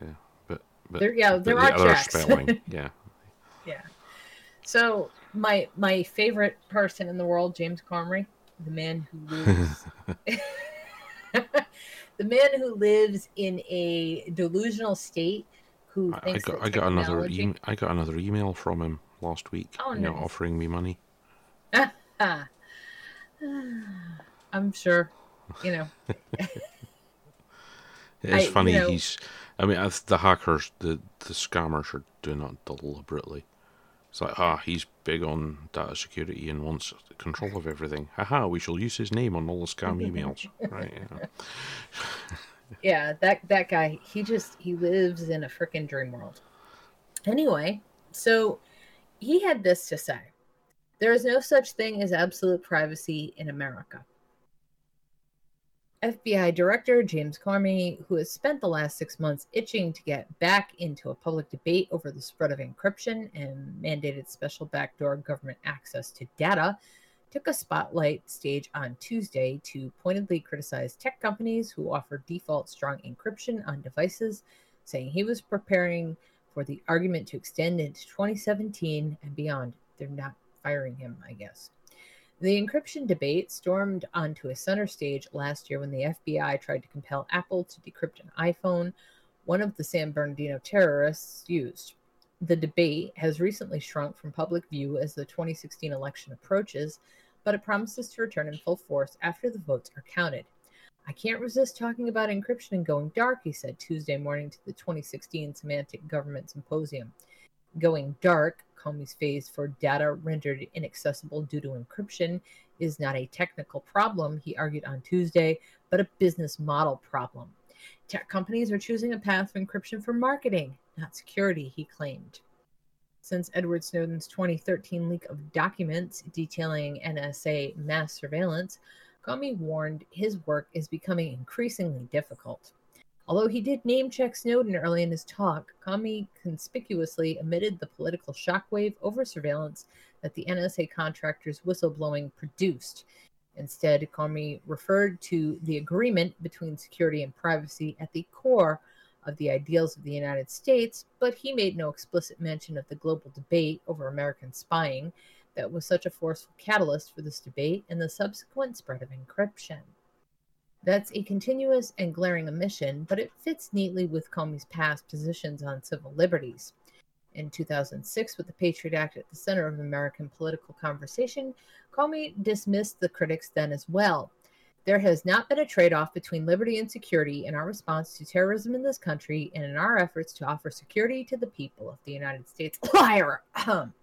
Yeah, but but, There, yeah, there the are checks. spelling. Yeah. So my my favorite person in the world, James Comey, the man who lives the man who lives in a delusional state who I, I got I got another e- I got another email from him last week. Oh, you know, nice. offering me money. I'm sure, you know. It's I- you funny. know- He's. I mean, the hackers, the the scammers are doing that deliberately. It's like, ah, he's big on data security and wants control of everything. Haha, we shall use his name on all the scam emails. right? Yeah. Yeah that that guy he just he lives in a freaking dream world. Anyway so he had this to say. There is no such thing as absolute privacy in america. Fbi director james comey who has spent the last six months itching to get back into a public debate over the spread of encryption and mandated special backdoor government access to data took a spotlight stage on Tuesday to pointedly criticize tech companies who offer default strong encryption on devices, saying he was preparing for the argument to extend into 2017 and beyond. They're not firing him, I guess. The encryption debate stormed onto a center stage last year when the FBI tried to compel Apple to decrypt an iPhone one of the San Bernardino terrorists used. The debate has recently shrunk from public view as the 2016 election approaches, but it promises to return in full force after the votes are counted. I can't resist talking about encryption and going dark, he said Tuesday morning to the 2016 Symantec Government Symposium. Going dark, Comey's phase for data rendered inaccessible due to encryption, is not a technical problem, he argued on Tuesday, but a business model problem. Tech companies are choosing a path of encryption for marketing, not security, he claimed. Since Edward Snowden's 2013 leak of documents detailing NSA mass surveillance, Comey warned his work is becoming increasingly difficult. Although he did name check Snowden early in his talk, Comey conspicuously omitted the political shockwave over surveillance that the NSA contractor's whistleblowing produced. Instead, Comey referred to the agreement between security and privacy at the core of the ideals of the United States, but he made no explicit mention of the global debate over American spying that was such a forceful catalyst for this debate and the subsequent spread of encryption. That's a continuous and glaring omission, but it fits neatly with Comey's past positions on civil liberties. In 2006, with the Patriot Act at the center of American political conversation, Comey dismissed the critics then as well. There has not been a trade off between liberty and security in our response to terrorism in this country and in our efforts to offer security to the people of the United States. Liar! Um,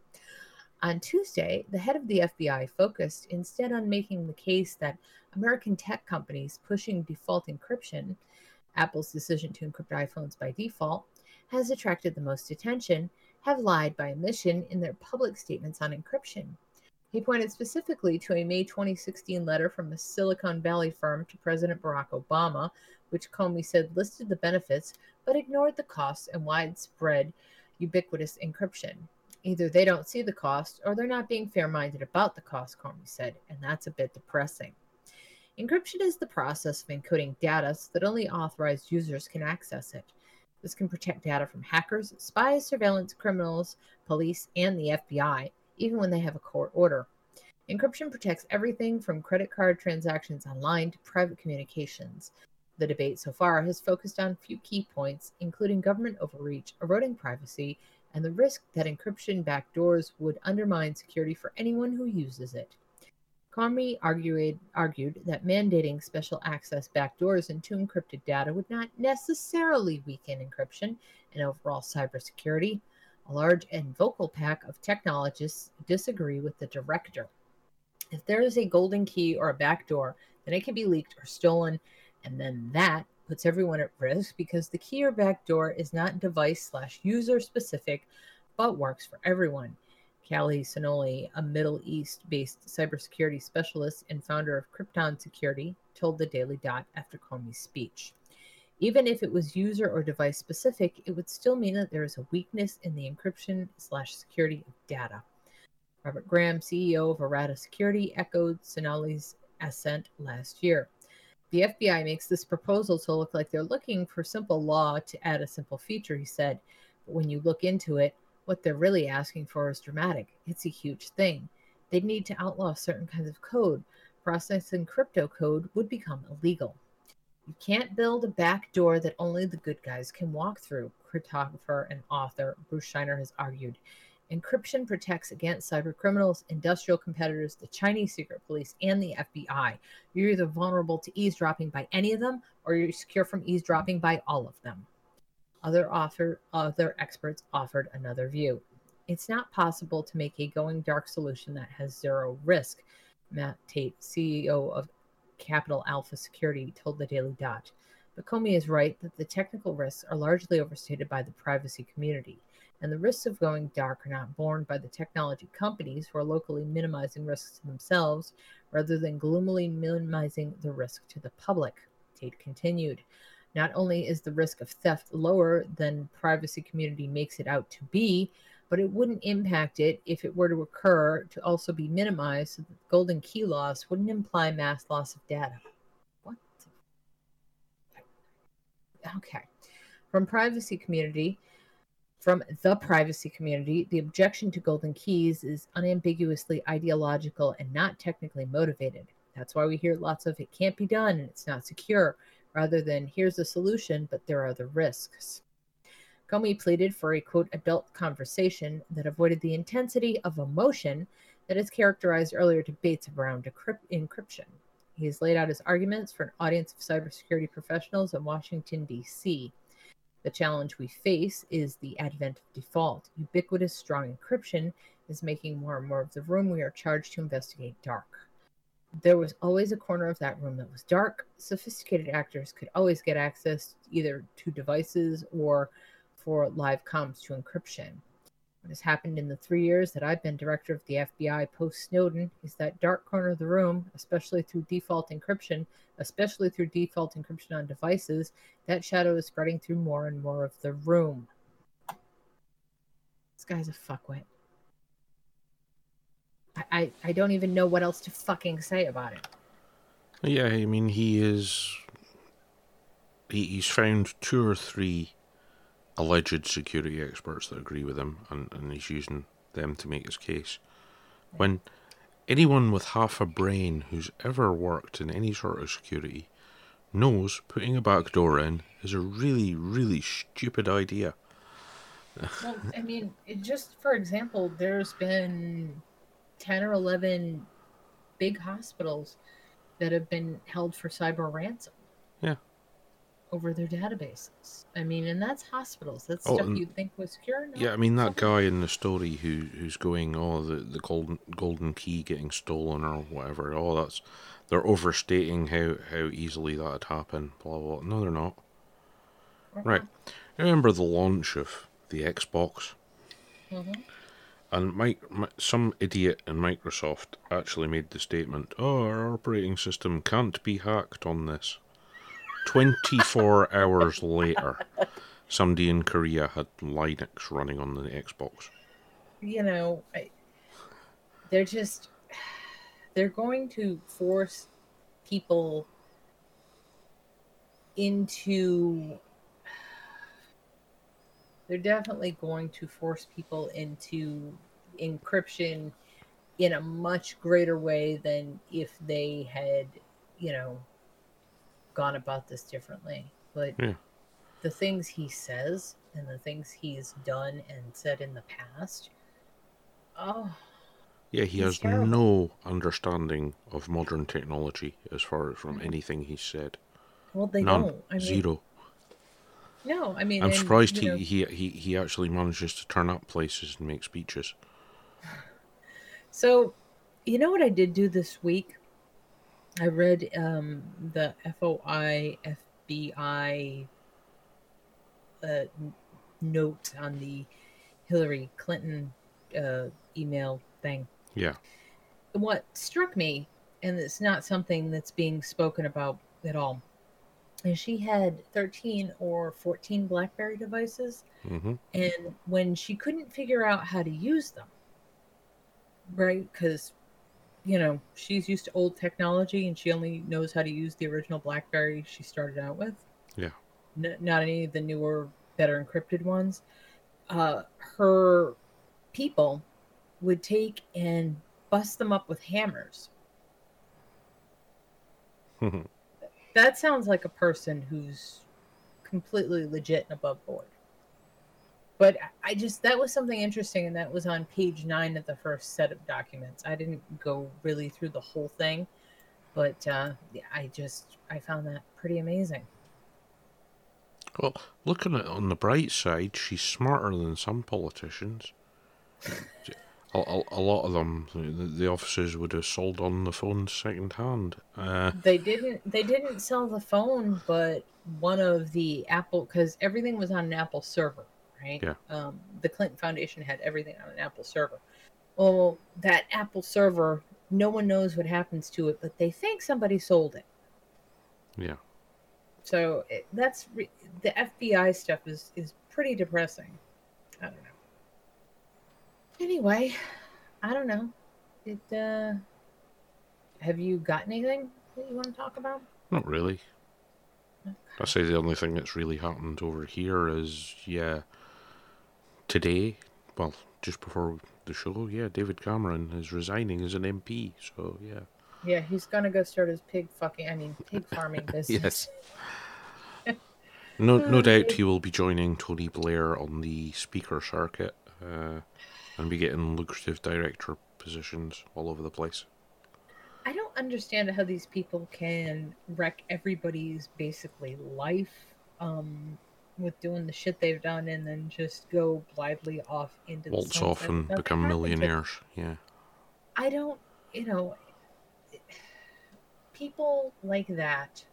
on Tuesday, the head of the FBI focused instead on making the case that American tech companies pushing default encryption, Apple's decision to encrypt iPhones by default, has attracted the most attention, have lied by omission in their public statements on encryption. He pointed specifically to a May 2016 letter from a Silicon Valley firm to President Barack Obama, which Comey said listed the benefits but ignored the costs and widespread, ubiquitous encryption. Either they don't see the cost or they're not being fair minded about the cost, Comey said, and that's a bit depressing. Encryption is the process of encoding data so that only authorized users can access it. This can protect data from hackers, spies, surveillance criminals, police, and the FBI, even when they have a court order. Encryption protects everything from credit card transactions online to private communications. The debate so far has focused on a few key points, including government overreach, eroding privacy, and the risk that encryption backdoors would undermine security for anyone who uses it. Comey argued, argued that mandating special access backdoors into encrypted data would not necessarily weaken encryption and overall cybersecurity. A large and vocal pack of technologists disagree with the director. If there is a golden key or a backdoor, then it can be leaked or stolen, and then that puts everyone at risk because the key or backdoor is not device slash user specific, but works for everyone. Callie Sonoli, a Middle East based cybersecurity specialist and founder of Krypton Security, told the Daily Dot after Comey's speech. Even if it was user or device specific, it would still mean that there is a weakness in the encryption slash security of data. Robert Graham, CEO of Errata Security, echoed Sonali's assent last year. The FBI makes this proposal to look like they're looking for simple law to add a simple feature, he said. But when you look into it, what they're really asking for is dramatic. It's a huge thing. They'd need to outlaw certain kinds of code. Processing crypto code would become illegal. You can't build a back door that only the good guys can walk through, cryptographer and author Bruce Schneier has argued. Encryption protects against cyber criminals, industrial competitors, the Chinese secret police, and the FBI. You're either vulnerable to eavesdropping by any of them, or you're secure from eavesdropping by all of them. Other author, other experts offered another view. It's not possible to make a going dark solution that has zero risk. Matt Tait, CEO of Capital Alpha Security, told the Daily Dot. But Comey is right that the technical risks are largely overstated by the privacy community, and the risks of going dark are not borne by the technology companies who are locally minimizing risks to themselves rather than gloomily minimizing the risk to the public. Tait continued. Not only is the risk of theft lower than privacy community makes it out to be, but it wouldn't impact it if it were to occur to also be minimized so that golden key loss wouldn't imply mass loss of data. What? Okay. From privacy community, from the privacy community, the objection to golden keys is unambiguously ideological and not technically motivated. That's why we hear lots of it can't be done and it's not secure, rather than here's the solution, but there are the risks. Comey pleaded for a quote adult conversation that avoided the intensity of emotion that has characterized earlier debates around decrypt- encryption. He has laid out his arguments for an audience of cybersecurity professionals in Washington, D.C. The challenge we face is the advent of default. Ubiquitous strong encryption is making more and more of the room we are charged to investigate dark. There was always a corner of that room that was dark. Sophisticated actors could always get access either to devices or for live comms to encryption. What has happened in the three years that I've been director of the FBI post Snowden is that dark corner of the room, especially through default encryption, especially through default encryption on devices, that shadow is spreading through more and more of the room. This guy's a fuckwit. I, I, don't even know what else to fucking say about it. Yeah, I mean, he is. He, he's found two or three alleged security experts that agree with him, and, and he's using them to make his case. When anyone with half a brain who's ever worked in any sort of security knows putting a back door in is a really, really stupid idea. Well, I mean, it just for example, there's been 10 or 11 big hospitals that have been held for cyber ransom. Yeah. Over their databases. I mean, and that's hospitals. That's Oh, stuff you'd think was secure. No, Yeah, I mean that guy in the story who who's going, oh, the the golden golden key getting stolen or whatever. Oh, that's they're overstating how how easily that'd happen. Blah blah. No, they're not. Right. I remember the launch of the Xbox, Mhm. and Mike, Mi- some idiot in Microsoft actually made the statement, "Oh, our operating system can't be hacked on this." Twenty-four hours later, somebody in Korea had Linux running on the Xbox. you know, I, they're just they're going to force people into they're definitely going to force people into encryption in a much greater way than if they had, you know, gone about this differently. But Yeah. the things he says and the things he's done and said in the past, oh, Yeah, he has terrible. no understanding of modern technology as far as from mm. anything he's said. well, they None. don't. I mean, Zero. No, I mean, I'm and, surprised you know, he, he, he, he actually manages to turn up places and make speeches. So, you know what I did do this week? I read um, the FOI FBI uh, note on the Hillary Clinton uh, email thing. Yeah. What struck me, and it's not something that's being spoken about at all, is she had 13 or 14 Blackberry devices. hmm And when she couldn't figure out how to use them, right? Because, you know, she's used to old technology and she only knows how to use the original Blackberry she started out with. Yeah. N- not any of the newer, better encrypted ones. Uh, her people would take and bust them up with hammers. That sounds like a person who's completely legit and above board. But I- just that was something interesting, and that was on page nine of the first set of documents. I didn't go really through the whole thing, but uh, I just I found that pretty amazing. Well, looking at it on the bright side, she's smarter than some politicians. A, a, a lot of them, the, the officers would have sold on the phone second hand. Uh, They didn't they didn't sell the phone, but one of the Apple because everything was on an Apple server, right? Yeah. Um, the Clinton Foundation had everything on an Apple server. Well, that Apple server, no one knows what happens to it, but they think somebody sold it. yeah. So it, that's re- the FBI stuff is is pretty depressing. I don't know. Anyway, I don't know. It. uh Have you got anything that you want to talk about? Not really. I say the only thing that's really happened over here is, yeah, today, well, just before the show, yeah, David Cameron is resigning as an MP. So, yeah. Yeah, he's gonna go start his pig fucking. I mean, pig farming business. Yes. No, no doubt he will be joining Tony Blair on the speaker circuit uh, and be getting lucrative director positions all over the place. I don't understand how these people can wreck everybody's basically life um, with doing the shit they've done and then just go blithely off into Waltz the off sunset and become millionaires. Yeah. I don't, you know, people like that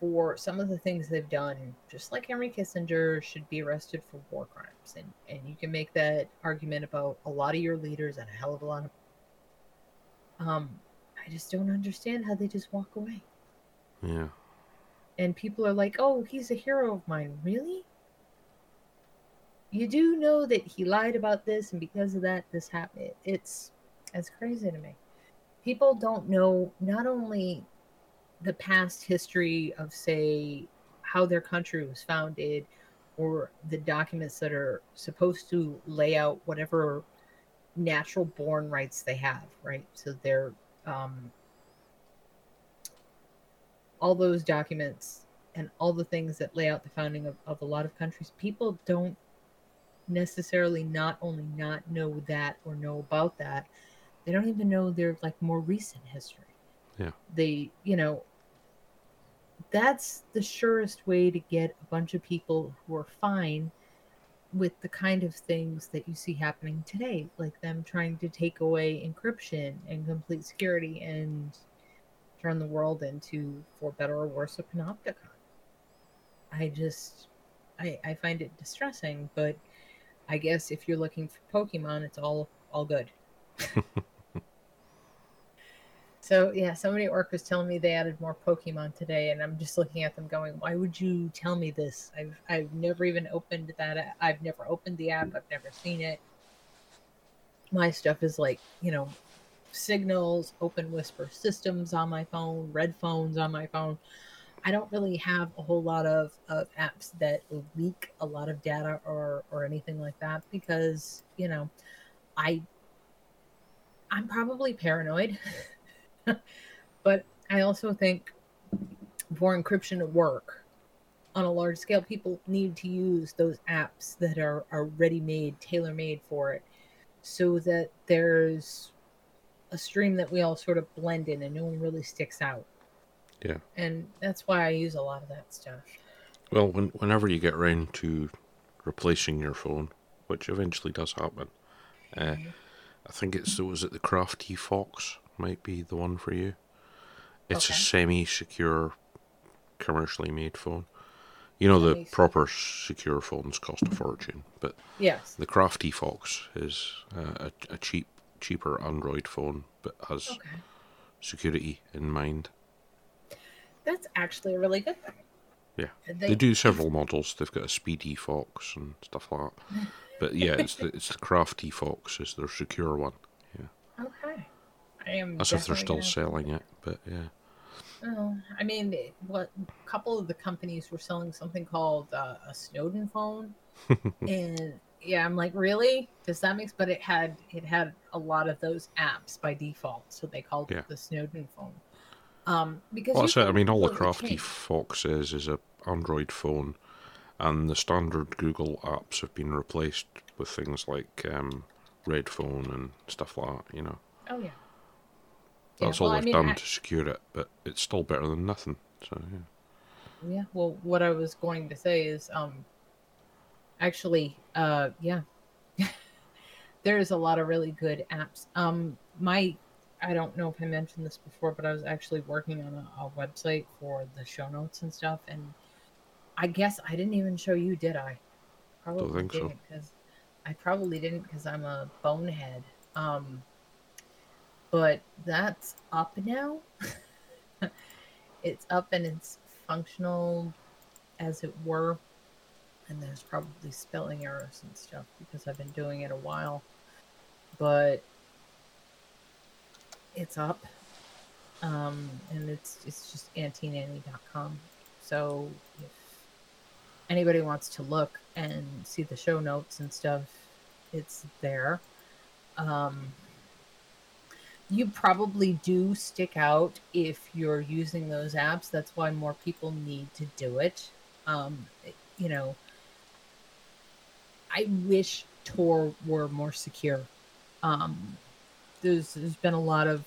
for some of the things they've done, just like Henry Kissinger should be arrested for war crimes. And, and you can make that argument about a lot of your leaders and a hell of a lot of. Um, I just don't understand how they just walk away. Yeah. And people are like, oh, he's a hero of mine. Really? You do know that he lied about this, and because of that, this happened. It's it's crazy to me. People don't know not only the past history of, say, how their country was founded, or the documents that are supposed to lay out whatever natural born rights they have, right? So they're um, all those documents and all the things that lay out the founding of, of a lot of countries, people don't necessarily not only not know that or know about that, they don't even know their like more recent history. Yeah. They, you know, that's the surest way to get a bunch of people who are fine with the kind of things that you see happening today, like them trying to take away encryption and complete security and turn the world into, for better or worse, a panopticon. I just, I, I find it distressing, but I guess if you're looking for Pokemon, it's all all good. so yeah, somebody at work was telling me they added more Pokemon today, and I'm just looking at them going, "Why would you tell me this? I've I've never even opened that. I've never opened the app. I've never seen it. My stuff is like you know, signals, open whisper systems on my phone, red phones on my phone. I don't really have a whole lot of, of apps that leak a lot of data or or anything like that because you know, I I'm probably paranoid, but I also think for encryption to work on a large scale, people need to use those apps that are are ready made, tailor made for it, so that there's a stream that we all sort of blend in and no one really sticks out. Yeah. And that's why I use a lot of that stuff. Well, when, whenever you get around to replacing your phone, which eventually does happen, uh, I think it's was it the Crafty Fox might be the one for you. It's a semi-secure commercially made phone. You know, the proper secure phones cost a fortune, but Yes. the Crafty Fox is uh, a, a cheap, cheaper Android phone, but has Okay. security in mind. That's actually a really good thing. Yeah, They- they, do several models. They've got a Speedy Fox and stuff like that. But yeah, it's the it's the Crafty Fox is their secure one. Yeah, Okay. I am. that's if they're still selling it. But yeah, Oh, I mean, what a couple of the companies were selling something called uh, a Snowden phone, and yeah, I'm like, really? Does that make? But it had it had a lot of those apps by default, so they called Yeah. it the Snowden phone. Um, because well, that's it. I mean, all the Crafty change- Fox is is a Android phone, and the standard Google apps have been replaced with things like um, Red Phone and stuff like that. You know, Oh yeah. Yeah, that's well, all they've mean, done I- to secure it. But it's still better than nothing. So yeah. Yeah, well, what I was going to say is, um, actually, uh, yeah, there's a lot of really good apps. Um, my, I don't know if I mentioned this before, but I was actually working on a, a website for the show notes and stuff, and I guess I didn't even show you, did I? Probably think so. didn't because I probably didn't because I'm a bonehead. Um, but that's up now. it's up and it's functional as it were and there's probably spelling errors and stuff because i've been doing it a while but it's up um, and it's it's just antinanny.com so if anybody wants to look and see the show notes and stuff it's there um, you probably do stick out if you're using those apps. That's why more people need to do it. Um, you know, I wish Tor were more secure. Um, there's there's been a lot of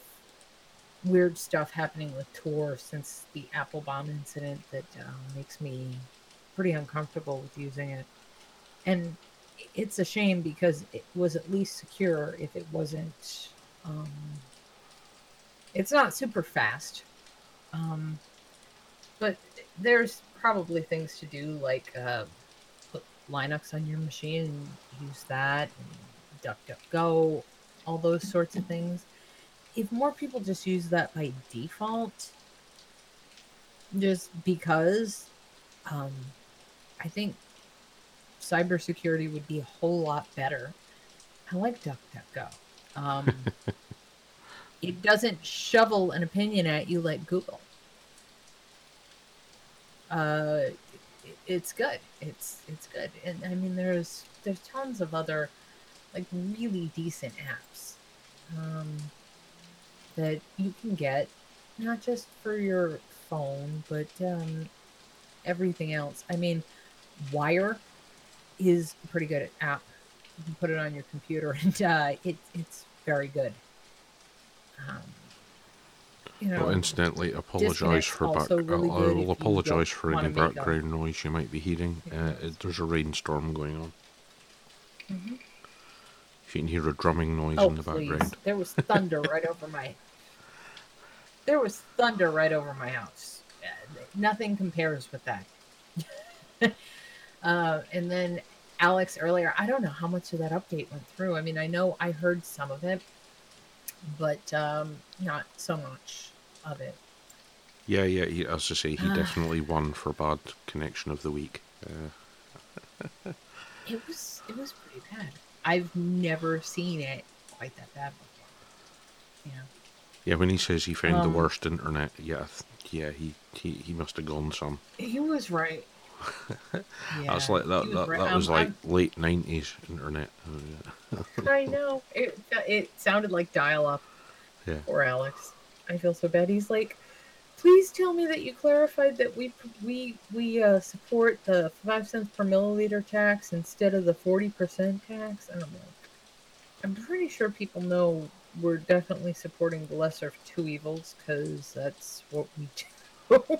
weird stuff happening with Tor since the Apple bomb incident that um, makes me pretty uncomfortable with using it. And it's a shame because it was at least secure if it wasn't um, it's not super fast um, but there's probably things to do like uh, linux on your machine and use that and duckduckgo all those sorts of things. If more people just use that by default just because um, i think cybersecurity would be a whole lot better. I like duckduckgo. Um, it doesn't shovel an opinion at you like Google. Uh, it's good. It's it's good, and I mean, there's there's tons of other like really decent apps um, that you can get, not just for your phone, but um, everything else. I mean, Wire is a pretty good app. You can put it on your computer, and uh, it it's very good. Um, you know, incidentally, apologise for back. really I good if will apologise for any background noise you might be hearing. Uh, there's a rainstorm going on. Mhm. If you can hear a drumming noise Oh, in the please. background, There was thunder right over my. There was thunder right over my house. Uh, nothing compares with that. uh, and then Alex earlier, I don't know how much of that update went through. I mean, I know I heard some of it, but um, not so much of it. yeah, yeah. He, as I say, he definitely won for bad connection of the week. Uh, It was it was pretty bad. I've never seen it quite that bad before. Yeah. yeah, when he says he found Um, the worst internet, yeah, yeah, he he, he must have gone some. He was right. Yeah, That's like that. That, right. that was Um, like I'm- late nineties internet. I know. It it sounded like dial up. Yeah. Poor Alex. I feel so bad. He's like, please tell me that you clarified that we we we uh, support the five cents per milliliter tax instead of the forty percent tax. And I'm like, I'm pretty sure people know we're definitely supporting the lesser of two evils because that's what we do.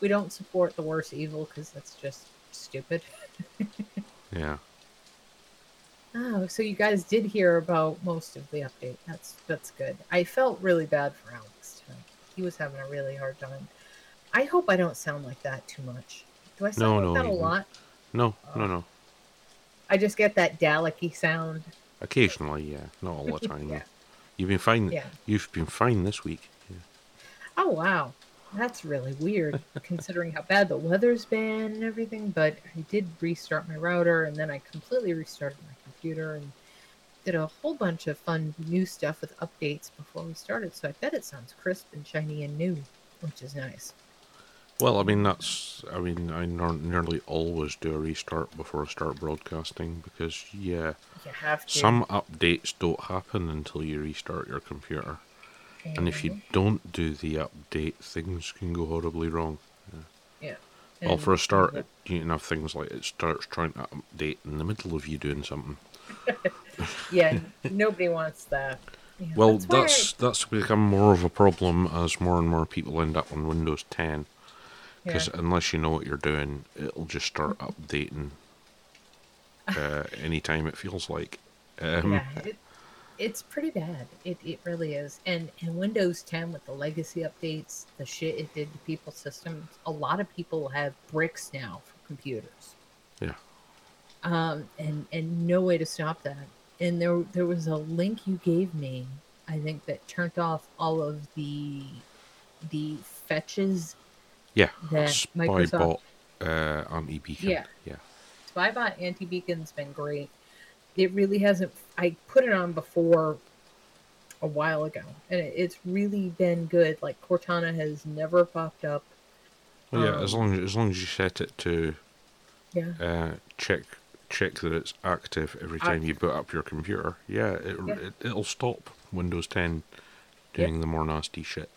we don't support the worst evil because that's just stupid. yeah. Oh, so you guys did hear about most of the update. That's that's good. I felt really bad for Alex tonight. He was having a really hard time. I hope I don't sound like that too much. Do I sound No, like no, that a lot? No, oh. no, no. I just get that Dalek sound. Occasionally, yeah, not all the time. Yeah. You've been fine. Yeah. You've been fine this week. Yeah. Oh wow, that's really weird considering how bad the weather's been and everything. But I did restart my router and then I completely restarted my computer and did a whole bunch of fun new stuff with updates before we started. So I bet it sounds crisp and shiny and new, which is nice. Well, I mean that's. I mean, I nearly always do a restart before I start broadcasting because yeah, You have to. some updates don't happen until you restart your computer, and if you don't do the update, things can go horribly wrong. yeah. yeah. well, for a start, yeah. you can have things like it starts trying to update in the middle of you doing something. yeah, nobody wants that. Yeah, Well, that's I- that's that's become more of a problem as more and more people end up on Windows 10. Because unless you know what you're doing, it'll just start updating uh, anytime it feels like. Um, yeah, it, it's pretty bad. It, it really is. And and Windows 10 with the legacy updates, the shit it did to people's systems. A lot of people have bricks now for computers. Yeah. Um, and and no way to stop that. And there there was a link you gave me, I think, that turned off all of the the fetches Yeah, that Microsoft Spybot uh, anti beacon. Yeah. yeah. Spybot anti beacon's been great. It really hasn't. I put it on before a while ago, and it, it's really been good. Like Cortana has never popped up. Well, yeah, as Um, long as, as long as you set it to Yeah, uh, check check that it's active every time you boot up your computer. Yeah, it, Yeah. it it'll stop Windows 10 doing the more nasty shit.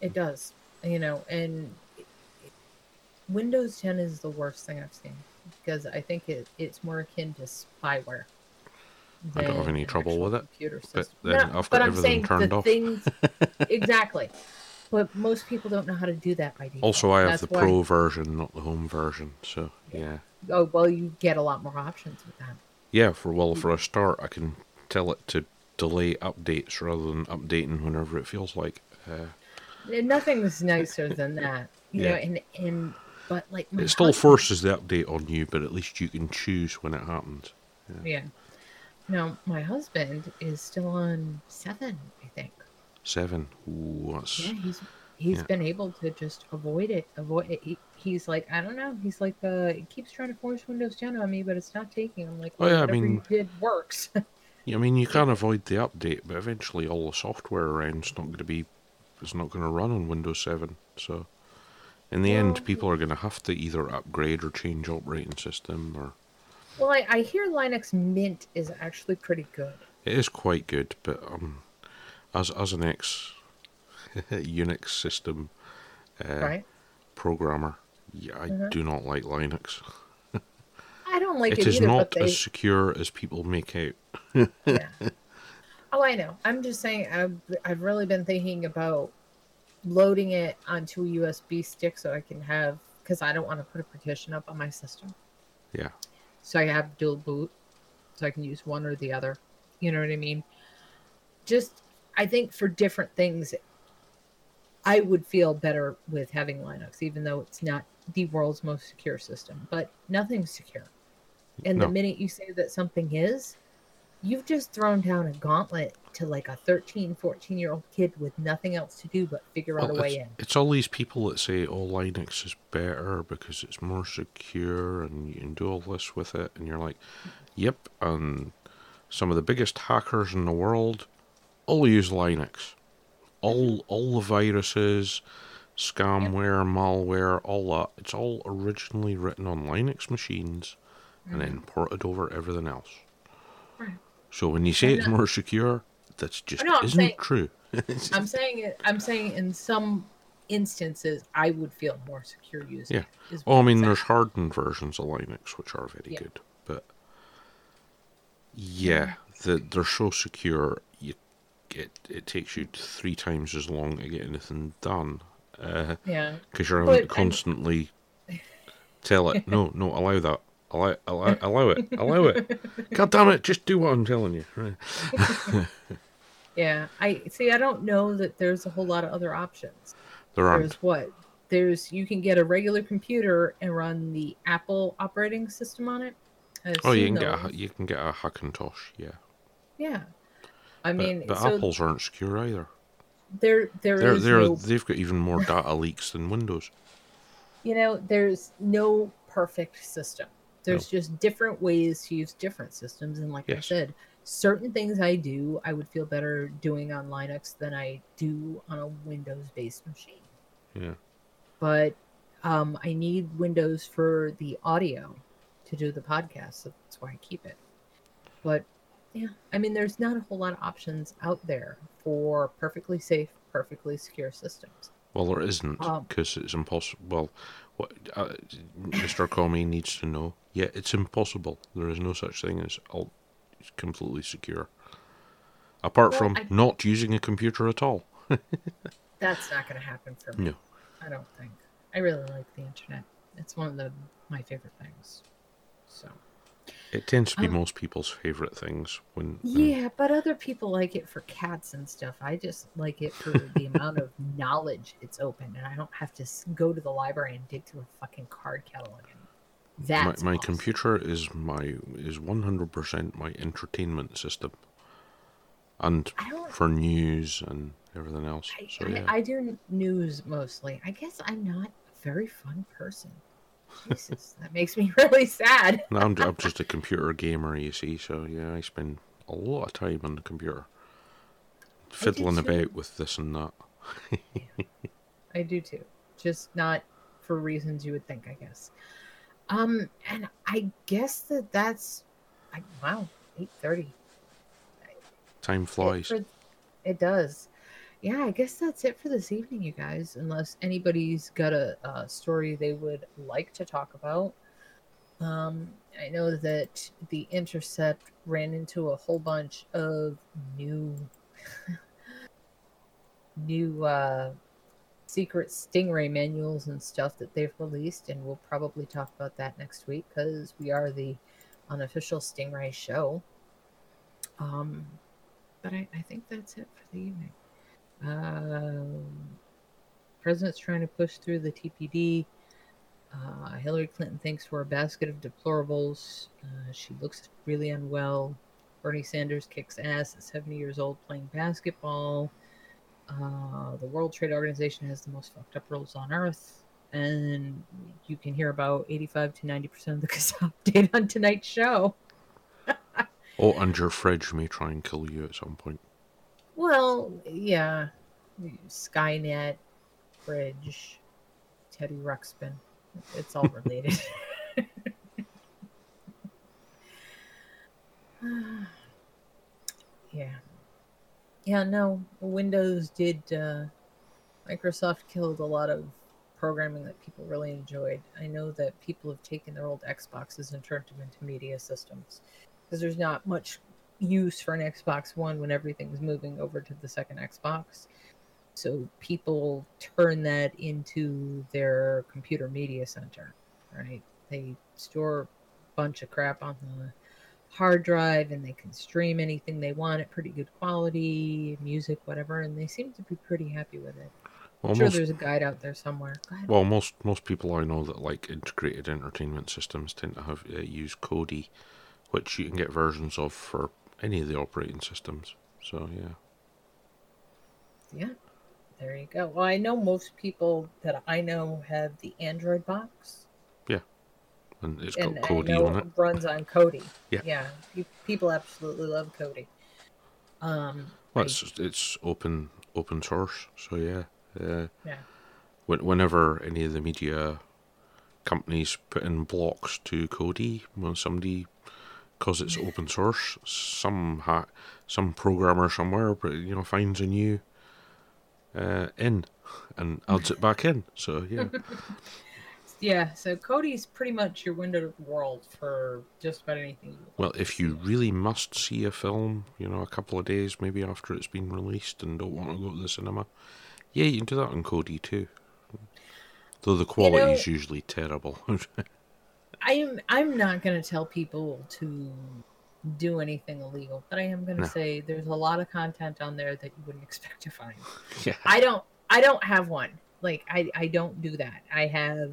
it does. You know, and Windows 10 is the worst thing I've seen because I think it, it's more akin to spyware. I don't have any trouble with it, but then No, I've but got I'm everything turned the off. things exactly. But most people don't know how to do that by default. Also, I have That's the pro version, not the home version. So yeah, Oh well, you get a lot more options with that. yeah. For well, for a start, I can tell it to delay updates rather than updating whenever it feels like. Uh, Nothing's nicer than that, you know. And and but like it still husband- forces the update on you, but at least you can choose when it happens. Yeah. No, my husband is still on seven, I think. Seven. Ooh, Yeah, he's he's Yeah. been able to just avoid it. Avoid it. He, he's like, I don't know. He's like, uh, it keeps trying to force Windows 10 on me, but it's not taking. I'm like, Oh, yeah, I mean- it works. Yeah, I mean, you can't avoid the update, but eventually all the software around around's not going to be, it's not going to run on Windows 7. So, in the Well, end, people are going to have to either upgrade or change operating system, or well, I, I hear Linux Mint is actually pretty good. it is quite good. But um, as as an ex Unix system uh, right? programmer, yeah, I Mhm. do not like Linux. I don't like it, it is either, not they, as secure as people make out. yeah. Oh, I know. I'm just saying. I've I've really been thinking about loading it onto a USB stick so I can have because I don't want to put a partition up on my system. Yeah. So I have dual boot, so I can use one or the other. You know what I mean? Just I think for different things, I would feel better with having Linux, even though it's not the world's most secure system. But nothing's secure. And No. the minute you say that something is, you've just thrown down a gauntlet to like a 13, 14 year old kid with nothing else to do but figure out Well, a way in. it's all these people that say, "Oh, Linux is better because it's more secure and you can do all this with it," and you're like, "Yep." And some of the biggest hackers in the world all use Linux. All all the viruses, scamware, malware, all that. It's all originally written on Linux machines and then ported over everything else. Mm-hmm. Right. So when you say it's that- uh, more secure, that's just I'm isn't saying- true. I'm saying it. I'm saying in some instances, I would feel more secure using Yeah. it. Oh, I mean, there's hardened versions of Linux which are very Yeah. good, but yeah, mm-hmm. the, they're so secure. You it it takes you three times as long to get anything done because yeah. you're having to But I'm- constantly tell it no, no, allow that, allow, allow, allow it, allow it. God damn it, just do what I'm telling you. Right. Yeah. I see. I don't know that there's a whole lot of other options. There aren't. There's what there's you can get a regular computer and run the Apple operating system on it. I've Oh, you can get a, you can get a Hackintosh, yeah. yeah. I But, mean, but so apples aren't secure either. there there They're is they're no they've got even more data leaks than Windows. you know there's no perfect system there's just different ways to use different systems and like i said certain things i do i would feel better doing on linux than i do on a windows based machine Yeah. but um, i need windows for the audio to do the podcast so that's why i keep it but yeah i mean there's not a whole lot of options out there for perfectly safe perfectly secure systems Well, there isn't Um, because it's impossible. Well, what uh, Mr. Comey needs to know. Yeah, it's impossible. There is no such thing as all completely secure. Apart Well, from I- not using a computer at all. that's not going to happen for me No. I don't think. I really like the internet. It's one of the my favorite things. So It tends to be Um, most people's favorite things when. when- yeah, but other people like it for cats and stuff. I just like it for the amount of knowledge it's open, and I don't have to go to the library and dig through a fucking card catalog. That's my my awesome. computer is my is one hundred percent my entertainment system, and for news and everything else. I, So I, I do news mostly. I guess I'm not a very fun person. Jesus, that makes me really sad. No, I'm, I'm just a computer gamer, you see. So yeah, I spend a lot of time on the computer, fiddling about with this and that. I do too. Just not for reasons you would think, I guess. Um, and I guess that that's, I, wow, eight thirty. Time flies. It does. Yeah, I guess that's it for this evening, you guys. Unless anybody's got a, a story they would like to talk about. Um, I know that the Intercept ran into a whole bunch of new, new uh, secret Stingray manuals and stuff that they've released, and we'll probably talk about that next week because we are the unofficial Stingray show. Um, but I, I think that's it for the evening. Um, president's trying to push through the TPD. Uh, Hillary Clinton thinks we're a basket of deplorables. Uh, she looks really unwell. Bernie Sanders kicks ass at 70 years old playing basketball. Uh, the World Trade Organization has the most fucked up rules on earth. And you can hear about 85 to 90% of the Kazaa update on tonight's show. Oh, and your fridge may try and kill you at some point. Well, yeah. Skynet, Bridge, Teddy Ruxpin. It's all related. yeah. Yeah, no. Windows did. Uh, Microsoft killed a lot of programming that people really enjoyed. I know that people have taken their old Xboxes and turned them into media systems because there's not much use for an Xbox One when everything's moving over to the second Xbox. So people turn that into their computer media center, right? They store a bunch of crap on the hard drive and they can stream anything they want at pretty good quality, music, whatever, and they seem to be pretty happy with it. I'm Well, sure there's a guide out there somewhere. Well, most most people I know that like integrated entertainment systems tend to have uh, use Kodi, which you can get versions of for any of the operating systems. So yeah, Yeah, there you go. Well, I know most people that I know have the Android box. Yeah. And it's and got Kodi know on it. it runs on Kodi. Yeah. yeah. People absolutely love Kodi. Um, Well, it's it's open open source, so yeah. Uh, Yeah. Whenever any of the media companies put in blocks to Kodi, when somebody, because it's open source, some ha- some programmer somewhere, you know, finds a new uh, in and adds it back in. So yeah, yeah. So Kodi's pretty much your window to the world for just about anything. You well, if you really must see a film, you know, a couple of days maybe after it's been released and don't want to go to the cinema, yeah, you can do that on Kodi too. Though the quality is usually terrible. I'm I'm not going to tell people to do anything illegal, but I am going to No. say there's a lot of content on there that you wouldn't expect to find. yeah. I don't I don't have one, Like I I don't do that. I have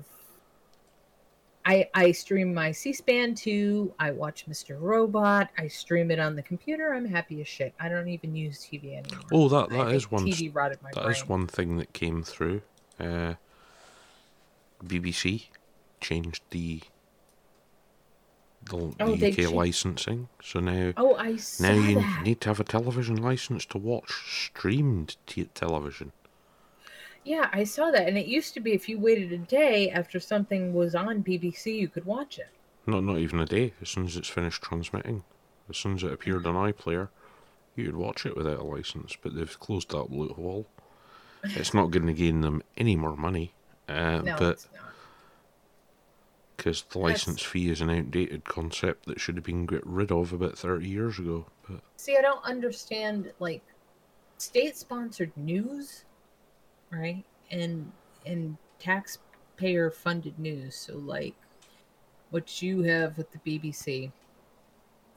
I I stream my C-SPAN too. I watch Mr. Robot. I stream it on the computer. I'm happy as shit. I don't even use TV anymore. Oh, that I that think is one. TV rotted my That brain. is one thing that came through. Uh, BBC changed the the, the Oh, they UK licensing, so now Oh, I saw now you that. need to have a television license to watch streamed t- television. Yeah, I saw that. And it used to be if you waited a day after something was on BBC, you could watch it. Not not even a day. As soon as it's finished transmitting, as soon as it appeared on iPlayer, you could watch it without a license. But they've closed that loophole. It's not going to gain them any more money. Uh, No, but it's not. Because the license fee is an outdated concept that should have been got rid of about 30 years ago. But See, I don't understand like state-sponsored news, right? And and taxpayer-funded news. So like what you have with the BBC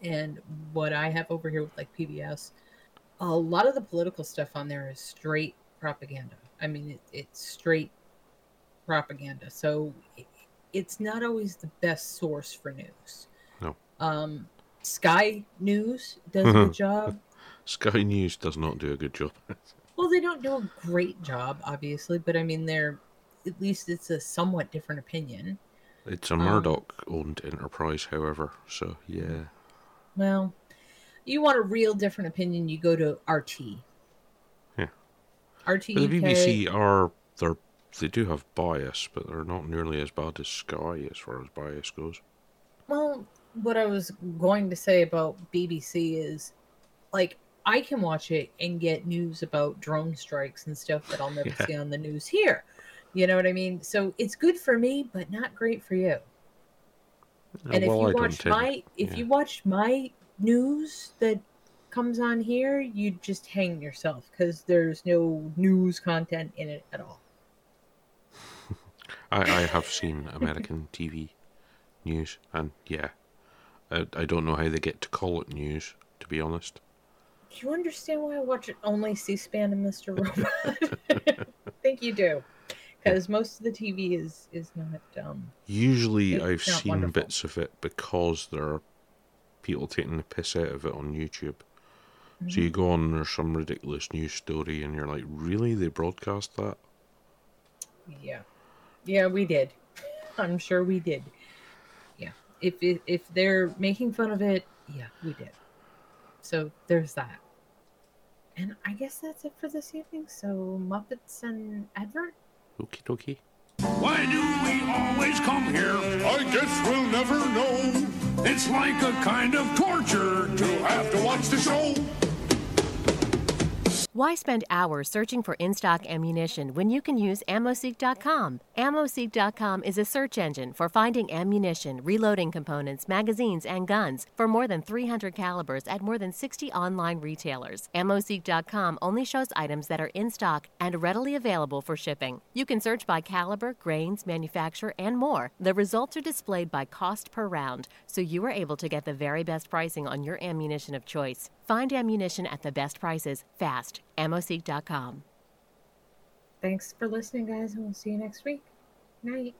and what I have over here with like PBS, a lot of the political stuff on there is straight propaganda. I mean, it, it's straight propaganda. So it's not always the best source for news. No. Um, Sky News does a good job. Sky News does not do a good job. Well, they don't do a great job, obviously, but I mean, they're at least it's a somewhat different opinion. It's a Um, Murdoch owned enterprise, however, so yeah. Well, you want a real different opinion, you go to RT. Yeah. RT But the UK. BBC are they're they do have bias, but they're not nearly as bad as Sky as far as bias goes. Well, what I was going to say about BBC is like I can watch it and get news about drone strikes and stuff that I'll never Yeah. see on the news here. You know what I mean? So it's good for me, but not great for you. And if Uh, you I watch my if yeah. you watch my news that comes on here, you'd just hang yourself because there's no news content in it at all. I, I have seen American TV news, and yeah, I, I don't know how they get to call it news, to be honest. Do you understand why I watch it only C-SPAN and Mr. Robot? I think you do, because most of the TV is is not. Um, Usually, I've seen wonderful. bits of it because there are people taking the piss out of it on YouTube. So Mm-hmm. you go on, there's some ridiculous news story, and you're like, really? They broadcast that? yeah, yeah, we did. I'm sure we did. Yeah, if if, if they're making fun of it, yeah, we did. So there's that. And I guess that's it for this evening. So Muppets and advert. Okie dokie. Why do we always come here? I guess we'll never know. It's like a kind of torture to Have to watch the show. Why spend hours searching for in stock ammunition when you can use AmmoSeek.com? AmmoSeek.com is a search engine for finding ammunition, reloading components, magazines, and guns for more than 300 calibers at more than 60 online retailers. AmmoSeek.com only shows items that are in stock and readily available for shipping. You can search by caliber, grains, manufacturer, and more. The results are displayed by cost per round, so you are able to get the very best pricing on your ammunition of choice. Find ammunition at the best prices fast. AmmoSeek.com. Thanks for listening, guys, and we'll see you next week. Night.